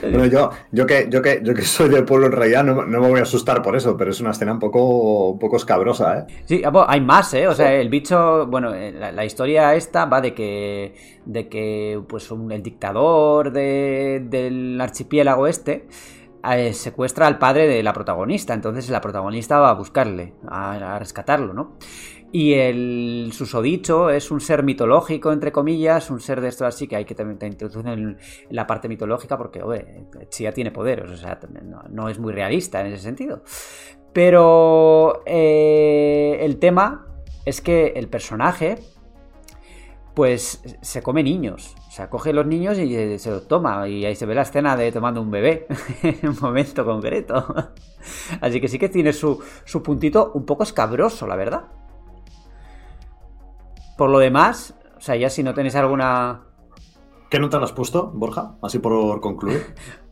Bueno, yo, yo, que, yo, que, yo que soy del pueblo en realidad no, me voy a asustar por eso, pero es una escena un poco, un poco escabrosa, ¿eh? Sí, ah, hay más, ¿eh? O sea, el bicho, bueno, eh, la, historia esta va de que, de que pues el dictador del archipiélago este eh, secuestra al padre de la protagonista. Entonces la protagonista va a buscarle, a, rescatarlo, ¿no? Y el susodicho es un ser mitológico, entre comillas, un ser de esto así que hay que también introducir en la parte mitológica porque, oye, Chia tiene poderes, o sea, no, es muy realista en ese sentido. Pero eh, el tema es que el personaje, pues, se come niños sea, coge los niños y eh, se los toma. Y ahí se ve la escena de tomando un bebé [LAUGHS] en un momento concreto. [LAUGHS] Así que sí que tiene su, su puntito un poco escabroso, la verdad. Por lo demás, o sea, ya si no tenéis alguna. ¿Qué nota le has puesto, Borja? Así por concluir. [LAUGHS]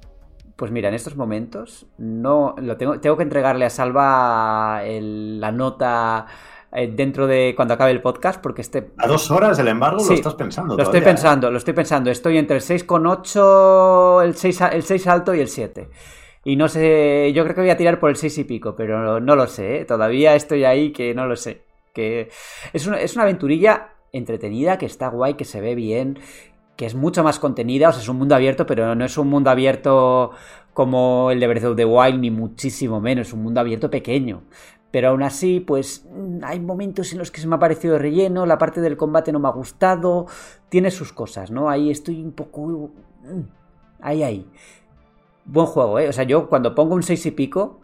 Pues mira, en estos momentos no lo tengo, tengo que entregarle a Salva la nota eh, dentro de cuando acabe el podcast, porque este... A dos horas del embargo lo estás pensando. Lo estoy pensando, lo estoy pensando. Estoy entre el 6,8, el 6, el 6 alto y el 7. Y no sé, yo creo que voy a tirar por el 6 y pico, pero no, lo sé, ¿eh? todavía estoy ahí que no lo sé. Que es una, es una aventurilla entretenida, que está guay, que se ve bien, que es mucho más contenida, o sea, es un mundo abierto, pero no es un mundo abierto como el de Breath of the Wild, ni muchísimo menos, es un mundo abierto pequeño. Pero aún así, pues mm, hay momentos en los que se me ha parecido relleno, la parte del combate no me ha gustado, tiene sus cosas, ¿no? Ahí estoy un poco... Mm, ahí, ahí. Buen juego, ¿eh? O sea, yo cuando pongo un 6 y pico,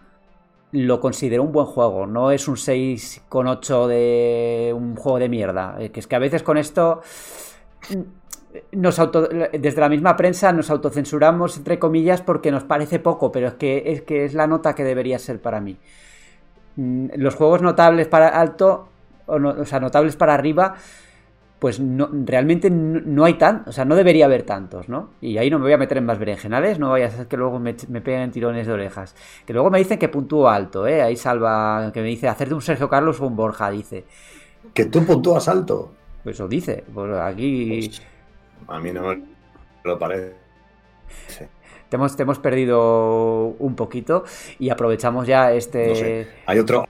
lo considero un buen juego, no es un 6 con 8 de un juego de mierda. Eh, que es que a veces con esto... Mm, nos desde la misma prensa nos autocensuramos entre comillas porque nos parece poco, pero es que es que es la nota que debería ser para mí. Mm, los juegos notables para alto, o, sea, notables para arriba, pues no, realmente no, hay tantos, o sea, no debería haber tantos, ¿no? Y ahí no me voy a meter en más berenjenales, no vaya a ser que luego me, me peguen tirones de orejas. Que luego me dicen que puntúo alto, ¿eh? Ahí salva, que me dice, hacerte un Sergio Carlos o un Borja, dice. Que tú puntúas alto. Pues eso dice, pues aquí... Pues, a mí no me lo parece. Te hemos, hemos perdido un poquito y aprovechamos ya este. Hay otro.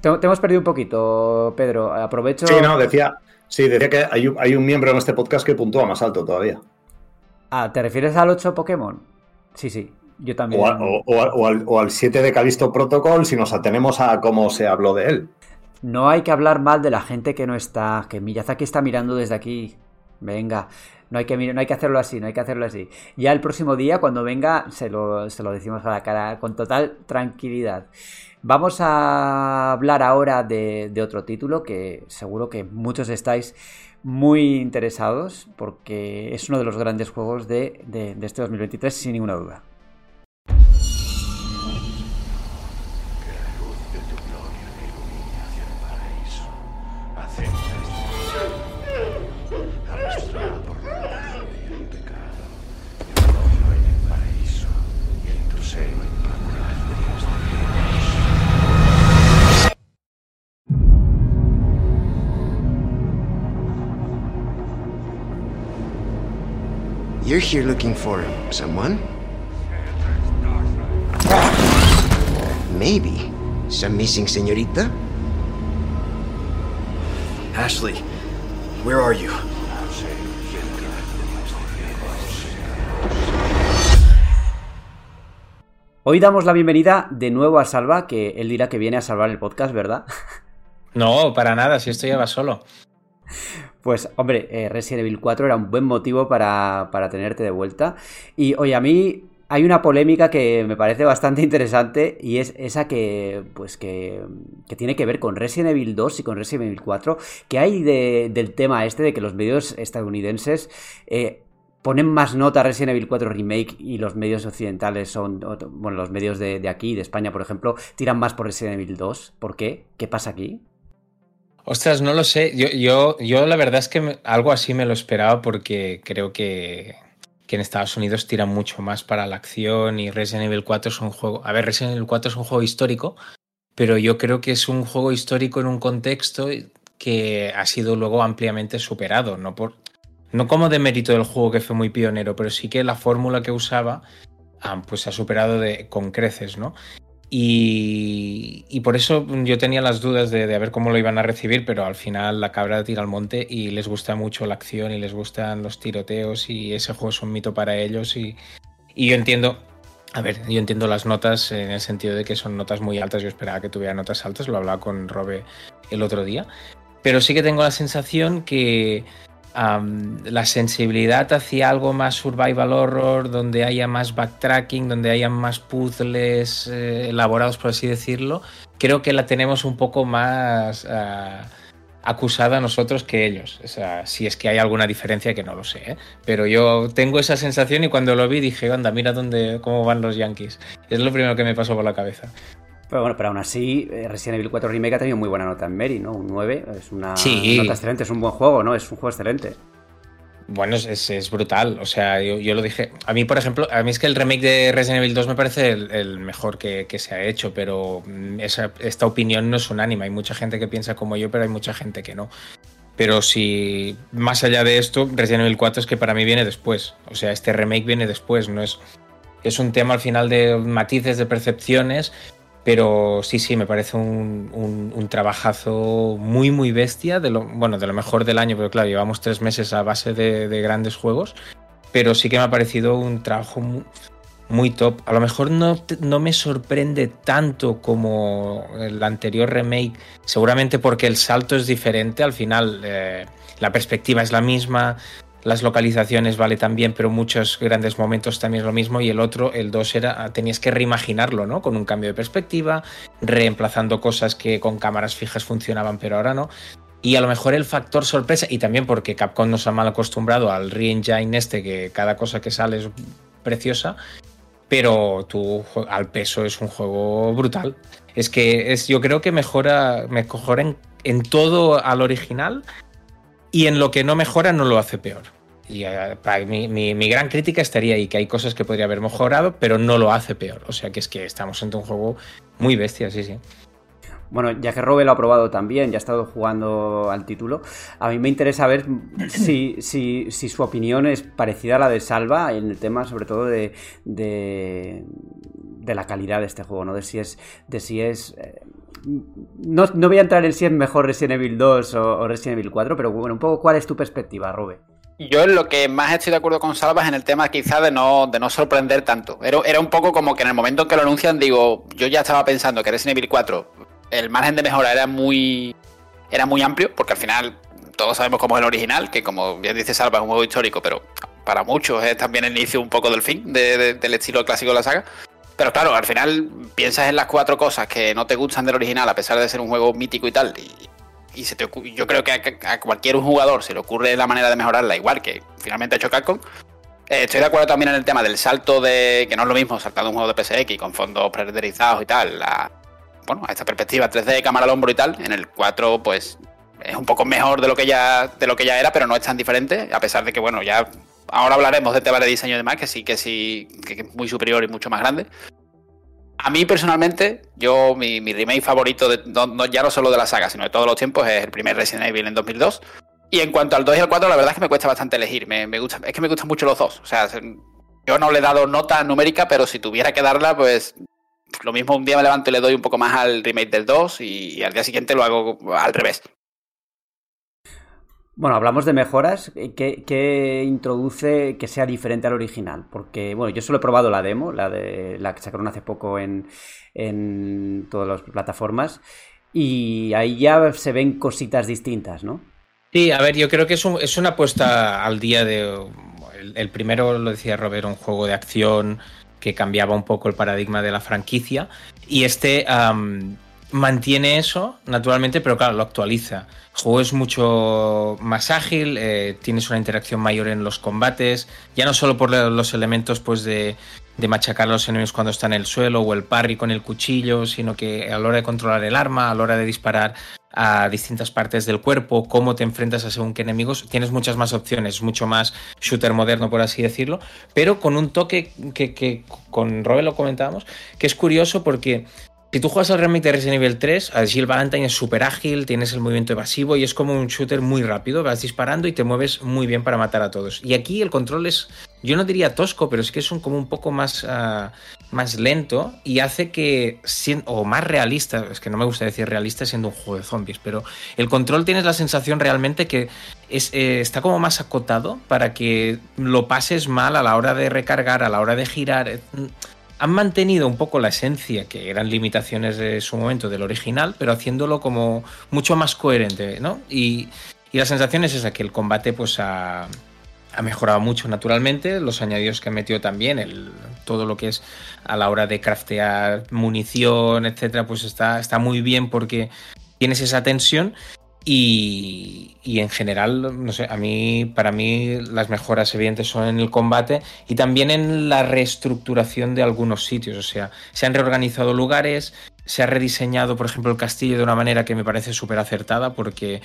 Te, hemos perdido un poquito, Pedro. Aprovecho. Sí, no, decía. Sí, decía que hay, hay un miembro en este podcast que puntúa más alto todavía. Ah, ¿te refieres al 8 Pokémon? Sí, sí. Yo también. O, al, o al 7 de Calisto Protocol si nos atenemos a cómo se habló de él. No hay que hablar mal de la gente que no está, que Miyazaki está mirando desde aquí. Venga, no hay, que, no hay que hacerlo así, no hay que hacerlo así. Ya el próximo día, cuando venga, se lo, decimos a la cara con total tranquilidad. Vamos a hablar ahora de, otro título que seguro que muchos estáis muy interesados porque es uno de los grandes juegos de este 2023 sin ninguna duda. You're here looking for someone? Maybe. Some missing señorita? Ashley, where are you? Hoy damos la bienvenida de nuevo a Salva, que él dirá que viene a salvar el podcast, ¿verdad? No, para nada, si esto ya va solo. [LAUGHS] Pues, hombre, eh, Resident Evil 4 era un buen motivo para, para tenerte de vuelta. Y, oye, a mí hay una polémica que me parece bastante [LAUGHS] interesante y es esa que, pues que, que, tiene que ver con Resident Evil 2 y con Resident Evil 4, que hay de, del tema este de que los medios estadounidenses eh, ponen más nota a Resident Evil 4 Remake y los medios occidentales son, bueno, los medios de aquí, de España, por ejemplo, tiran más por Resident Evil 2. ¿Por qué? ¿Qué pasa aquí? Ostras, no lo sé. Yo, yo, yo la verdad es que algo así me lo esperaba porque creo que, que, en Estados Unidos tiran mucho más para la acción y Resident Evil 4 es un juego... A ver, Resident Evil 4 es un juego histórico, pero yo creo que es un juego histórico en un contexto que ha sido luego ampliamente superado, no por... No como de mérito del juego que fue muy pionero, pero sí que la fórmula que usaba ah, pues ha superado con creces, ¿no? Y, y, por eso yo tenía las dudas de, de, ver cómo lo iban a recibir, pero al final la cabra tira al monte y les gusta mucho la acción y les gustan los tiroteos y ese juego es un mito para ellos y, y yo entiendo, a ver, yo entiendo las notas en el sentido de que son notas muy altas, yo esperaba que tuviera notas altas, lo hablaba con Robe el otro día, pero sí que tengo la sensación que la sensibilidad hacia algo más survival horror, donde haya más backtracking, donde haya más puzzles eh, elaborados, por así decirlo, creo que la tenemos un poco más uh, acusada nosotros que ellos. O sea, si es que hay alguna diferencia, que no lo sé. ¿eh? Pero yo tengo esa sensación y cuando lo vi dije, anda, mira dónde, cómo van los Yankees. Es lo primero que me pasó por la cabeza. Pero bueno, pero aún así, eh, Resident Evil 4 Remake ha tenido muy buena nota en Mary, ¿no? Un 9, es una sí. nota excelente, es un buen juego, ¿no? Es un juego excelente. Bueno, es, es brutal. O sea, yo, yo, lo dije. A mí, por ejemplo, a mí es que el remake de Resident Evil 2 me parece el, el mejor que, que, se ha hecho, pero esa, esta opinión no es unánime. Hay mucha gente que piensa como yo, pero hay mucha gente que no. Pero si más allá de esto, Resident Evil 4 es que para mí viene después. O sea, este remake viene después, no es. Es un tema al final de matices, de percepciones, pero sí, sí, me parece un, un, trabajazo muy, muy bestia, de lo, bueno, de lo mejor del año, pero claro, llevamos tres meses a base de, de grandes juegos, pero sí que me ha parecido un trabajo muy, muy top. A lo mejor no, no, me sorprende tanto como el anterior remake, seguramente porque el salto es diferente, al final eh, la perspectiva es la misma, las localizaciones vale también, pero muchos grandes momentos también es lo mismo. Y el otro, el 2, era, tenías que reimaginarlo, ¿no? Con un cambio de perspectiva, reemplazando cosas que con cámaras fijas funcionaban, pero ahora no. Y a lo mejor el factor sorpresa, y también porque Capcom nos ha mal acostumbrado al re-engine este, que cada cosa que sale es preciosa, pero tú al peso es un juego brutal. Es que es, yo creo que mejora, mejora en todo al original y en lo que no mejora no lo hace peor. Y uh, para mi, mi, mi, gran crítica estaría ahí, que hay cosas que podría haber mejorado, pero no lo hace peor. O sea que es que estamos ante un juego muy bestia, sí, sí. Bueno, ya que Robe lo ha probado también, ya ha estado jugando al título, a mí me interesa ver [CLEARS THROAT] si, si, si su opinión es parecida a la de Salva en el tema sobre todo de, de, de la calidad de este juego, ¿no? De si es, de si es eh, no, no, voy a entrar en si es mejor Resident Evil 2 o, Resident Evil 4, pero bueno, un poco cuál es tu perspectiva, Robe. Yo en lo que más estoy de acuerdo con Salva es en el tema quizá de no, de no sorprender tanto. Era, era, un poco como que en el momento en que lo anuncian digo, yo ya estaba pensando que Resident Evil 4, el margen de mejora era muy, era muy amplio, porque al final todos sabemos cómo es el original, que como bien dice Salva es un juego histórico, pero para muchos es también el inicio un poco del fin de, de, del estilo clásico de la saga. Pero claro, al final piensas en las cuatro cosas que no te gustan del original, a pesar de ser un juego mítico y tal. Y, y se te yo creo que a, a, cualquier jugador se le ocurre la manera de mejorarla, igual que finalmente ha hecho Capcom. Eh, estoy de acuerdo también en el tema del salto de. que no es lo mismo saltar de un juego de PSX con fondos pre-renderizados y tal. La, bueno, a esta perspectiva 3D, cámara al hombro y tal. En el 4, pues. Es un poco mejor de lo que ya. de lo que ya era, pero no es tan diferente. A pesar de que, bueno, ya ahora hablaremos de tema de diseño y demás, que sí, que sí, que es muy superior y mucho más grande. A mí personalmente, yo mi, remake favorito, de, no, ya no solo de la saga, sino de todos los tiempos, es el primer Resident Evil en 2002. Y en cuanto al 2 y al 4, la verdad es que me cuesta bastante elegir. Me, gusta, es que me gustan mucho los dos. O sea, yo no le he dado nota numérica, pero si tuviera que darla, pues lo mismo un día me levanto y le doy un poco más al remake del 2 y, y al día siguiente lo hago al revés. Bueno, hablamos de mejoras. ¿Qué, ¿Qué, introduce que sea diferente al original? Porque, bueno, yo solo he probado la demo, la de la que sacaron hace poco en, en todas las plataformas. Y ahí ya se ven cositas distintas, ¿no? Sí, a ver, yo creo que es, es una apuesta al día de. El, primero, lo decía Robert, un juego de acción que cambiaba un poco el paradigma de la franquicia. Y este. Mantiene eso, naturalmente, pero claro, lo actualiza. El juego es mucho más ágil, eh, tienes una interacción mayor en los combates, ya no solo por los elementos pues de, de, machacar a los enemigos cuando están en el suelo o el parry con el cuchillo, sino que a la hora de controlar el arma, a la hora de disparar a distintas partes del cuerpo, cómo te enfrentas a según qué enemigos, tienes muchas más opciones, mucho más shooter moderno, por así decirlo, pero con un toque que, que con Robe lo comentábamos, que es curioso porque si tú juegas al remake de Resident Evil 3, Jill Valentine es súper ágil, tienes el movimiento evasivo y es como un shooter muy rápido, vas disparando y te mueves muy bien para matar a todos. Y aquí el control es, yo no diría tosco, pero es que es como un poco más, uh, más lento y hace que, o más realista, es que no me gusta decir realista siendo un juego de zombies, pero el control tienes la sensación realmente que eh, está como más acotado para que lo pases mal a la hora de recargar, a la hora de girar han mantenido un poco la esencia, que eran limitaciones de su momento del original, pero haciéndolo como mucho más coherente, ¿no? Y, y la sensación es esa, que el combate pues ha, ha, mejorado mucho naturalmente, los añadidos que metió también, el, todo lo que es a la hora de craftear munición, etcétera, pues está, está muy bien porque tienes esa tensión y, y, en general, no sé, a mí, para mí las mejoras evidentes son en el combate y también en la reestructuración de algunos sitios. O sea, se han reorganizado lugares, se ha rediseñado, por ejemplo, el castillo de una manera que me parece súper acertada porque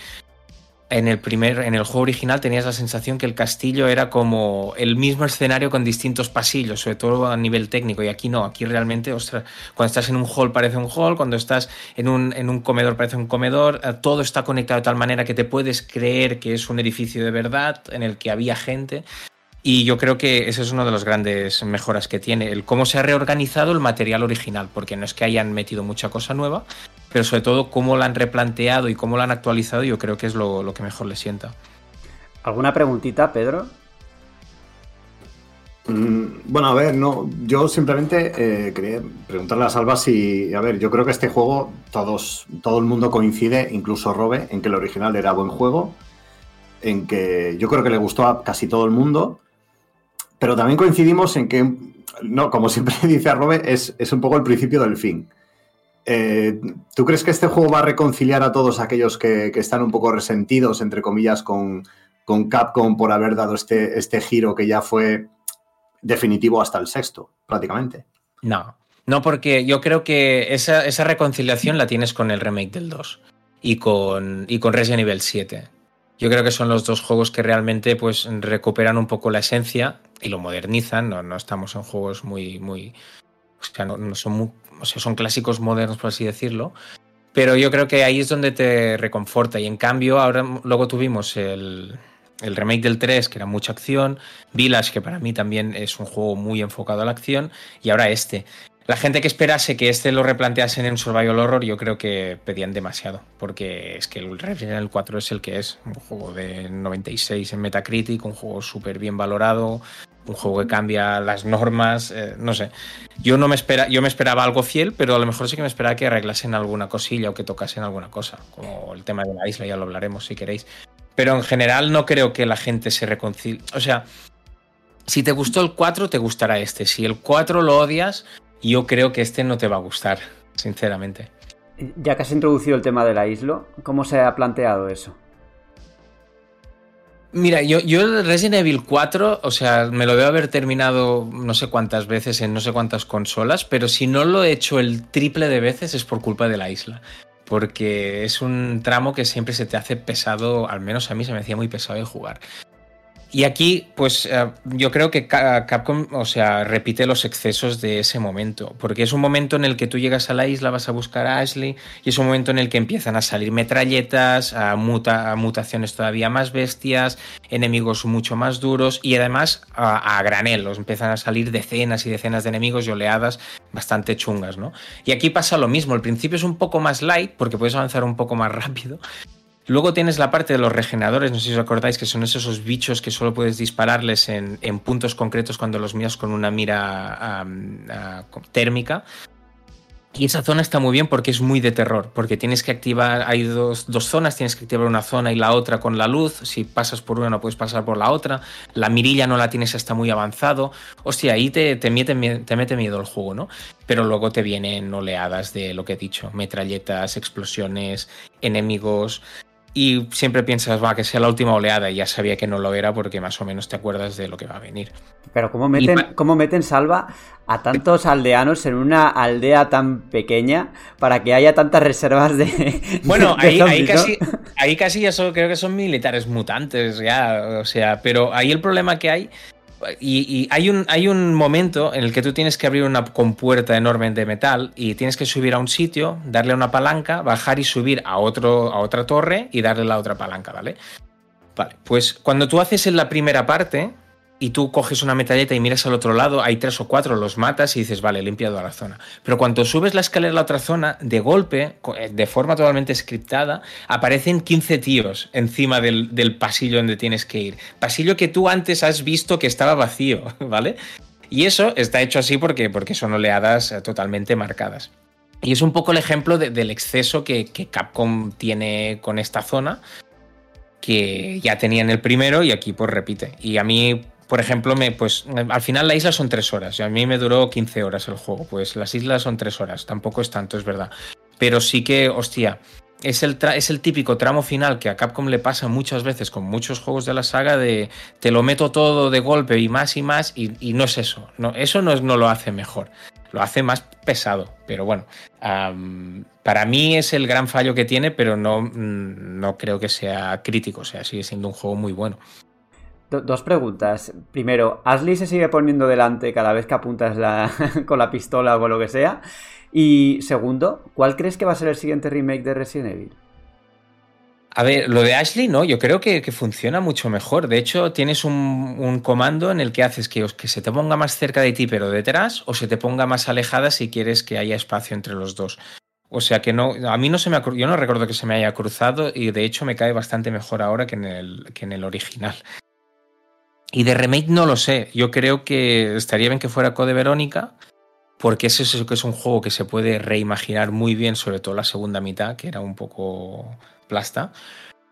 en el primer, en el juego original tenías la sensación que el castillo era como el mismo escenario con distintos pasillos, sobre todo a nivel técnico, y aquí no, aquí realmente, ostras, cuando estás en un hall parece un hall, cuando estás en un, en un comedor parece un comedor, eh, todo está conectado de tal manera que te puedes creer que es un edificio de verdad en el que había gente. Y yo creo que ese es uno de los grandes mejoras que tiene, el cómo se ha reorganizado el material original, porque no es que hayan metido mucha cosa nueva, pero sobre todo cómo lo han replanteado y cómo lo han actualizado, yo creo que es lo, lo que mejor le sienta. ¿Alguna preguntita, Pedro? Mm, bueno, a ver, no, yo simplemente eh, quería preguntarle a Salva si, a ver, yo creo que este juego todos, todo el mundo coincide, incluso Robe, en que el original era buen juego, en que yo creo que le gustó a casi todo el mundo, pero también coincidimos en que, no, como siempre [LAUGHS] dice Robe, es, es un poco el principio del fin. Eh, ¿Tú crees que este juego va a reconciliar a todos aquellos que, que están un poco resentidos, entre comillas, con, con, Capcom por haber dado este, este giro que ya fue definitivo hasta el sexto, prácticamente? No, no, porque yo creo que esa, esa reconciliación la tienes con el remake del 2 y con, y con Resident Evil 7. Yo creo que son los dos juegos que realmente pues, recuperan un poco la esencia y lo modernizan. No, no estamos en juegos muy. muy o sea, no, son muy, o sea, son clásicos modernos, por así decirlo. Pero yo creo que ahí es donde te reconforta. Y en cambio, ahora luego tuvimos el, el remake del 3, que era mucha acción, Village, que para mí también es un juego muy enfocado a la acción, y ahora este. La gente que esperase que este lo replanteasen en Survival Horror, yo creo que pedían demasiado, porque es que el Resident Evil 4 es el que es, un juego de 96 en Metacritic, un juego súper bien valorado, un juego que cambia las normas, eh, no sé. Yo no me espera, yo me esperaba algo fiel, pero a lo mejor sí que me esperaba que arreglasen alguna cosilla o que tocasen alguna cosa, como el tema de la isla, ya lo hablaremos si queréis. Pero en general no creo que la gente se reconcilie. O sea, si te gustó el 4, te gustará este. Si el 4 lo odias, yo creo que este no te va a gustar, sinceramente. Ya que has introducido el tema de la isla, ¿cómo se ha planteado eso? Mira, yo, yo Resident Evil 4, o sea, me lo veo haber terminado no sé cuántas veces en no sé cuántas consolas, pero si no lo he hecho el triple de veces es por culpa de la isla. Porque es un tramo que siempre se te hace pesado, al menos a mí se me hacía muy pesado de jugar. Y aquí, pues eh, yo creo que Ca- Capcom, o sea, repite los excesos de ese momento, porque es un momento en el que tú llegas a la isla, vas a buscar a Ashley, y es un momento en el que empiezan a salir metralletas, mutaciones todavía más bestias, enemigos mucho más duros, y además a, a granel, empiezan a salir decenas y decenas de enemigos y oleadas bastante chungas, ¿no? Y aquí pasa lo mismo, el principio es un poco más light, porque puedes avanzar un poco más [LAUGHS] rápido, Luego tienes la parte de los regeneradores, no sé si os acordáis, que son esos bichos que solo puedes dispararles en, en puntos concretos cuando los miras con una mira térmica. Y esa zona está muy bien porque es muy de terror, porque tienes que activar, hay dos, dos zonas, tienes que activar una zona y la otra con la luz, si pasas por una no puedes pasar por la otra, la mirilla no la tienes hasta muy avanzado, hostia, ahí te, te, mete, te mete miedo el juego, ¿no? Pero luego te vienen oleadas de lo que he dicho, metralletas, explosiones, enemigos, y siempre piensas, va, que sea la última oleada, y ya sabía que no lo era porque más o menos te acuerdas de lo que va a venir. Pero ¿cómo meten, cómo meten salva a tantos aldeanos en una aldea tan pequeña para que haya tantas reservas de. Bueno, de ahí, ahí zombies, ¿no? casi, ahí casi ya creo que son militares mutantes, ya, o sea, pero ahí el problema que hay, y, hay, un, hay un momento en el que tú tienes que abrir una compuerta enorme de metal y tienes que subir a un sitio, darle una palanca, bajar y subir a, otro, a otra torre y darle la otra palanca, ¿vale? Vale, pues cuando tú haces en la primera parte y tú coges una metalleta y miras al otro lado, hay tres o cuatro, los matas y dices, vale, he limpiado la zona. Pero cuando subes la escalera a la otra zona, de golpe, eh, de forma totalmente scriptada, aparecen 15 tíos encima del, del pasillo donde tienes que ir. Pasillo que tú antes has visto que estaba vacío, [LAUGHS] ¿vale? Y eso está hecho así porque, porque son oleadas eh, totalmente marcadas. Y es un poco el ejemplo de- del exceso que, que Capcom tiene con esta zona, que ya tenía en el primero y aquí pues repite. Y a mí, por ejemplo, me, pues al final la isla son tres horas y a mí me duró 15 horas el juego. Pues las islas son tres horas, tampoco es tanto, es verdad. Pero sí que, hostia, es el, es el típico tramo final que a Capcom le pasa muchas veces con muchos juegos de la saga de te lo meto todo de golpe y más y más y, no es eso. No, eso no, es- no lo hace mejor. Lo hace más pesado. Pero bueno, para mí es el gran fallo que tiene, pero no, mm, no creo que sea crítico. O sea, sigue siendo un juego muy bueno. Do- dos preguntas. Primero, ¿Ashley se sigue poniendo delante cada vez que apuntas [LAUGHS] con la pistola o lo que sea? Y segundo, ¿cuál crees que va a ser el siguiente remake de Resident Evil? A ver, lo de Ashley no, yo creo que, funciona mucho mejor. De hecho, tienes un, comando en el que haces que, se te ponga más cerca de ti pero detrás o se te ponga más alejada si quieres que haya espacio entre los dos. O sea que no, a mí no se me ha, yo no recuerdo que se me haya cruzado y de hecho me cae bastante mejor ahora que en el original. Y de remake no lo sé. Yo creo que estaría bien que fuera Code Verónica, porque es, que es un juego que se puede reimaginar muy bien, sobre todo la segunda mitad, que era un poco plasta.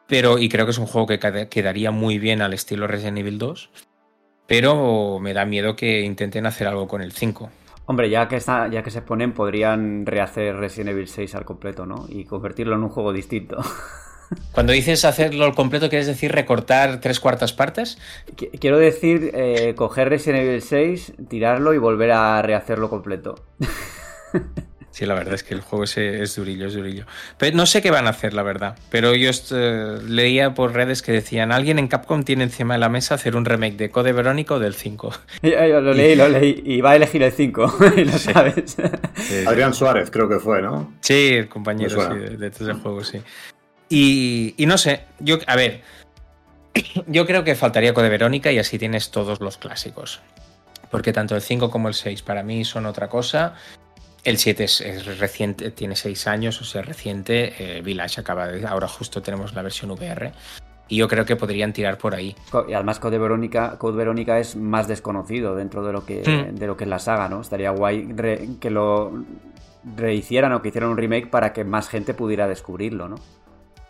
Pero, y creo que es un juego que queda- quedaría muy bien al estilo Resident Evil 2. Pero me da miedo que intenten hacer algo con el 5. Hombre, ya que, ya que se ponen, podrían rehacer Resident Evil 6 al completo, ¿no? Y convertirlo en un juego distinto. [LAUGHS] Cuando dices hacerlo al completo, ¿quieres decir recortar tres cuartas partes? Qu- Quiero decir, eh, coger Resident Evil 6, tirarlo y volver a rehacerlo completo. [LAUGHS] Sí, la verdad es que el juego ese es durillo, es durillo. Pero no sé qué van a hacer, la verdad. Pero yo eh, leía por redes que decían, alguien en Capcom tiene encima de la mesa hacer un remake de Code Verónica o del 5. [LAUGHS] Yo lo leí, lo leí, y va a elegir el 5, [LAUGHS] y lo sabes. Adrián Suárez creo que fue, ¿no? Sí, el compañero de, de ese juego, sí. Y, y no sé, yo, a ver, yo creo que faltaría Code Verónica y así tienes todos los clásicos. Porque tanto el 5 como el 6 para mí son otra cosa. El 7 es, es reciente, tiene 6 años, o sea, reciente. Eh, Village acaba de. Ahora justo tenemos la versión VR. Y yo creo que podrían tirar por ahí. Y además Code Verónica, Code Verónica es más desconocido dentro de lo que, de lo que es la saga, ¿no? Estaría guay re- que lo rehicieran o que hicieran un remake para que más gente pudiera descubrirlo, ¿no?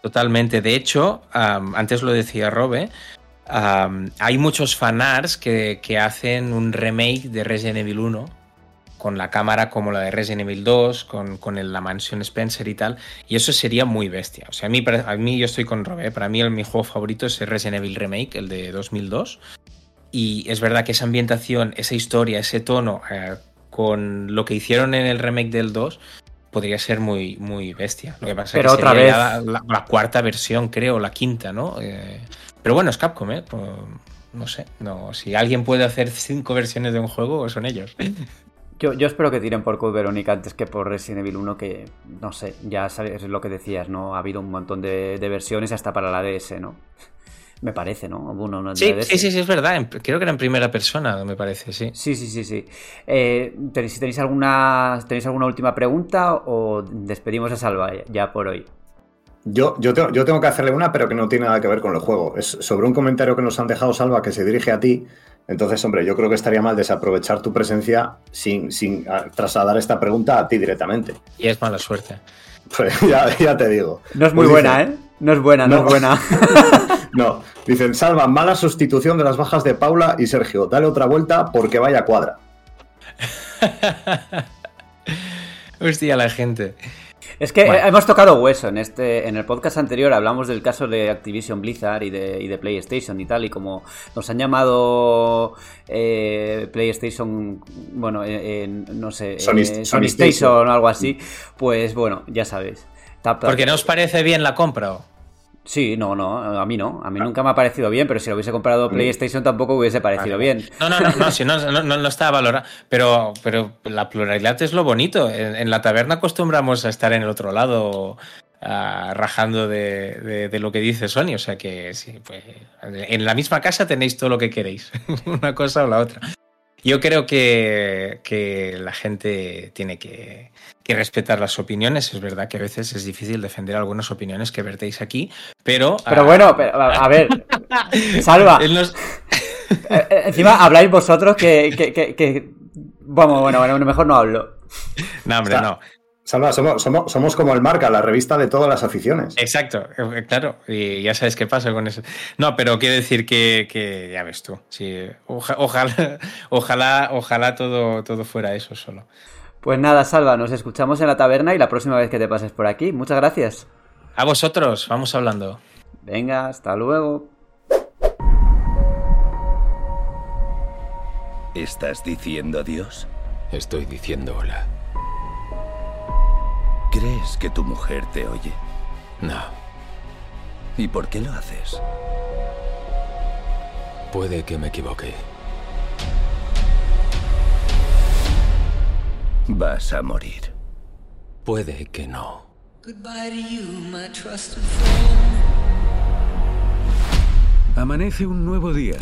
Totalmente. De hecho, am, antes lo decía Robe, hay muchos fanarts que, que hacen un remake de Resident Evil 1 con la cámara como la de Resident Evil 2, con, con el- la mansión Spencer y tal, y eso sería muy bestia. O sea, a mí, a mí yo estoy con Robe, para mí el, mi juego favorito es el Resident Evil Remake, el de 2002, y es verdad que esa ambientación, esa historia, ese tono, eh, con lo que hicieron en el remake del 2, podría ser muy, muy bestia. Lo que pasa Pero es que otra sería vez- ya la, la- la cuarta versión, creo, la quinta, ¿no? Eh, pero bueno, es Capcom, ¿eh? Pues, no sé. No, si alguien puede hacer cinco versiones de un juego, son ellos. [LAUGHS] Yo, yo espero que tiren por Code Verónica antes que por Resident Evil 1, que no sé, ya sabes lo que decías, ¿no? Ha habido un montón de, de versiones hasta para la DS, ¿no? Me parece, ¿no? Uno, Sí, sí, sí, sí, es verdad. En- Creo que era en primera persona, me parece, sí. Sí, sí, sí, sí. Eh, ¿tenéis, si tenéis alguna, ¿Tenéis alguna última pregunta o despedimos a Salva ya por hoy? Yo, yo, tengo, yo tengo que hacerle una, pero que no tiene nada que ver con el juego. Es sobre un comentario que nos han dejado, Salva, que se dirige a ti. Entonces, hombre, yo creo que estaría mal desaprovechar tu presencia sin, sin ah, trasladar esta pregunta a ti directamente. Y es mala suerte. [LAUGHS] Pues ya, ya te digo. No es muy Pues buena, dice- ¿eh? No es buena, no, No. es buena. [LAUGHS] No, dicen, Salva, mala sustitución de las bajas de Paula y Sergio. Dale otra vuelta porque vaya cuadra. [LAUGHS] Hostia, la gente. Es que Bueno. eh, hemos tocado hueso en este en el podcast anterior hablamos del caso de Activision Blizzard y de, y de PlayStation y tal y como nos han llamado eh, PlayStation bueno eh, en- no sé Sony- eh, Sony Sony Station. Station o algo así pues bueno ya sabéis Porque no os parece bien la compra. ¿o? sí no no a mí no a mí nunca me ha parecido bien pero si lo hubiese comprado PlayStation tampoco hubiese parecido bien No, no, no, no, [LAUGHS] si no, no, valorado. Pero, pero la pluralidad es lo bonito. En, en la taberna acostumbramos a estar en el otro lado, ah, rajando de, de- de lo que dice Sony. O sea que sí, pues, en la misma casa tenéis todo lo que queréis, [LAUGHS] una cosa o la otra. Yo creo que, que la gente tiene que, que respetar las opiniones. Es verdad que a veces es difícil defender algunas opiniones que vertéis aquí, pero... pero ah, bueno pero, a, ver [LAUGHS] salva nos- Eh, eh, encima habláis vosotros que, que, que, que- Vamos, bueno, bueno, mejor no hablo. No, hombre, no. Salva, somos, somos, somos como el marca, la revista de todas las aficiones. Exacto, eh, claro, y ya sabes qué pasa con eso. No, pero quiero decir que, que ya ves tú, sí, oja- ojalá, [LAUGHS] ojalá, ojalá todo, todo fuera eso solo. Pues nada, Salva, nos escuchamos en la taberna y la próxima vez que te pases por aquí. Muchas gracias. A vosotros, vamos hablando. Venga, hasta luego. ¿Estás diciendo adiós? Estoy diciendo hola. ¿Crees que tu mujer te oye? No, ¿Y por qué lo haces? puede que me equivoque. Vas a morir. Puede que no. Amanece un nuevo día.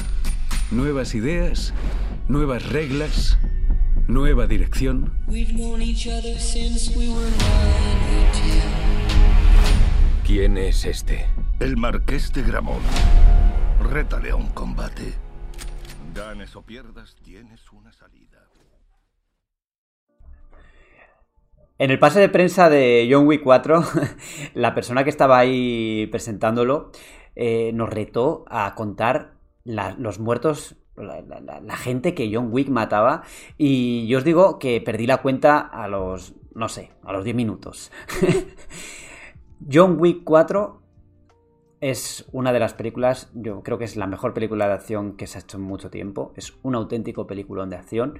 Nuevas ideas, nuevas reglas, nueva dirección. ¿Quién es este? El marqués de Gramont. Rétale a un combate. Ganes o pierdas, tienes una salida. En el pase de prensa de John Wick 4, [LAUGHS] la persona que estaba ahí presentándolo eh, nos retó a contar la- los muertos, la, gente que John Wick mataba. Y yo os digo que perdí la cuenta a los, no sé, a los 10 minutos. [LAUGHS] John Wick 4 es una de las películas, yo creo que es la mejor película de acción que se ha hecho en mucho tiempo. Es un auténtico peliculón de acción.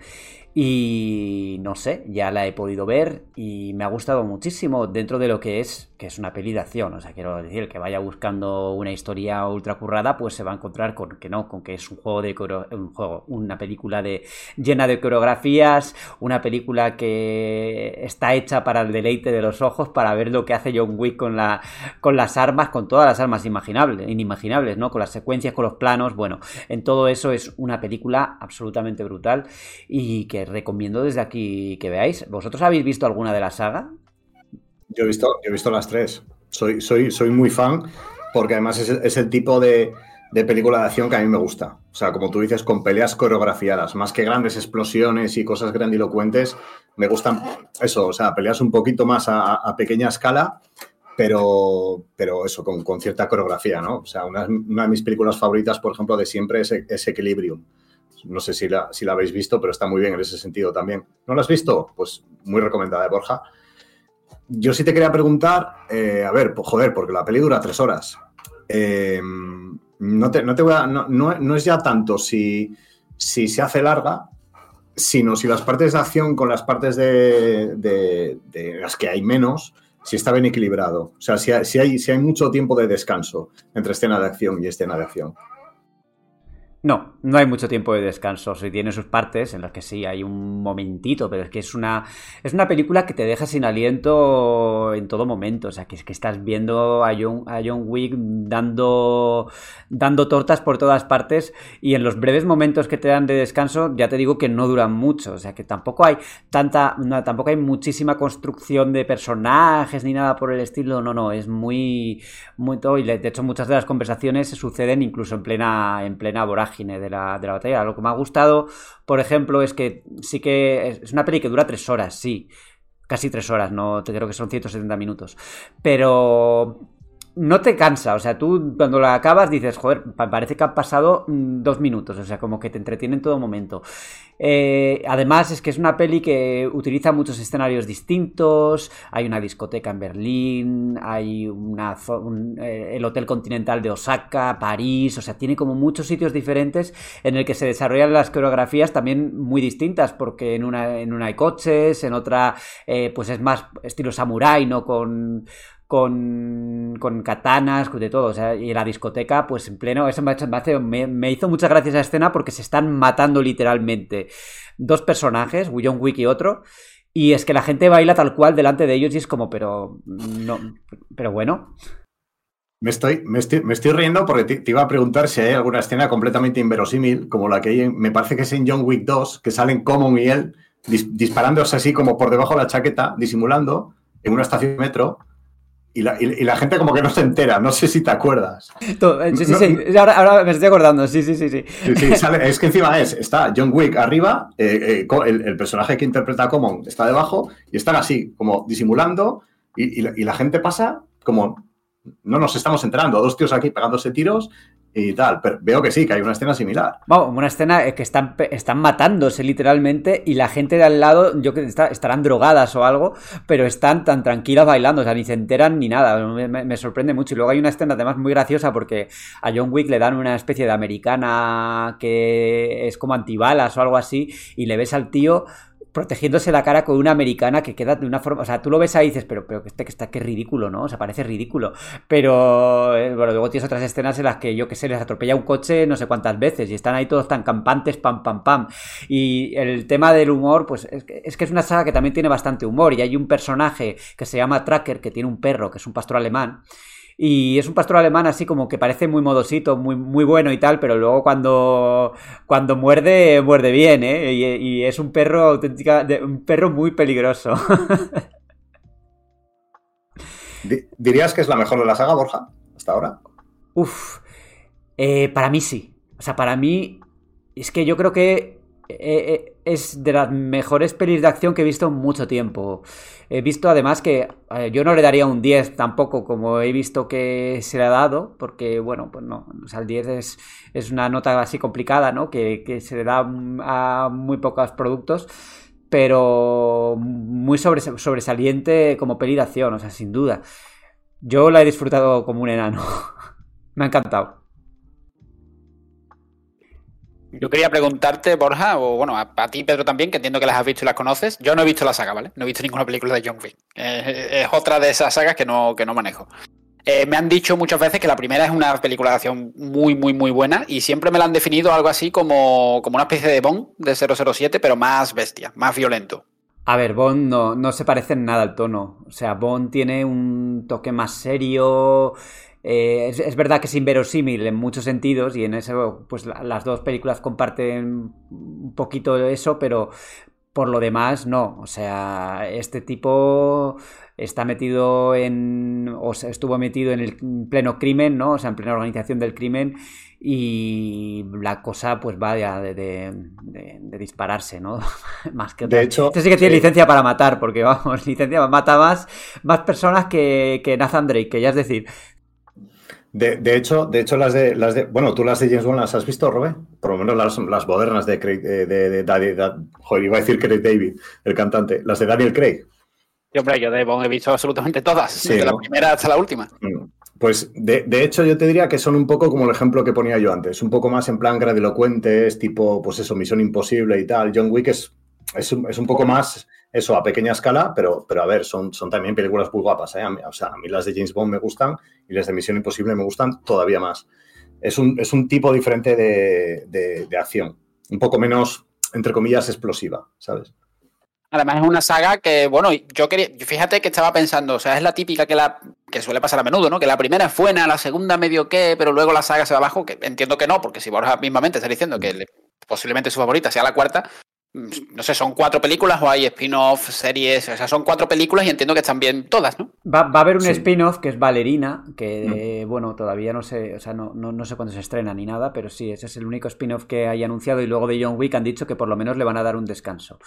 Y no sé, ya la he podido ver y me ha gustado muchísimo dentro de lo que es, que es una peli de acción. O sea, quiero decir, el que vaya buscando una historia ultra currada, pues se va a encontrar con que no, con que es un juego de un juego, una película de llena de coreografías, una película que está hecha para el deleite de los ojos, para ver lo que hace John Wick con la, con las armas, con todas las armas imaginables, inimaginables, ¿no? Con las secuencias, con los planos, bueno, en todo eso es una película absolutamente brutal y que recomiendo desde aquí que veáis. ¿Vosotros habéis visto alguna de la saga? Yo he visto, yo he visto las tres. Soy, soy, soy muy fan porque además es, es el tipo de, de película de acción que a mí me gusta. O sea, como tú dices, con peleas coreografiadas, más que grandes explosiones y cosas grandilocuentes, me gustan eso, o sea, peleas un poquito más a, a pequeña escala, pero, pero eso, con, con cierta coreografía, ¿no? O sea, una, una de mis películas favoritas, por ejemplo, de siempre es, es Equilibrium. No sé si la, si la habéis visto, pero está muy bien en ese sentido también. ¿No la has visto? Pues muy recomendada de Borja. Yo sí te quería preguntar, eh, a ver, pues, joder, porque la peli dura tres horas. Eh, no, te, no, te voy no, no- no es ya tanto si, si se hace larga, sino si las partes de acción con las partes de, de- de las que hay menos, si está bien equilibrado. O sea, si hay, si hay, si hay mucho tiempo de descanso entre escena de acción y escena de acción. No, no hay mucho tiempo de descanso. Sí, tiene sus partes en las que sí hay un momentito, pero es que es una, es una película que te deja sin aliento en todo momento. O sea, que es que estás viendo a John, a John Wick dando, dando tortas por todas partes y en los breves momentos que te dan de descanso, ya te digo que no duran mucho. O sea, que tampoco hay tanta, tampoco hay muchísima construcción de personajes ni nada por el estilo. No, no, es muy, muy todo. Y de hecho, muchas de las conversaciones se suceden incluso en plena, en plena vorágine de la batalla. Lo que me ha gustado, por ejemplo, es que sí que es una peli que dura tres horas, sí. Casi tres horas, no creo que son 170 minutos. Pero no te cansa, o sea, tú cuando la acabas dices, joder, pa- parece que han pasado mm, dos minutos, o sea, como que te entretiene en todo momento. Eh, además, es que es una peli que utiliza muchos escenarios distintos, hay una discoteca en Berlín, hay una, un- eh, el Hotel Continental de Osaka, París, o sea, tiene como muchos sitios diferentes en el que se desarrollan las coreografías también muy distintas, porque en una, en una hay coches, en otra eh, pues es más estilo samurái, ¿no? Con, con, con katanas, de todo. O sea, y la discoteca, pues en pleno. Eso me, hace- me- hizo muchas gracias esa escena porque se están matando literalmente dos personajes, John Wick y otro. Y es que la gente baila tal cual delante de ellos y es como, pero. No. Pero bueno. Me estoy, me estoy, me estoy riendo porque te, iba a preguntar si hay alguna escena completamente inverosímil, como la que hay en- me parece que es en John Wick 2, que salen Common y él dis- disparándose así como por debajo de la chaqueta, disimulando, en una estación de metro, y la, y- la gente como que no se entera, no sé si te acuerdas. Eh, Sí, sí, No- sí. Ahora, ahora me estoy acordando. Sí, sí, sí, sí. Sí, sí, sale- [LAUGHS] es que encima es, está John Wick arriba, eh, eh, el, el personaje que interpreta a Common está debajo, y están así, como disimulando, y, y la, y la gente pasa como, no nos estamos enterando, dos tíos aquí pegándose tiros y tal, pero veo que sí, que hay una escena similar. Vamos, una escena eh, que están, están matándose literalmente y la gente de al lado, yo que está- estarán drogadas o algo, pero están tan tranquilas bailando, o sea, ni se enteran ni nada. Me- me sorprende mucho. Y luego hay una escena además muy graciosa porque a John Wick le dan una especie de americana que es como antibalas o algo así y le ves al tío protegiéndose la cara con una americana que queda de una forma, o sea, tú lo ves ahí y dices, pero, pero que este que está, qué ridículo, ¿no? O sea, parece ridículo. Pero, eh, bueno, luego tienes otras escenas en las que yo que sé, les atropella un coche no sé cuántas veces y están ahí todos tan campantes, pam, pam, pam. Y el tema del humor, pues es que, es que es una saga que también tiene bastante humor y hay un personaje que se llama Tracker, que tiene un perro, que es un pastor alemán. Y es un pastor alemán así como que parece muy modosito, muy, muy bueno y tal, pero luego cuando, cuando muerde, muerde bien, ¿eh? Y, y es un perro auténtica, un perro muy peligroso. [LAUGHS] Di- ¿Dirías que es la mejor de la saga, Borja, hasta ahora? Uf, eh, para mí sí. O sea, para mí es que yo creo que eh, eh, es de las mejores pelis de acción que he visto en mucho tiempo. He visto además que yo no le daría un 10 tampoco como he visto que se le ha dado, porque bueno, pues no, o sea, el 10 es, es una nota así complicada, ¿no? Que, que se le da a muy pocos productos. Pero muy sobres- sobresaliente como peli de acción, o sea, sin duda. Yo la he disfrutado como un enano. [LAUGHS] Me ha encantado. Yo quería preguntarte, Borja, o bueno, a, ti, Pedro, también, que entiendo que las has visto y las conoces. Yo no he visto la saga, ¿vale? No he visto ninguna película de John Wick. Es otra de esas sagas que no, que no manejo. Eh, me han dicho muchas veces que la primera es una película de acción muy, muy, muy buena y siempre me la han definido algo así como, como una especie de Bond de 007, pero más bestia, más violento. A ver, Bond no, no se parece en nada al tono. O sea, Bond tiene un toque más serio. Eh, es, es verdad que es inverosímil en muchos sentidos y en eso, pues la- las dos películas comparten un poquito eso, pero por lo demás, no. O sea, este tipo está metido en. o sea, estuvo metido en el pleno crimen, ¿no? O sea, en plena organización del crimen. Y la cosa, pues va ya de, de- de- de dispararse, ¿no? [LAUGHS] más que otra. De hecho, Este sí que tiene eh, licencia para matar, porque vamos, [LAUGHS] licencia mata más, más personas que, que Nathan Drake, que ya es decir. De, de hecho, de hecho las, de, las de... Bueno, tú las de James Bond las has visto, Robé. Por lo menos las, las modernas de Craig... De, de, de- de- joder, iba a decir Craig David, el cantante. Las de Daniel Craig. Y hombre, yo de Bond he visto absolutamente todas, Sí, desde la primera hasta la última. Mm. Pues de, de, hecho yo te diría que son un poco como el ejemplo que ponía yo antes, un poco más en plan grandilocuentes, tipo, pues eso, Misión Imposible y tal. John Wick es, es, un, es un poco más eso a pequeña escala, pero, pero a ver, son, son también películas muy guapas. ¿eh? O sea, a mí las de James Bond me gustan y las de Misión Imposible me gustan todavía más. Es un, es un tipo diferente de, de, acción, un poco menos, entre comillas, explosiva, ¿sabes? Además es una saga que, bueno, yo quería, fíjate que estaba pensando, o sea, es la típica que la que suele pasar a menudo, ¿no? Que la primera es buena, la segunda medio que, pero luego la saga se va abajo, que entiendo que no, porque si Borja mismamente está diciendo que posiblemente su favorita sea la cuarta, no sé, son cuatro películas o hay spin-off, series, o sea, son cuatro películas y entiendo que están bien todas, ¿no? Va, va a haber un sí. spin-off que es Valerina, que, mm. bueno, todavía no sé, o sea, no, no, no, sé cuándo se estrena ni nada, pero sí, ese es el único spin-off que hay anunciado y luego de John Wick han dicho que por lo menos le van a dar un descanso.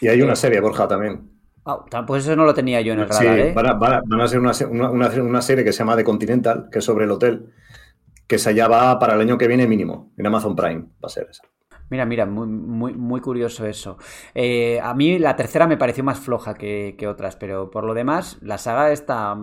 Y hay una serie, Borja, también. Oh, pues eso no lo tenía yo en el radar. Sí, ¿eh? van, a, van a ser una, una, una, serie que se llama The Continental, que es sobre el hotel, que se allá va para el año que viene mínimo. En Amazon Prime va a ser esa. Mira, mira, muy, muy, muy curioso eso. Eh, a mí la tercera me pareció más floja que, otras, pero por lo demás, la saga está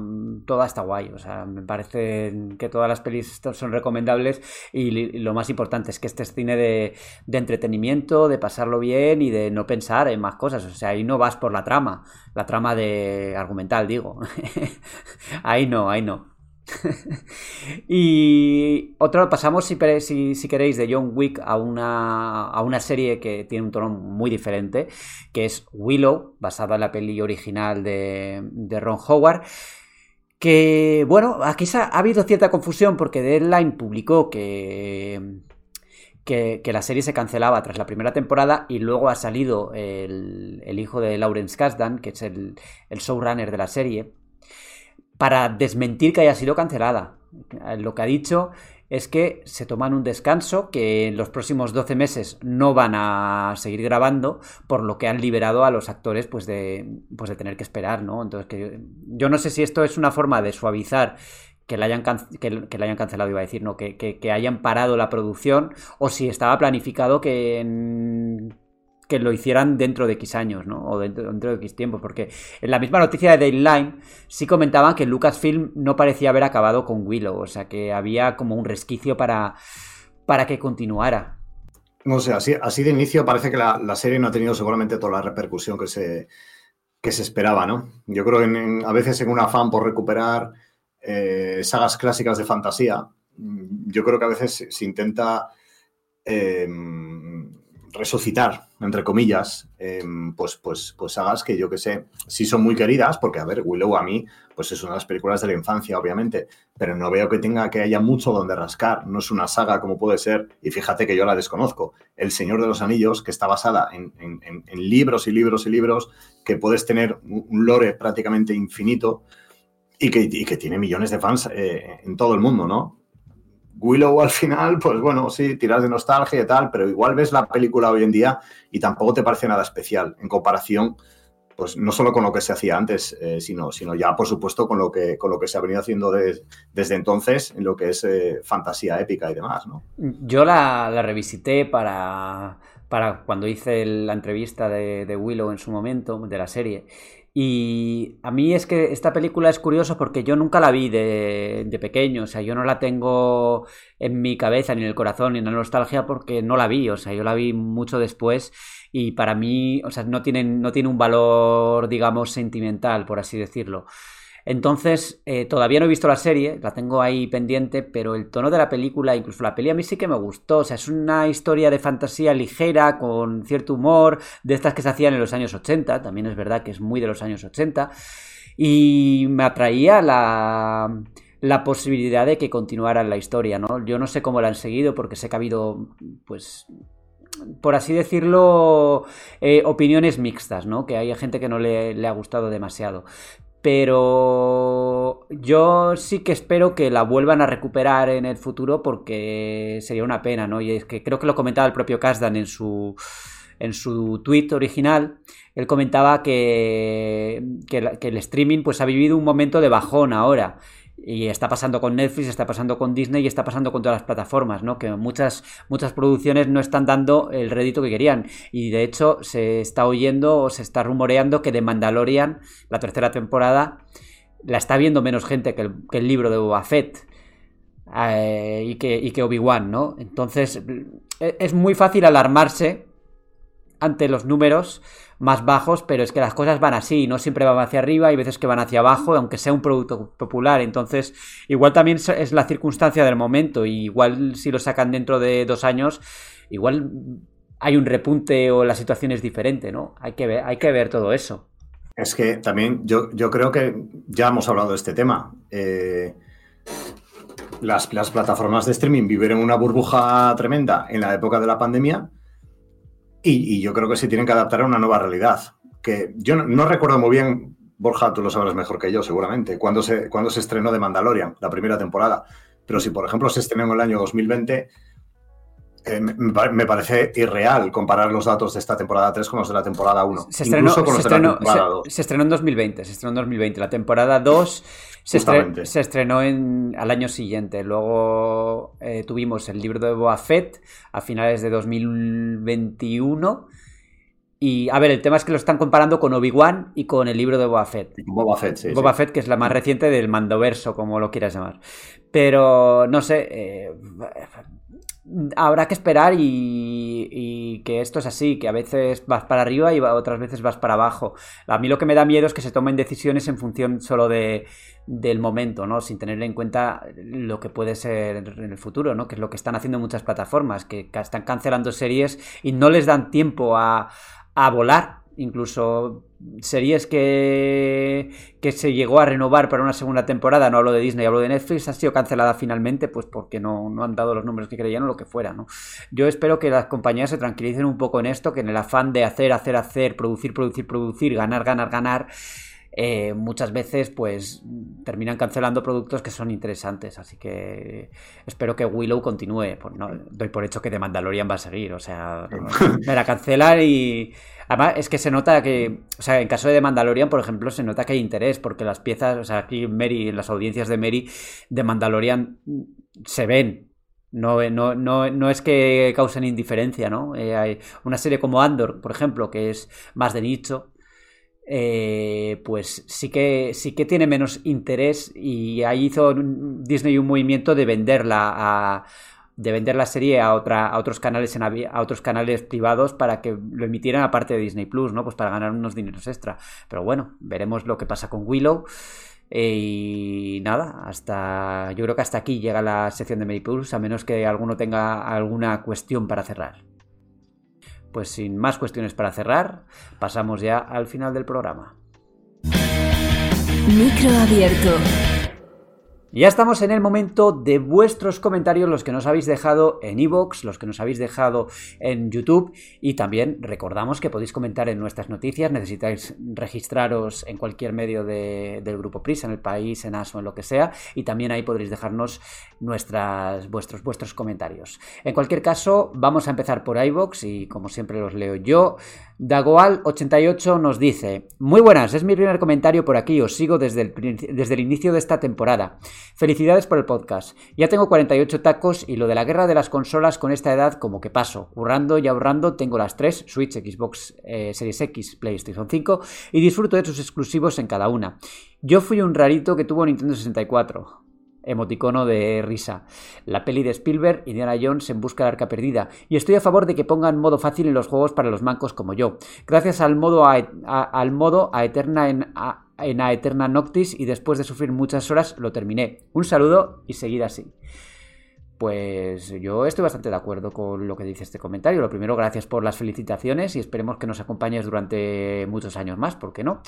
toda está guay. O sea, me parece que todas las pelis son recomendables y, y lo más importante es que este es cine de, de, entretenimiento, de pasarlo bien y de no pensar en más cosas. O sea, ahí no vas por la trama, la trama de argumental, digo. [LAUGHS] ahí no, ahí no. [LAUGHS] y otro, pasamos si, queréis de John Wick a una, a una serie que tiene un tono muy diferente, que es Willow, basada en la peli original de, Ron Howard. Que, bueno, aquí ha, ha habido cierta confusión porque Deadline publicó que, que, la serie se cancelaba tras la primera temporada y luego ha salido el, hijo de Lawrence Kasdan, que es el, showrunner de la serie, para desmentir que haya sido cancelada. Lo que ha dicho es que se toman un descanso, que en los próximos 12 meses no van a seguir grabando, por lo que han liberado a los actores pues de, pues de tener que esperar, ¿no? Entonces, que yo no sé si esto es una forma de suavizar que la hayan, que, la hayan cancelado, iba a decir, no, que, que, que, hayan parado la producción, o si estaba planificado que en que lo hicieran dentro de X años, ¿no? O dentro, de X tiempo, porque en la misma noticia de Dayline sí comentaban que Lucasfilm no parecía haber acabado con Willow, o sea que había como un resquicio para, para que continuara. No sé, así, de inicio parece que la, la, serie no ha tenido seguramente toda la repercusión que se, que se esperaba, ¿no? Yo creo que a veces en un afán por recuperar eh, sagas clásicas de fantasía, yo creo que a veces se intenta eh, resucitar, entre comillas, eh, pues, pues, pues sagas que yo que sé, sí son muy queridas, porque a ver, Willow a mí, pues es una de las películas de la infancia, obviamente, pero no veo que tenga que haya mucho donde rascar, no es una saga como puede ser, y fíjate que yo la desconozco, El Señor de los Anillos, que está basada en, libros y libros y libros, que puedes tener un lore prácticamente infinito y que, y que tiene millones de fans eh, en todo el mundo, ¿no? Willow al final, pues bueno, sí, tiras de nostalgia y tal, pero igual ves la película hoy en día y tampoco te parece nada especial en comparación, pues no solo con lo que se hacía antes, eh, sino, sino ya, por supuesto, con lo que, con lo que se ha venido haciendo de, desde entonces en lo que es eh, fantasía épica y demás. Yo la, revisité para, para cuando hice la entrevista de Willow en su momento, de la serie. Y a mí es que esta película es curioso porque yo nunca la vi de, de, pequeño, o sea, yo no la tengo en mi cabeza ni en el corazón ni en la nostalgia porque no la vi, o sea, yo la vi mucho después y para mí, o sea, no tiene, no tiene un valor, digamos, sentimental, por así decirlo. Entonces, eh, todavía no he visto la serie, la tengo ahí pendiente, pero el tono de la película, incluso la peli a mí sí que me gustó. O sea, es una historia de fantasía ligera, con cierto humor, de estas que se hacían en los años 80, también es verdad que es muy de los años 80, y me atraía la, posibilidad de que continuaran la historia, ¿no? Yo no sé cómo la han seguido, porque sé que ha habido, pues, por así decirlo, eh, opiniones mixtas, ¿no? Que hay gente que no le, ha gustado demasiado pero yo sí que espero que la vuelvan a recuperar en el futuro porque sería una pena, ¿no? Y es que creo que lo comentaba el propio Kasdan en su en su tweet original, él comentaba que, que, que, el streaming pues ha vivido un momento de bajón ahora y está pasando con Netflix, está pasando con Disney y está pasando con todas las plataformas, ¿no? Que muchas, muchas producciones no están dando el rédito que querían. Y de hecho se está oyendo o se está rumoreando que de Mandalorian, la tercera temporada, la está viendo menos gente que el, que el libro de Boba Fett eh, y que, y que Obi-Wan, ¿no? Entonces, e, es muy fácil alarmarse ante los números más bajos, pero es que las cosas van así, no siempre van hacia arriba, hay veces que van hacia abajo, aunque sea un producto popular, entonces igual también es la circunstancia del momento, y igual si lo sacan dentro de dos años, igual hay un repunte o la situación es diferente, ¿no? Hay que ver, hay que ver todo eso. Es que también yo, yo creo que ya hemos hablado de este tema. Eh, las, las, plataformas de streaming vivieron una burbuja tremenda en la época de la pandemia y, y yo creo que se tienen que adaptar a una nueva realidad. Que yo no, no, recuerdo muy bien, Borja, tú lo sabrás mejor que yo, seguramente, cuando se, cuando se estrenó de Mandalorian, la primera temporada. Pero si, por ejemplo, se estrenó en el año 2020, eh, me, me, parece irreal comparar los datos de esta temporada 3 con los de la temporada 1. Se estrenó, con los se, estrenó, de la temporada 2. Se, se, estrenó en 2020, se estrenó en 2020. La temporada 2 se, estre, se estrenó en, al año siguiente. Luego eh, tuvimos el libro de Boba Fett a finales de 2021. Y a ver, el tema es que lo están comparando con Obi-Wan y con el libro de Boba Fett. Boba Fett, sí. Boba sí. Fett, que es la más reciente del Mandoverso, como lo quieras llamar. Pero, no sé, eh, habrá que esperar y, y, que esto es así, que a veces vas para arriba y otras veces vas para abajo. A mí lo que me da miedo es que se tomen decisiones en función solo de, del momento, ¿no? Sin tener en cuenta lo que puede ser en el futuro, ¿no? Que es lo que están haciendo muchas plataformas, que están cancelando series y no les dan tiempo a, a volar. Incluso series que, que se llegó a renovar para una segunda temporada, no hablo de Disney, hablo de Netflix, ha sido cancelada finalmente, pues porque no, no han dado los números que creían o lo que fuera, ¿no? Yo espero que las compañías se tranquilicen un poco en esto, que en el afán de hacer, hacer, hacer, producir, producir, producir, ganar, ganar, ganar, eh, muchas veces pues terminan cancelando productos que son interesantes. Así que espero que Willow continúe. Pues no, doy por hecho que The Mandalorian va a seguir. O sea, me la cancelan y. Además, es que se nota que. O sea, en caso de The Mandalorian, por ejemplo, se nota que hay interés. Porque las piezas. O sea, aquí Mary, en las audiencias de Mary, de Mandalorian se ven. No, no, no, no, es que causen indiferencia, ¿no? Eh, hay una serie como Andor, por ejemplo, que es más de nicho, eh, pues sí que, sí que tiene menos interés y ahí hizo Disney un movimiento de venderla a, de vender la serie a, otra, a otros canales a otros canales privados para que lo emitieran aparte de Disney Plus, ¿no? Pues para ganar unos dineros extra. Pero bueno, veremos lo que pasa con Willow. Eh, y nada, hasta yo creo que hasta aquí llega la sección de Mediplus, a menos que alguno tenga alguna cuestión para cerrar. Pues sin más cuestiones para cerrar, pasamos ya al final del programa. Micro abierto. Ya estamos en el momento de vuestros comentarios, los que nos habéis dejado en iVoox, los que nos habéis dejado en YouTube y también recordamos que podéis comentar en nuestras noticias, necesitáis registraros en cualquier medio de, del Grupo Prisa, en el país, en ASO, en lo que sea, y también ahí podréis dejarnos vuestros, vuestros comentarios. En cualquier caso, vamos a empezar por iVoox y como siempre los leo yo. Dagoal88 nos dice, muy buenas, es mi primer comentario por aquí, os sigo desde el, desde el inicio de esta temporada. Felicidades por el podcast. Ya tengo 48 tacos y lo de la guerra de las consolas con esta edad como que paso. Currando y ahorrando tengo las tres, Switch, Xbox eh, Series X, PlayStation 5 y disfruto de sus exclusivos en cada una. Yo fui un rarito que tuvo Nintendo 64 emoticono de risa. La peli de Spielberg, Indiana Jones en busca del arca perdida. Y estoy a favor de que pongan modo fácil en los juegos para los mancos como yo. Gracias al modo a, al modo a Eterna en a, en a Eterna Noctis y después de sufrir muchas horas lo terminé. Un saludo y seguir así. Pues yo estoy bastante de acuerdo con lo que dice este comentario. Lo primero, gracias por las felicitaciones y esperemos que nos acompañes durante muchos años más, ¿por qué no?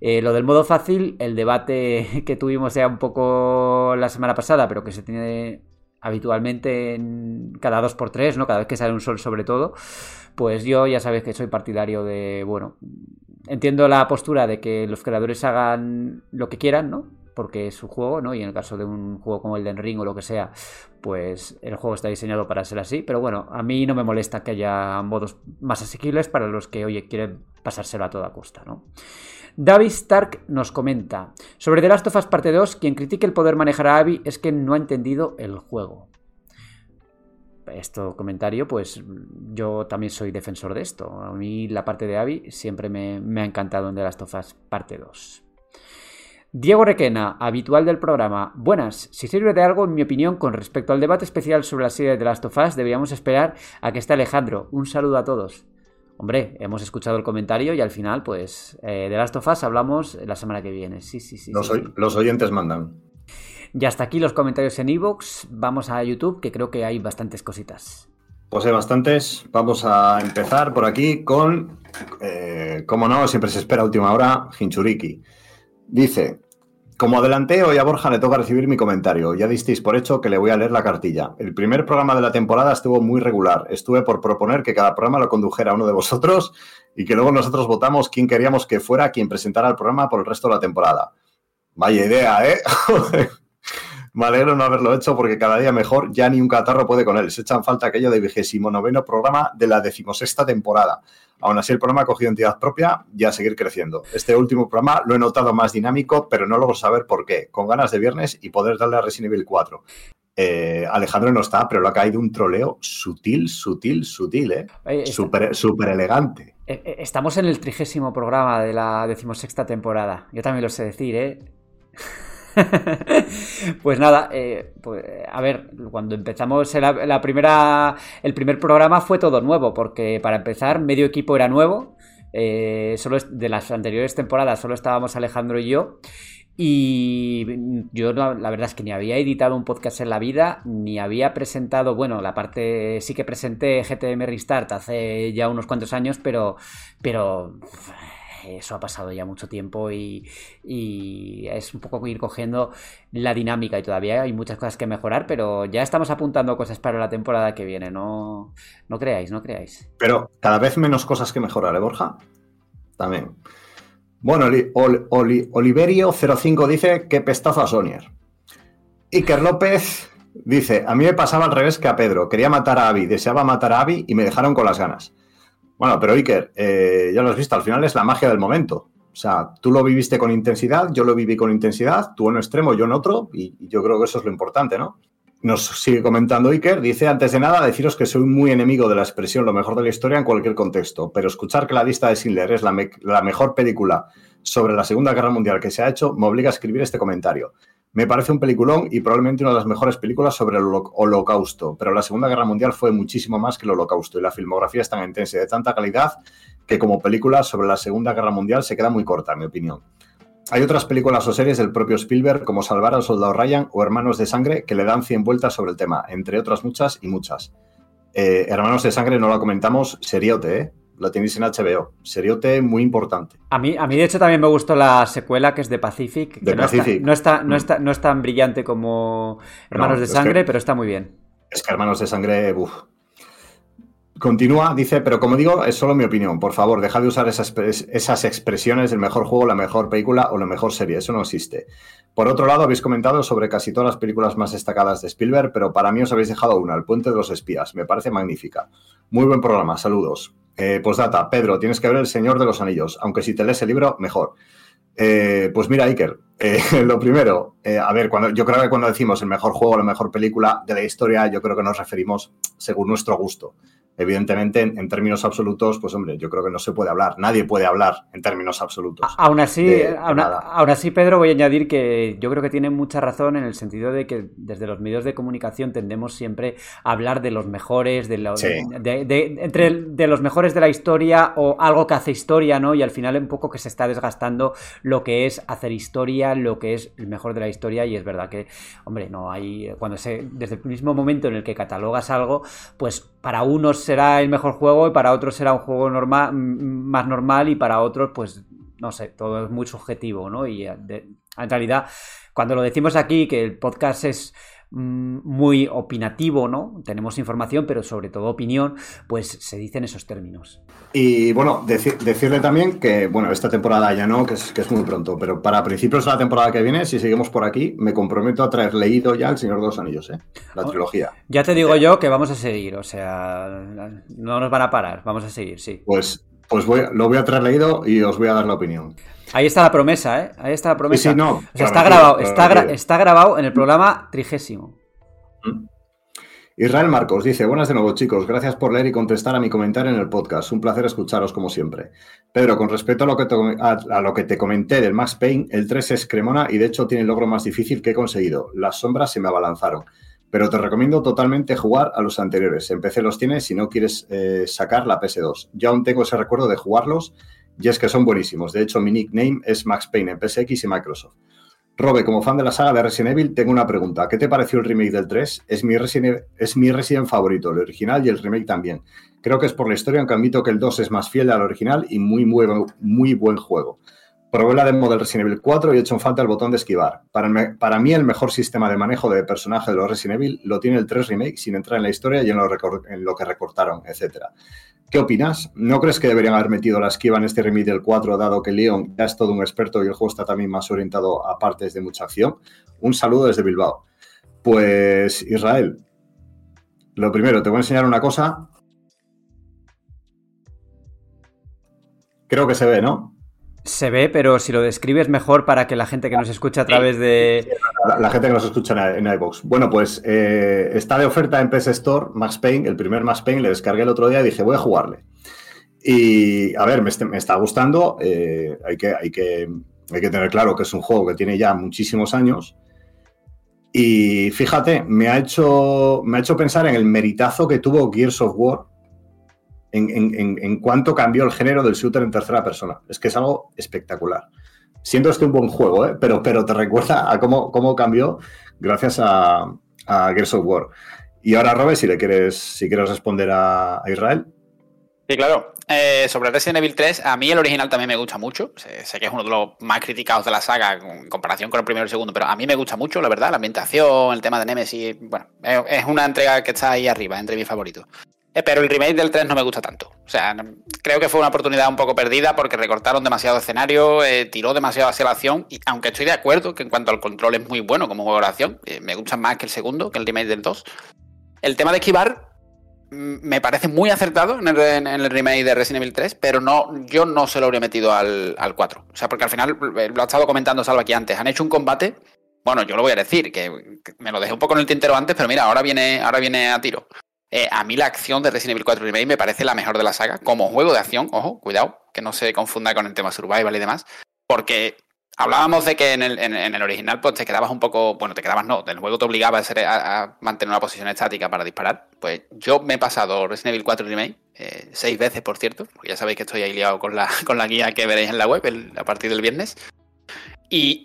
Eh, lo del modo fácil, el debate [LAUGHS] que tuvimos ya un poco la semana pasada, pero que se tiene habitualmente en cada dos por tres, ¿no? Cada vez que sale un sol sobre todo, pues yo ya sabes que soy partidario de, bueno, entiendo la postura de que los creadores hagan lo que quieran, ¿no? Porque es su juego, ¿no? Y en el caso de un juego como el de Ring o lo que sea, pues el juego está diseñado para ser así. Pero bueno, a mí no me molesta que haya modos más asequibles para los que, oye, quieren pasárselo a toda costa, ¿no? David Stark nos comenta sobre The Last of Us Parte 2, quien critique el poder manejar a Abby es que no ha entendido el juego. Esto comentario, pues yo también soy defensor de esto. A mí la parte de Abby siempre me, me ha encantado en The Last of Us Parte 2. Diego Requena, habitual del programa. Buenas, si sirve de algo, en mi opinión, con respecto al debate especial sobre la serie de The Last of Us, deberíamos esperar a que esté Alejandro. Un saludo a todos. Hombre, hemos escuchado el comentario y al final, pues, eh, de Last of Us hablamos la semana que viene. Sí, sí, sí. Los, sí, oy- sí. los oyentes mandan. Y hasta aquí los comentarios en Evox. Vamos a YouTube, que creo que hay bastantes cositas. Pues hay bastantes. Vamos a empezar por aquí con, eh, como no, siempre se espera a última hora, Hinchuriki. Dice, como adelanté, hoy a Borja le toca recibir mi comentario. Ya disteis por hecho que le voy a leer la cartilla. El primer programa de la temporada estuvo muy regular. Estuve por proponer que cada programa lo condujera uno de vosotros y que luego nosotros votamos quién queríamos que fuera quien presentara el programa por el resto de la temporada. Vaya idea, ¿eh? [LAUGHS] Me alegro no haberlo hecho porque cada día mejor ya ni un catarro puede con él. Se echan falta aquello de vigésimo noveno programa de la decimosexta temporada. Aún así, el programa ha cogido entidad propia y a seguir creciendo. Este último programa lo he notado más dinámico, pero no logro saber por qué. Con ganas de viernes y poder darle a Resident Evil 4. Eh, Alejandro no está, pero le ha caído un troleo sutil, sutil, sutil, ¿eh? Está- Súper súper elegante. Eh, eh, Estamos en el trigésimo programa de la decimosexta temporada. Yo también lo sé decir, ¿eh? [LAUGHS] [LAUGHS] pues nada, eh, pues, a ver, cuando empezamos la, primera, el primer programa fue todo nuevo, porque para empezar medio equipo era nuevo, eh, solo de las anteriores temporadas solo estábamos Alejandro y yo, y yo la verdad es que ni había editado un podcast en la vida, ni había presentado, bueno, la parte sí que presenté GTM Restart hace ya unos cuantos años, pero, pero eso ha pasado ya mucho tiempo y, es un poco ir cogiendo la dinámica y todavía hay muchas cosas que mejorar, pero ya estamos apuntando cosas para la temporada que viene, no, no creáis, no creáis. Pero cada vez menos cosas que mejorar, ¿eh, Borja? También. Bueno, Oli- Oli- Oliverio05 dice que pestazo a Sonier. Iker López dice, a mí me pasaba al revés que a Pedro. Quería matar a Abby, deseaba matar a Abby y me dejaron con las ganas. Bueno, pero Iker, eh, ya lo has visto, al final es la magia del momento. O sea, tú lo viviste con intensidad, yo lo viví con intensidad, tú en un extremo, yo en otro, y, yo creo que eso es lo importante, ¿no? Nos sigue comentando Iker, dice, antes de nada, deciros que soy muy enemigo de la expresión lo mejor de la historia en cualquier contexto, pero escuchar que la lista de Schindler es la, me- la mejor película sobre la Segunda Guerra Mundial que se ha hecho me obliga a escribir este comentario. Me parece un peliculón y probablemente una de las mejores películas sobre el holo- holocausto, pero la Segunda Guerra Mundial fue muchísimo más que el holocausto y la filmografía es tan intensa y de tanta calidad que como película sobre la Segunda Guerra Mundial se queda muy corta, en mi opinión. Hay otras películas o series del propio Spielberg, como Salvar al Soldado Ryan o Hermanos de Sangre, que le dan 100 vueltas sobre el tema, entre otras muchas y muchas. Eh, Hermanos de Sangre no la comentamos, seriote, ¿eh? Lo tenéis en HBO. Seriote muy importante. A mí, a mí, de hecho, también me gustó la secuela que es de Pacific. De no está- Pacific. No está, no, Mm. está, no es tan brillante como Hermanos No, de Sangre, que- pero está muy bien. Es que Hermanos de Sangre, uff. Continúa, dice, pero como digo, es solo mi opinión. Por favor, deja de usar esas, esas expresiones, el mejor juego, la mejor película o la mejor serie. Eso no existe. Por otro lado, habéis comentado sobre casi todas las películas más destacadas de Spielberg, pero para mí os habéis dejado una, El Puente de los Espías. Me parece magnífica. Muy buen programa, saludos. Eh, postdata, Pedro, tienes que ver El Señor de los Anillos, aunque si te lees el libro, mejor. Eh, pues mira, Iker, eh, [LAUGHS] lo primero, a ver, cuando, yo creo que cuando decimos el mejor juego, la mejor película de la historia, yo creo que nos referimos según nuestro gusto. Evidentemente, en, en términos absolutos, pues hombre, yo creo que no se puede hablar, nadie puede hablar en términos absolutos. Aún así, de- de aún, así, Pedro, voy a añadir que yo creo que tiene mucha razón en el sentido de que desde los medios de comunicación tendemos siempre a hablar de los mejores, de, Sí. de, entre de los mejores de la historia o algo que hace historia, ¿no? Y al final un poco que se está desgastando lo que es hacer historia, lo que es el mejor de la historia y es verdad que, hombre, no hay, cuando se, desde el mismo momento en el que catalogas algo, pues para unos será el mejor juego y para otros será un juego normal, más normal y para otros, pues no sé, todo es muy subjetivo, ¿no? Y eh, en realidad, cuando lo decimos aquí, que el podcast es muy opinativo, ¿no? Tenemos información, pero sobre todo opinión, pues se dicen esos términos. Y bueno, deci- decirle también que, bueno, esta temporada ya no, que es, que es muy pronto, pero para principios de la temporada que viene, si seguimos por aquí, me comprometo a traer leído ya El Señor de los Anillos, ¿eh? La Oh. trilogía. Ya te digo yo que vamos a seguir, o sea, no nos van a parar, vamos a seguir, sí. Pues, pues voy, lo voy a traer leído y os voy a dar la opinión. Ahí está la promesa, ¿eh? Ahí está la promesa. Sí, sí, no, O sea, está grabado, está, gra- está grabado en el programa trigésimo. Israel Marcos dice, buenas de nuevo chicos, gracias por leer y contestar a mi comentario en el podcast, un placer escucharos como siempre. Pedro, con respecto a lo que te, a, a lo que te comenté del Max Payne, el 3 es cremona y de hecho tiene el logro más difícil que he conseguido, las sombras se me abalanzaron. Pero te recomiendo totalmente jugar a los anteriores. En PC los tienes si no quieres eh, sacar la PS2. Yo aún tengo ese recuerdo de jugarlos y es que son buenísimos. De hecho, mi nickname es Max Payne en PSX y Microsoft. Robe, como fan de la saga de Resident Evil, tengo una pregunta. ¿Qué te pareció el remake del 3? Es mi Resident, es mi Resident favorito, el original y el remake también. Creo que es por la historia, aunque admito que el 2 es más fiel al original y muy, muy, muy buen juego. Probé la demo del Resident Evil 4 y he hecho en falta el botón de esquivar. Para, mí, el mejor sistema de manejo de personaje de los Resident Evil lo tiene el 3 Remake sin entrar en la historia y en lo, en lo que recortaron, etc. ¿Qué opinas? ¿No crees que deberían haber metido la esquiva en este remake del 4, dado que Leon ya es todo un experto y el juego está también más orientado a partes de mucha acción? Un saludo desde Bilbao. Pues, Israel, lo primero, te voy a enseñar una cosa. Creo que se ve, ¿no? Se ve, pero si lo describes mejor para que la gente que nos escucha a través de... La, la gente que nos escucha en, en iVoox. Bueno, pues eh, está de oferta en PS Store Max Payne, el primer Max Payne, le descargué el otro día y dije, voy a jugarle. Y a ver, me, est- me está gustando. eh, hay, que, hay, que, hay que tener claro que es un juego que tiene ya muchísimos años. Y fíjate, me ha hecho, me ha hecho pensar en el meritazo que tuvo Gears of War en, en, en, cuánto cambió el género del shooter en tercera persona. Es que es algo espectacular. Siento este un buen juego, ¿eh? pero, pero te recuerda a cómo, cómo cambió gracias a, a Gears of War. Y ahora, Robert, si le quieres, si quieres responder a, Israel. Sí, claro. Eh, sobre Resident Evil 3, a mí el original también me gusta mucho. Sé, sé que es uno de los más criticados de la saga en comparación con el primero y el segundo, pero a mí me gusta mucho, la verdad, la ambientación, el tema de Nemesis. Bueno, es una entrega que está ahí arriba, entre mis favoritos. Eh, pero el remake del 3 no me gusta tanto. O sea, creo que fue una oportunidad un poco perdida porque recortaron demasiado escenario, eh, tiró demasiado hacia la acción. Y aunque estoy de acuerdo que en cuanto al control es muy bueno como juego de acción, eh, me gusta más que el segundo, que el remake del 2. El tema de esquivar mm, me parece muy acertado en el, remake de Resident Evil 3, pero no, yo no se lo habría metido al, al 4. O sea, porque al final, lo ha estado comentando Salva aquí antes, han hecho un combate. Bueno, yo lo voy a decir, que me lo dejé un poco en el tintero antes, pero mira, ahora viene, ahora viene a tiro. Eh, a mí la acción de Resident Evil 4 Remake me parece la mejor de la saga, como juego de acción, ojo, cuidado, que no se confunda con el tema survival y demás, porque hablábamos de que en el, original pues te quedabas un poco, bueno, te quedabas no, el juego te obligaba a, ser- a mantener una posición estática para disparar, pues yo me he pasado Resident Evil 4 Remake eh, seis veces, por cierto, porque ya sabéis que estoy ahí liado con la, [LAUGHS] con la guía que veréis en la web el- a partir del viernes, y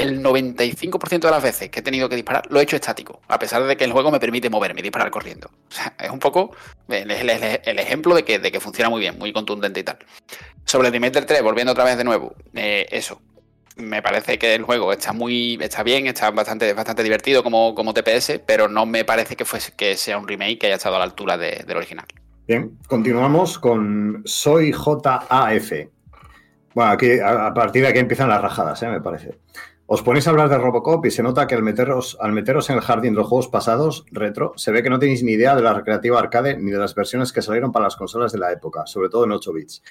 el 95% de las veces que he tenido que disparar lo he hecho estático, a pesar de que el juego me permite moverme y disparar corriendo. [LAUGHS] O sea, es un poco el, ejemplo de que, de que funciona muy bien, muy contundente y tal. Sobre del 3, volviendo otra vez de nuevo, eh, eso. Me parece que el juego está muy está bien, está bastante, bastante divertido como, como TPS, pero no me parece que, fuese, que sea un remake que haya estado a la altura de- del original. Bien, continuamos con Soy JAF. Bueno, aquí, a, a partir de aquí empiezan las rajadas, ¿eh? me parece. Os ponéis a hablar de Robocop y se nota que al meteros, al meteros en el jardín de los juegos pasados, retro, se ve que no tenéis ni idea de la recreativa arcade ni de las versiones que salieron para las consolas de la época, sobre todo en 8 bits.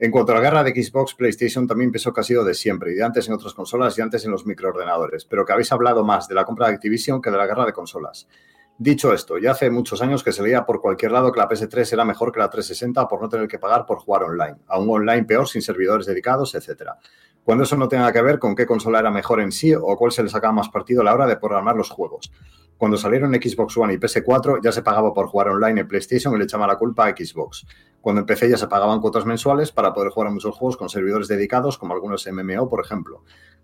En cuanto a la guerra de Xbox, PlayStation también pensó que ha sido de siempre, y de antes en otras consolas y antes en los microordenadores, pero que habéis hablado más de la compra de Activision que de la guerra de consolas. Dicho esto, ya hace muchos años que se leía por cualquier lado que la PS3 era mejor que la 360 por no tener que pagar por jugar online, a un online peor sin servidores dedicados, etc. Cuando eso no tenga que ver con qué consola era mejor en sí o cuál se le sacaba más partido a la hora de programar los juegos. Cuando salieron Xbox One y PS4 ya se pagaba por jugar online en PlayStation y le echaba la culpa a Xbox. Cuando empecé ya se pagaban cuotas mensuales para poder jugar a muchos juegos con servidores dedicados, como algunos MMO, por ejemplo.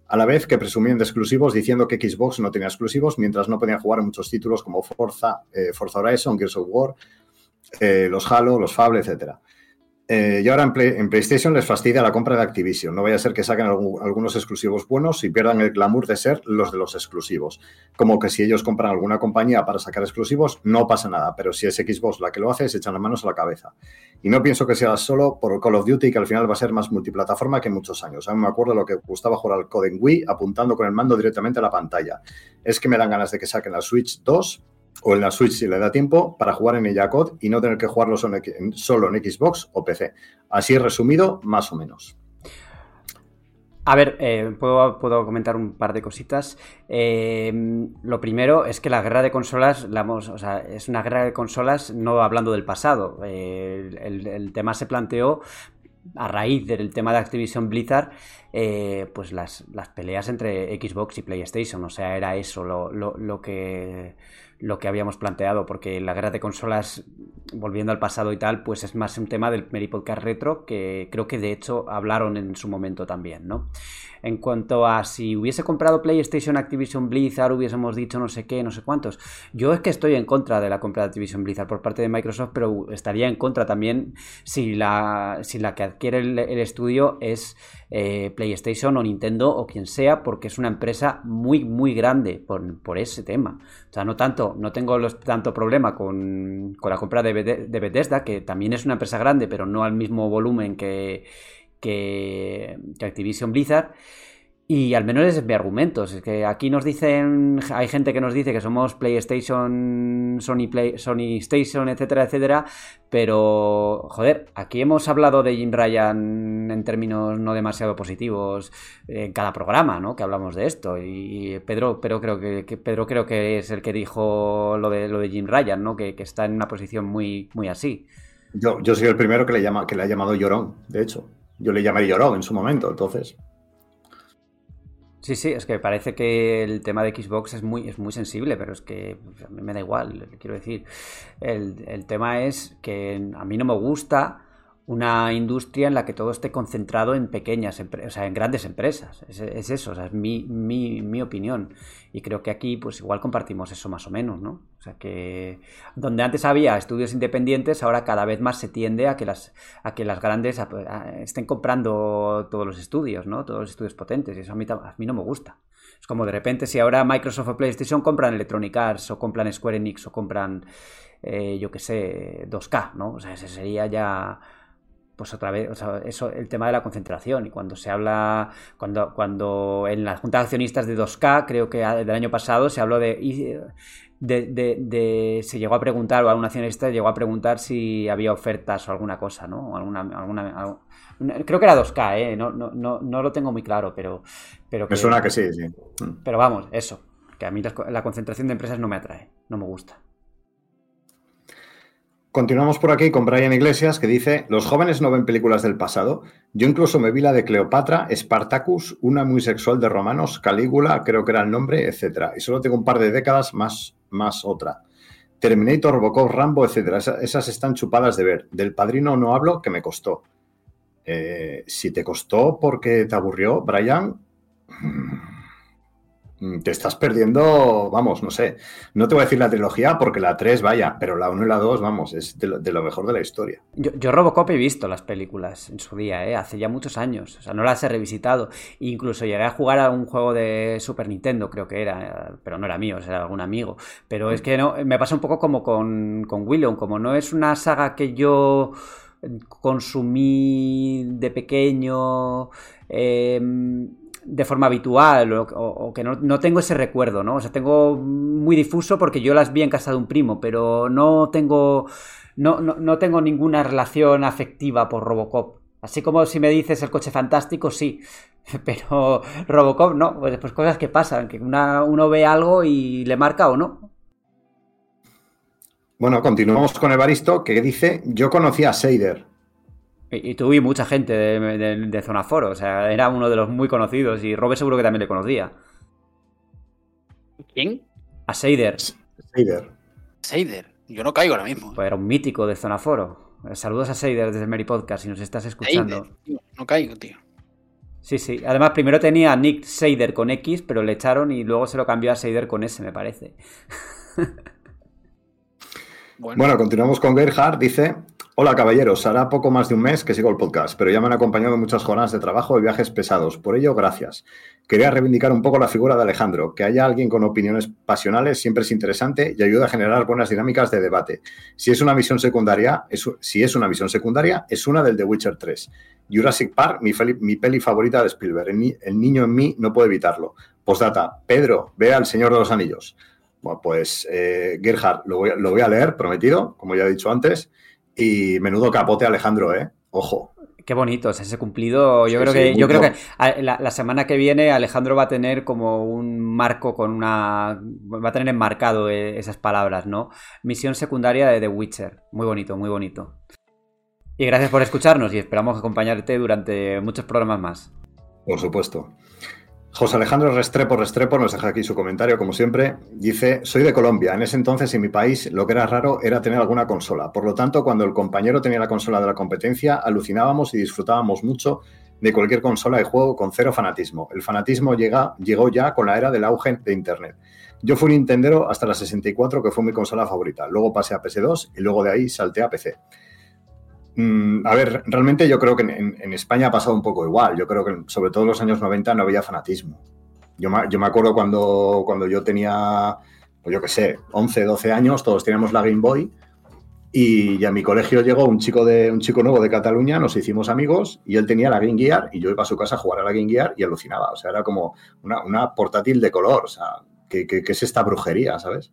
A la vez que presumían de exclusivos diciendo que Xbox no tenía exclusivos, mientras no podían jugar en muchos títulos como Forza, eh, Forza Horizon, Gears of War, eh, los Halo, los Fable, etc. Eh, y ahora en, Play- en PlayStation les fastidia la compra de Activision. No vaya a ser que saquen algu- algunos exclusivos buenos y pierdan el glamour de ser los de los exclusivos. Como que si ellos compran alguna compañía para sacar exclusivos, no pasa nada. Pero si es Xbox la que lo hace, se echan las manos a la cabeza. Y no pienso que sea solo por Call of Duty, que al final va a ser más multiplataforma que en muchos años. A mí me acuerdo lo que gustaba jugar al Code en Wii apuntando con el mando directamente a la pantalla. Es que me dan ganas de que saquen la Switch 2 o en la Switch si le da tiempo para jugar en ella COD y no tener que jugarlo solo en, Xbox o PC. Así resumido, más o menos. A ver, eh, ¿puedo, puedo, comentar un par de cositas. Eh, lo primero es que la guerra de consolas, la o sea, es una guerra de consolas no hablando del pasado. Eh, el, el, tema se planteó a raíz del tema de Activision Blizzard, pues las, las, peleas entre Xbox y PlayStation. O sea, era eso lo, lo, lo que lo que habíamos planteado, porque la guerra de consolas, volviendo al pasado y tal, pues es más un tema del Meripodcast Retro, que creo que de hecho hablaron en su momento también, ¿no? En cuanto a si hubiese comprado PlayStation Activision Blizzard, hubiésemos dicho no sé qué, no sé cuántos. Yo es que estoy en contra de la compra de Activision Blizzard por parte de Microsoft, pero estaría en contra también si la, si la que adquiere el, estudio es eh, PlayStation o Nintendo o quien sea, porque es una empresa muy, muy grande por, por ese tema. O sea, no tanto, no tengo tanto problema con, con la compra de, Bethesda, que también es una empresa grande, pero no al mismo volumen que, que, Activision Blizzard. Y al menos es mi argumento. Es que aquí nos dicen, hay gente que nos dice que somos PlayStation, Sony, Play, Sony Station, etcétera, etcétera. Pero, joder, aquí hemos hablado de Jim Ryan en términos no demasiado positivos en cada programa, ¿no? Que hablamos de esto. Y Pedro, pero creo que, que Pedro creo que es el que dijo lo de, lo de Jim Ryan, ¿no? Que, que está en una posición muy, muy así. Yo, yo soy el primero que le, llama, que le ha llamado llorón, de hecho. Yo le llamaré llorón en su momento, entonces. Sí, sí, es que parece que el tema de Xbox es muy, es muy sensible, pero es que a mí me da igual, quiero decir. El, el tema es que a mí no me gusta una industria en la que todo esté concentrado en pequeñas o sea, en grandes empresas. Es, es eso, o sea, es mi, mi, mi, opinión. Y creo que aquí, pues igual compartimos eso más o menos, ¿no? O sea, que donde antes había estudios independientes, ahora cada vez más se tiende a que las, a que las grandes estén comprando todos los estudios, ¿no? Todos los estudios potentes. Y eso a mí, a mí no me gusta. Es como de repente, si ahora Microsoft o PlayStation compran Electronic Arts o compran Square Enix o compran, eh, yo qué sé, 2K, ¿no? O sea, ese sería ya pues otra vez, o sea, eso, el tema de la concentración. Y cuando se habla, cuando, cuando en la Junta de Accionistas de 2K, creo que del año pasado, se habló de, de, de, de se llegó a preguntar, o algún accionista llegó a preguntar si había ofertas o alguna cosa, ¿no? Alguna, alguna, alguna creo que era 2K, ¿eh? No, no, no, no, lo tengo muy claro, pero... pero que, Me suena que sí, sí. Pero vamos, eso, que a mí la, la concentración de empresas no me atrae, no me gusta. Continuamos por aquí con Brian Iglesias que dice, los jóvenes no ven películas del pasado. Yo incluso me vi la de Cleopatra, Spartacus, una muy sexual de romanos, Calígula, creo que era el nombre, etc. Y solo tengo un par de décadas más, más otra. Terminator, Robocop, Rambo, etc. Esas, están chupadas de ver. Del padrino no hablo, que me costó. Eh, si te costó porque te aburrió, Brian, te estás perdiendo, vamos, no sé, no te voy a decir la trilogía porque la 3, vaya, pero la 1 y la 2, vamos, es de lo, de lo mejor de la historia. Yo, yo, Robocop he visto las películas en su día, ¿eh? hace ya muchos años, o sea, no las he revisitado. Incluso llegué a jugar a un juego de Super Nintendo, creo que era, pero no era mío, era algún amigo. Pero es que no, me pasa un poco como con, con William, como no es una saga que yo consumí de pequeño. Eh, de forma habitual o, que no, no, tengo ese recuerdo, ¿no? O sea, tengo muy difuso porque yo las vi en casa de un primo, pero no tengo, no, no, no tengo ninguna relación afectiva por Robocop. Así como si me dices el coche fantástico, sí, [LAUGHS] pero Robocop no, pues, pues cosas que pasan, que una, uno ve algo y le marca o no. Bueno, continuamos con Evaristo que dice, yo conocí a Seider, y, y tuve mucha gente de, de, de, Zona Foro, o sea, era uno de los muy conocidos y Robert seguro que también le conocía. ¿Quién? A Seider. Seider. Seider. Yo no caigo ahora mismo. Pues era un mítico de Zona Foro. Saludos a Seider desde Mary Podcast si nos estás escuchando. Seider, tío. No caigo, tío. Sí, sí. Además, primero tenía Nick Seider con X, pero le echaron y luego se lo cambió a Seider con S, me parece. [LAUGHS] bueno. bueno, continuamos con Gerhard. Dice: Hola caballeros, hará poco más de un mes que sigo el podcast, pero ya me han acompañado muchas jornadas de trabajo y viajes pesados. Por ello, gracias. Quería reivindicar un poco la figura de Alejandro. Que haya alguien con opiniones pasionales siempre es interesante y ayuda a generar buenas dinámicas de debate. Si es una visión secundaria, es, si es una visión secundaria, es una del The Witcher 3. Jurassic Park, mi, peli favorita de Spielberg. El, niño en mí no puede evitarlo. Postdata, Pedro, vea El Señor de los Anillos. Bueno, pues eh, Gerhard, lo lo voy a leer, prometido, como ya he dicho antes. Y menudo capote, Alejandro, ¿eh? Ojo. Qué bonito, ese cumplido. Yo Sí, creo sí, que, yo creo que la semana que viene Alejandro va a tener como un marco con una. Va a tener enmarcado eh, esas palabras, ¿no? Misión secundaria de The Witcher. Muy bonito, muy bonito. Y gracias por escucharnos y esperamos acompañarte durante muchos programas más. Por supuesto. José Alejandro Restrepo Restrepo nos deja aquí su comentario, como siempre. Dice, soy de Colombia. En ese entonces en mi país lo que era raro era tener alguna consola. Por lo tanto, cuando el compañero tenía la consola de la competencia, alucinábamos y disfrutábamos mucho de cualquier consola de juego con cero fanatismo. El fanatismo llega, llegó ya con la era del auge de Internet. Yo fui Nintendero hasta la 64, que fue mi consola favorita. Luego pasé a PS2 y luego de ahí salté a PC. Mm, a ver, realmente yo creo que en, en España ha pasado un poco igual. Yo creo que sobre todo en los años 90 no había fanatismo. Yo me, yo me acuerdo cuando, cuando yo tenía, pues yo qué sé, 11, 12 años, todos teníamos la Game Boy y a mi colegio llegó un chico, de, un chico nuevo de Cataluña, nos hicimos amigos y él tenía la Game Gear y yo iba a su casa a jugar a la Game Gear y alucinaba. O sea, era como una, una portátil de color. O sea, ¿qué, qué, qué es esta brujería, sabes?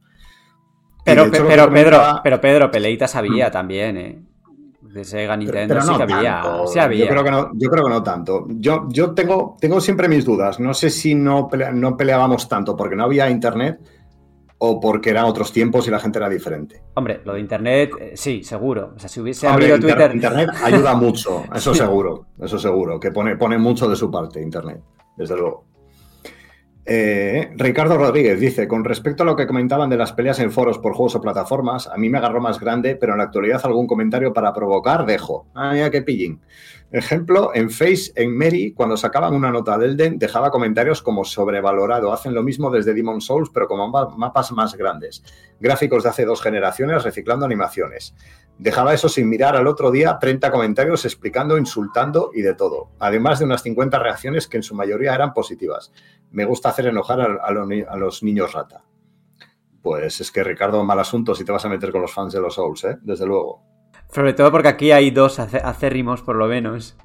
Y Pero, hecho, pero, Pedro, comentaba- pero Pedro, Peleita sabía también, ¿eh? De Sega Nintendo pero no que había. tanto. Sí había. Yo creo que no, yo creo que no tanto. Yo, yo tengo, tengo siempre mis dudas. No sé si no, pelea- no peleábamos tanto porque no había internet o porque eran otros tiempos y la gente era diferente. Hombre, lo de internet, eh, sí, seguro. O sea, si hubiese Hombre, habido inter- Twitter. Internet ayuda [LAUGHS] mucho, eso seguro, eso seguro, que pone, pone mucho de su parte Internet, desde luego. Eh, Ricardo Rodríguez dice, con respecto a lo que comentaban de las peleas en foros por juegos o plataformas, a mí me agarró más grande, pero en la actualidad algún comentario para provocar dejo. Ah, mira qué pillín. Ejemplo, en Face, en Mary, cuando sacaban una nota del Den, dejaba comentarios como sobrevalorado. Hacen lo mismo desde Demon Souls, pero con ma- mapas más grandes. Gráficos de hace dos generaciones reciclando animaciones. Dejaba eso sin mirar al otro día 30 comentarios explicando, insultando y de todo. Además de unas 50 reacciones que en su mayoría eran positivas. Me gusta hacer enojar a, a los ni- a los niños rata. Pues es que Ricardo, mal asunto si te vas a meter con los fans de los Souls, ¿eh? Desde luego. Sobre todo porque aquí hay dos acérrimos, por lo menos.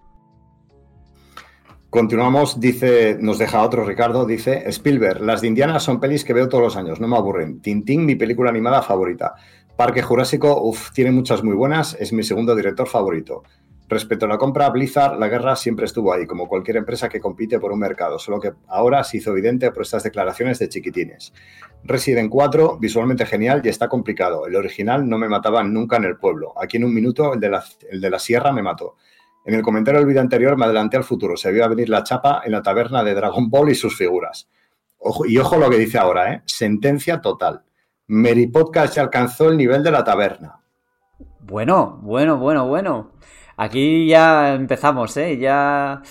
Continuamos, dice, nos deja otro Ricardo, dice, Spielberg, las de Indiana son pelis que veo todos los años, no me aburren. Tintín, mi película animada favorita. Parque Jurásico, uff, tiene muchas muy buenas, es mi segundo director favorito. Respecto a la compra, Blizzard, la guerra siempre estuvo ahí, como cualquier empresa que compite por un mercado, solo que ahora se hizo evidente por estas declaraciones de chiquitines. Resident 4, visualmente genial y está complicado. El original no me mataban nunca en el pueblo. Aquí en un minuto el de la, el de la sierra me mató. En el comentario del vídeo anterior me adelanté al futuro. Se vio a venir la chapa en la taberna de Dragon Ball y sus figuras. Ojo, y ojo lo que dice ahora, ¿eh? Sentencia total. Mary Podcast alcanzó el nivel de la taberna. Bueno, bueno, bueno, bueno. Aquí ya empezamos, ¿eh? Ya.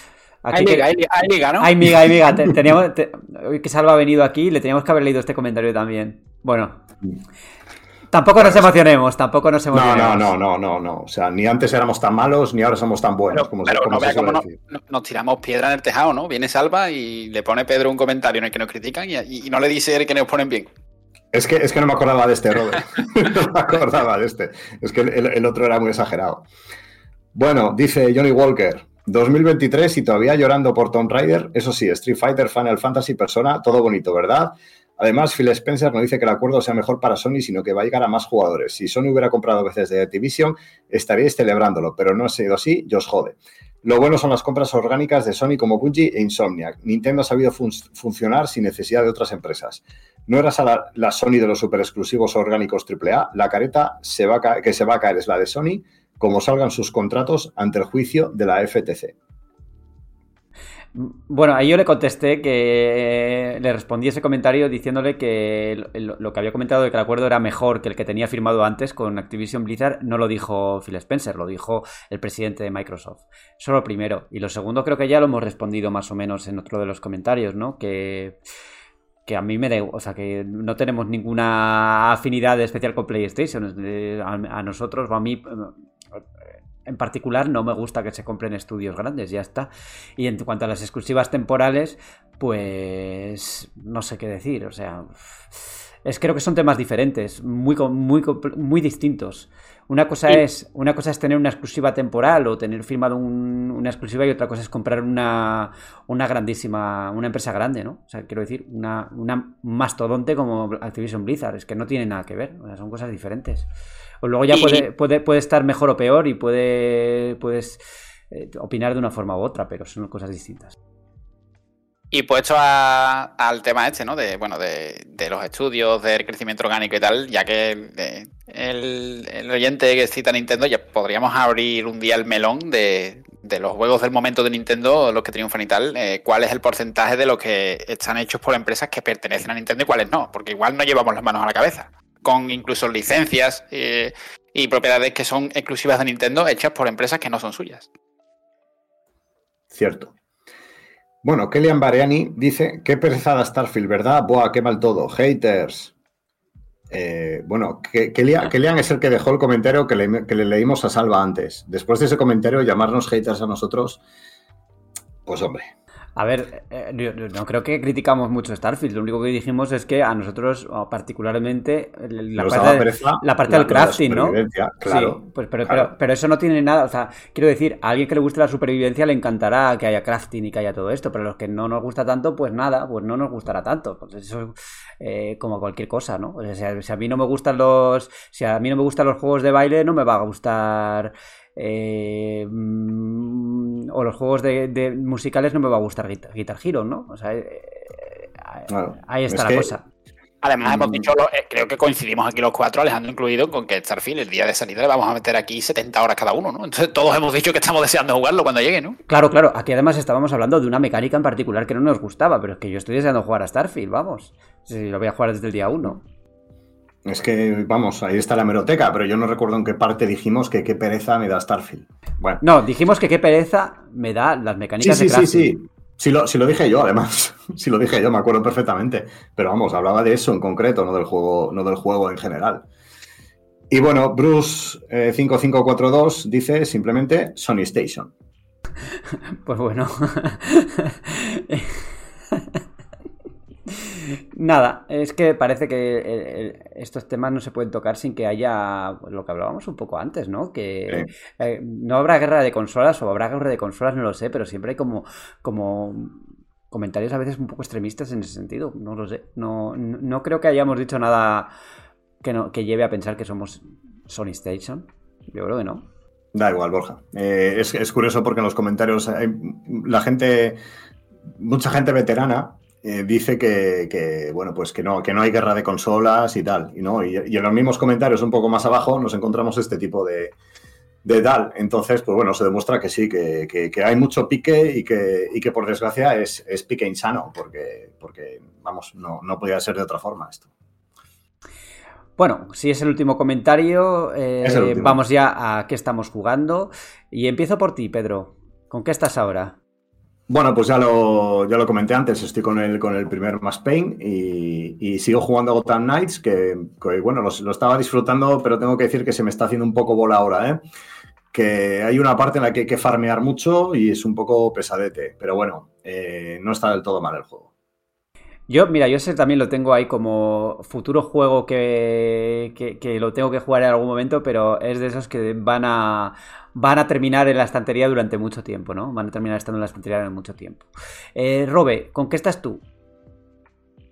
Aquí Hay que- liga, hay, liga, hay ¿no? Miga, miga. [LAUGHS] teníamos, te- hoy que Salva ha venido aquí, le teníamos que haber leído este comentario también. Bueno. Tampoco nos emocionemos, tampoco nos No, emocionemos. no, no, no, no, no. O sea, ni antes éramos tan malos, ni ahora somos tan buenos, como, se- Pero como no se veas suele cómo no- decir. no- nos tiramos piedra en el tejado, ¿no? Viene Salva y le pone Pedro un comentario en el que nos critican y, y no le dice que nos ponen bien. Es que, es que no me acordaba de este, Robert. [LAUGHS] no me acordaba de este. Es que el, el otro era muy exagerado. Bueno, dice Johnny Walker. 2023 y todavía llorando por Tomb Raider. Eso sí, Street Fighter, Final Fantasy, Persona, todo bonito, ¿verdad? Además, Phil Spencer no dice que el acuerdo sea mejor para Sony, sino que va a llegar a más jugadores. Si Sony hubiera comprado veces de Activision, estaríais celebrándolo, pero no ha sido así y os jode. Lo bueno son las compras orgánicas de Sony como Bungie e Insomniac. Nintendo ha sabido fun- funcionar sin necesidad de otras empresas. No eras la, Sony de los super exclusivos orgánicos AAA, la careta que se va a caer es la de Sony, como salgan sus contratos ante el juicio de la FTC. Bueno, ahí yo le contesté que le respondí ese comentario diciéndole que lo, que había comentado de que el acuerdo era mejor que el que tenía firmado antes con Activision Blizzard no lo dijo Phil Spencer, lo dijo el presidente de Microsoft. Eso lo primero. Y lo segundo creo que ya lo hemos respondido más o menos en otro de los comentarios, ¿no? Que que a mí me o sea, que no tenemos ninguna afinidad especial con PlayStation. Eh, A, nosotros o a mí eh, en particular no me gusta que se compren estudios grandes, ya está. Y en cuanto a las exclusivas temporales, pues no sé qué decir, o sea, es creo que son temas diferentes, muy muy muy distintos. Una cosa Sí. es una cosa es tener una exclusiva temporal o tener firmado un- una exclusiva y otra cosa es comprar una una grandísima una empresa grande, ¿no? O sea, quiero decir, una una mastodonte como Activision Blizzard, es que no tiene nada que ver, o sea, son cosas diferentes. O luego ya Y- puede, puede, puede estar mejor o peor y puede puedes eh, opinar de una forma u otra, pero son cosas distintas. Y puesto a- al tema este, ¿no? De, bueno, de, de los estudios, del crecimiento orgánico y tal, ya que el, el oyente que cita Nintendo, ya podríamos abrir un día el melón de, de los juegos del momento de Nintendo, los que triunfan y tal, eh, cuál es el porcentaje de los que están hechos por empresas que pertenecen a Nintendo y cuáles no, porque igual no llevamos las manos a la cabeza, con incluso licencias eh, y propiedades que son exclusivas de Nintendo hechas por empresas que no son suyas. Cierto. Bueno, Kellyan Bareani dice, qué perezada Starfield, ¿verdad? Buah, qué mal todo. Haters. Eh, bueno, Kellyan es el que dejó el comentario que le, que le leímos a Salva antes. Después de ese comentario, llamarnos haters a nosotros, pues hombre. A ver, eh, yo- yo no creo que criticamos mucho Starfield. Lo único que dijimos es que a nosotros, particularmente, la Nos parte, daba de- pereza la parte la- del crafting, ¿no? claro, Sí, pues, pero, claro. Pero, pero eso no tiene nada. O sea, quiero decir, a alguien que le guste la supervivencia le encantará que haya crafting y que haya todo esto. Pero a los que no nos gusta tanto, pues nada, pues no nos gustará tanto. Pues eso eh, como cualquier cosa, ¿no? O sea, si a mí no me gustan los. Si a mí no me gustan los juegos de baile, no me va a gustar. Eh, mm, o los juegos de, de musicales no me va a gustar Guitar, Guitar Hero, ¿no? O sea, eh, Claro. ahí está Es la que- cosa. Además, hemos Mm. dicho, lo- eh, creo que coincidimos aquí los cuatro, Alejandro incluido, con que Starfield, el día de salida, le vamos a meter aquí 70 horas cada uno, ¿no? Entonces todos hemos dicho que estamos deseando jugarlo cuando llegue, ¿no? Claro, claro, aquí además estábamos hablando de una mecánica en particular que no nos gustaba, pero es que yo estoy deseando jugar a Starfield, vamos. Si lo voy a jugar desde el día 1. Es que, vamos, ahí está la hemeroteca, pero yo no recuerdo en qué parte dijimos que qué pereza me da Starfield. Bueno. No, dijimos que qué pereza me da las Sí, mecánicas sí, de sí, crafting. sí. Sí lo, sí lo dije yo, además. [LAUGHS] Sí lo dije yo, me acuerdo perfectamente. Pero vamos, hablaba de eso en concreto, no del juego, no del juego en general. Y bueno, Bruce eh, 5542 dice simplemente Sony Station. [LAUGHS] Pues bueno. [LAUGHS] Nada, es que parece que eh, eh, estos temas no se pueden tocar sin que haya pues, lo que hablábamos un poco antes, ¿no? Que eh, no habrá guerra de consolas o habrá guerra de consolas, no lo sé, pero siempre hay como, como comentarios a veces un poco extremistas en ese sentido. No lo sé. No, no, no creo que hayamos dicho nada que, no, que lleve a pensar que somos Sony Station. Yo creo que no. Da igual, Borja. Eh, es, es curioso porque en los comentarios hay la gente, mucha gente veterana eh, dice que, que, bueno, pues que no, que no hay guerra de consolas y tal. Y, no, y, y, en los mismos comentarios, un poco más abajo, nos encontramos este tipo de, de tal. Entonces, pues bueno, se demuestra que sí, que, que, que hay mucho pique y que, y que por desgracia es, es, pique insano, porque, porque vamos, no, no podía ser de otra forma esto. Bueno, si es el último comentario, eh, es el último. vamos ya a qué estamos jugando. Y empiezo por ti, Pedro. ¿Con qué estás ahora? Bueno, pues ya lo, ya lo comenté antes, estoy con el, con el primer Mass Pain y, y sigo jugando a Gotham Knights, que, bueno, lo, estaba disfrutando, pero tengo que decir que se me está haciendo un poco bola ahora, ¿eh? Que hay una parte en la que hay que farmear mucho y es un poco pesadete, pero bueno, eh, no está del todo mal el juego. Yo, mira, yo ese también lo tengo ahí como futuro juego que, que, lo tengo que jugar en algún momento, pero es de esos que van a, van a terminar en la estantería durante mucho tiempo, ¿no? Van a terminar estando en la estantería durante mucho tiempo. Eh, Robe, ¿con qué estás tú?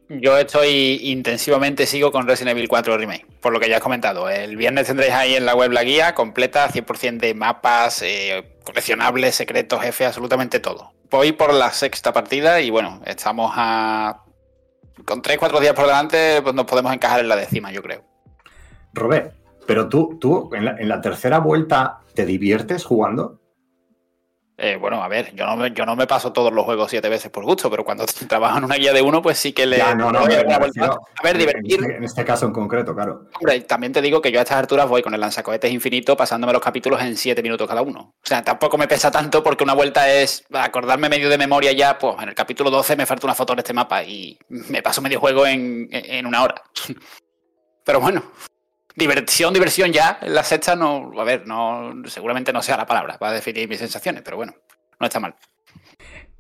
Yo estoy intensivamente, sigo con Resident Evil 4 Remake, por lo que ya has comentado. El viernes tendréis ahí en la web la guía completa, 100% de mapas, eh, coleccionables, secretos, jefes, absolutamente todo. Voy por la sexta partida y bueno, estamos a... Con 3-4 días por delante pues nos podemos encajar en la décima, yo creo. Robé, pero tú, tú en la, en la tercera vuelta, ¿te diviertes jugando? Eh, bueno, a ver, yo no, me, yo no me paso todos los juegos siete veces por gusto, pero cuando [LAUGHS] trabajo en una guía de uno, pues sí que le ya, no, no, no. A ver, divertir. En este, en este, caso en concreto, claro. Hombre, también te digo que yo a estas alturas voy con el lanzacohetes infinito pasándome los capítulos en siete minutos cada uno. O sea, tampoco me pesa tanto porque una vuelta es acordarme medio de memoria ya, pues en el capítulo 12 me falta una foto de este mapa y me paso medio juego en, en una hora. [LAUGHS] pero bueno, diversión, diversión ya. La sexta no, a ver, no, seguramente no sea la palabra para definir mis sensaciones, pero bueno, no está mal.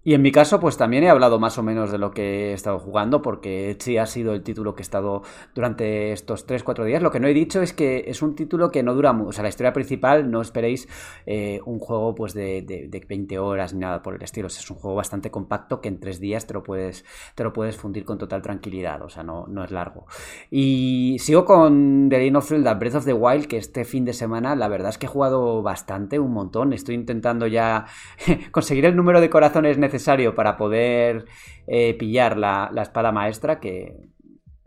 Y en mi caso, pues también he hablado más o menos de lo que he estado jugando, porque sí ha sido el título que he estado durante estos 3-4 días. Lo que no he dicho es que es un título que no dura mucho. O sea, la historia principal, no esperéis eh, un juego pues de, de, 20 horas ni nada por el estilo. es un juego bastante compacto que en 3 días te lo puedes, te lo puedes fundir con total tranquilidad. O sea, no, no es largo. Y sigo con The Legend of Zelda Breath of the Wild, que este fin de semana la verdad es que he jugado bastante, un montón. Estoy intentando ya [LAUGHS] conseguir el número de corazones necesarios necesario para poder eh, pillar la, la, espada maestra, que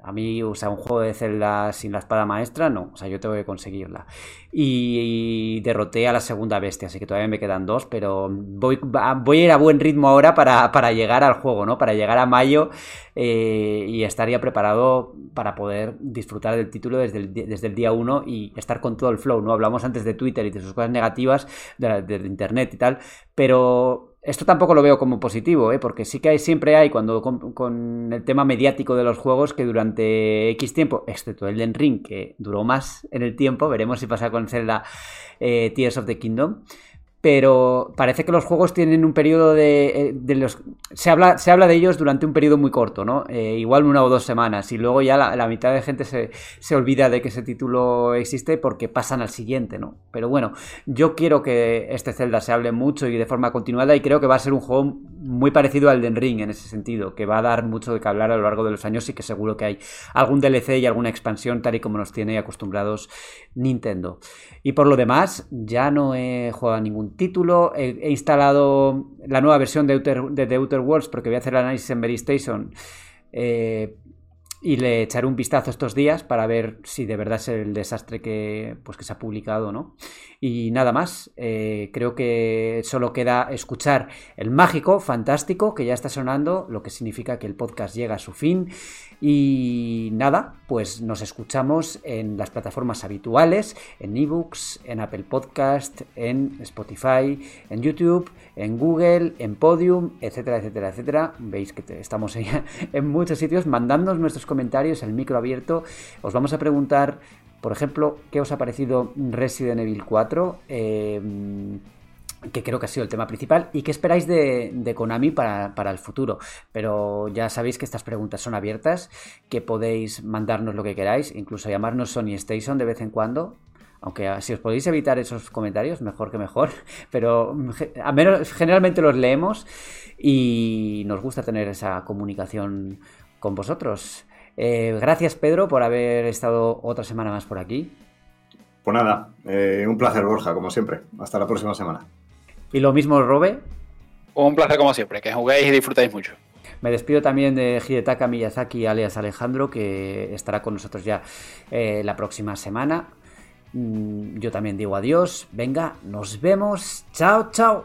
a mí, o sea, un juego de Zelda sin la espada maestra, no, o sea, yo tengo que conseguirla. Y, derroté a la segunda bestia, así que todavía me quedan dos, pero voy, voy a ir a buen ritmo ahora para, para llegar al juego, ¿no? Para llegar a mayo eh, y estaría preparado para poder disfrutar del título desde el, desde el día uno y estar con todo el flow, ¿no? Hablamos antes de Twitter y de sus cosas negativas, de, de Internet y tal, pero esto tampoco lo veo como positivo, ¿eh? porque sí que hay, siempre hay, cuando con, el tema mediático de los juegos, que durante X tiempo, excepto el Den Ring, que duró más en el tiempo, veremos si pasa con Zelda eh, Tears of the Kingdom, pero parece que los juegos tienen un periodo de, eh, de los se habla se habla de ellos durante un periodo muy corto no eh, igual una o dos semanas y luego ya la, mitad de gente se, se, olvida de que ese título existe porque pasan al siguiente no pero bueno yo quiero que este Zelda se hable mucho y de forma continuada y creo que va a ser un juego muy parecido al Den Ring en ese sentido que va a dar mucho de que hablar a lo largo de los años y que seguro que hay algún DLC y alguna expansión tal y como nos tiene acostumbrados Nintendo. Y por lo demás ya no he jugado a ningún título. He, instalado la nueva versión de, de The Outer Worlds porque voy a hacer el análisis en Mary Station. Eh, y le echaré un vistazo estos días para ver si de verdad es el desastre que, pues, que se ha publicado, ¿no? Y nada más, eh, creo que solo queda escuchar el mágico, fantástico, que ya está sonando, lo que significa que el podcast llega a su fin. Y nada, pues nos escuchamos en las plataformas habituales, en ebooks, en Apple Podcast, en Spotify, en YouTube, en Google, en Podium, etcétera, etcétera, etcétera. Veis que estamos [LAUGHS] en muchos sitios. Mandándonos nuestros comentarios, el micro abierto. Os vamos a preguntar, por ejemplo, qué os ha parecido Resident Evil 4 que creo que ha sido el tema principal, y qué esperáis de, Konami para, el futuro. Pero ya sabéis que estas preguntas son abiertas, que podéis mandarnos lo que queráis, incluso llamarnos Sony Station de vez en cuando. Aunque ah, si os podéis evitar esos comentarios, mejor que mejor. [LAUGHS] Pero a menos generalmente los leemos y nos gusta tener esa comunicación con vosotros. Eh, gracias Pedro por haber estado otra semana más por aquí. Pues nada, eh, un placer Borja, como siempre. Hasta la próxima semana. Y lo mismo, Robe. Un placer como siempre, que juguéis y disfrutéis mucho. Me despido también de Hidetaka Miyazaki, alias Alejandro, que estará con nosotros ya eh, la próxima semana. Mm, yo también digo adiós. Venga, nos vemos. Chao, chao.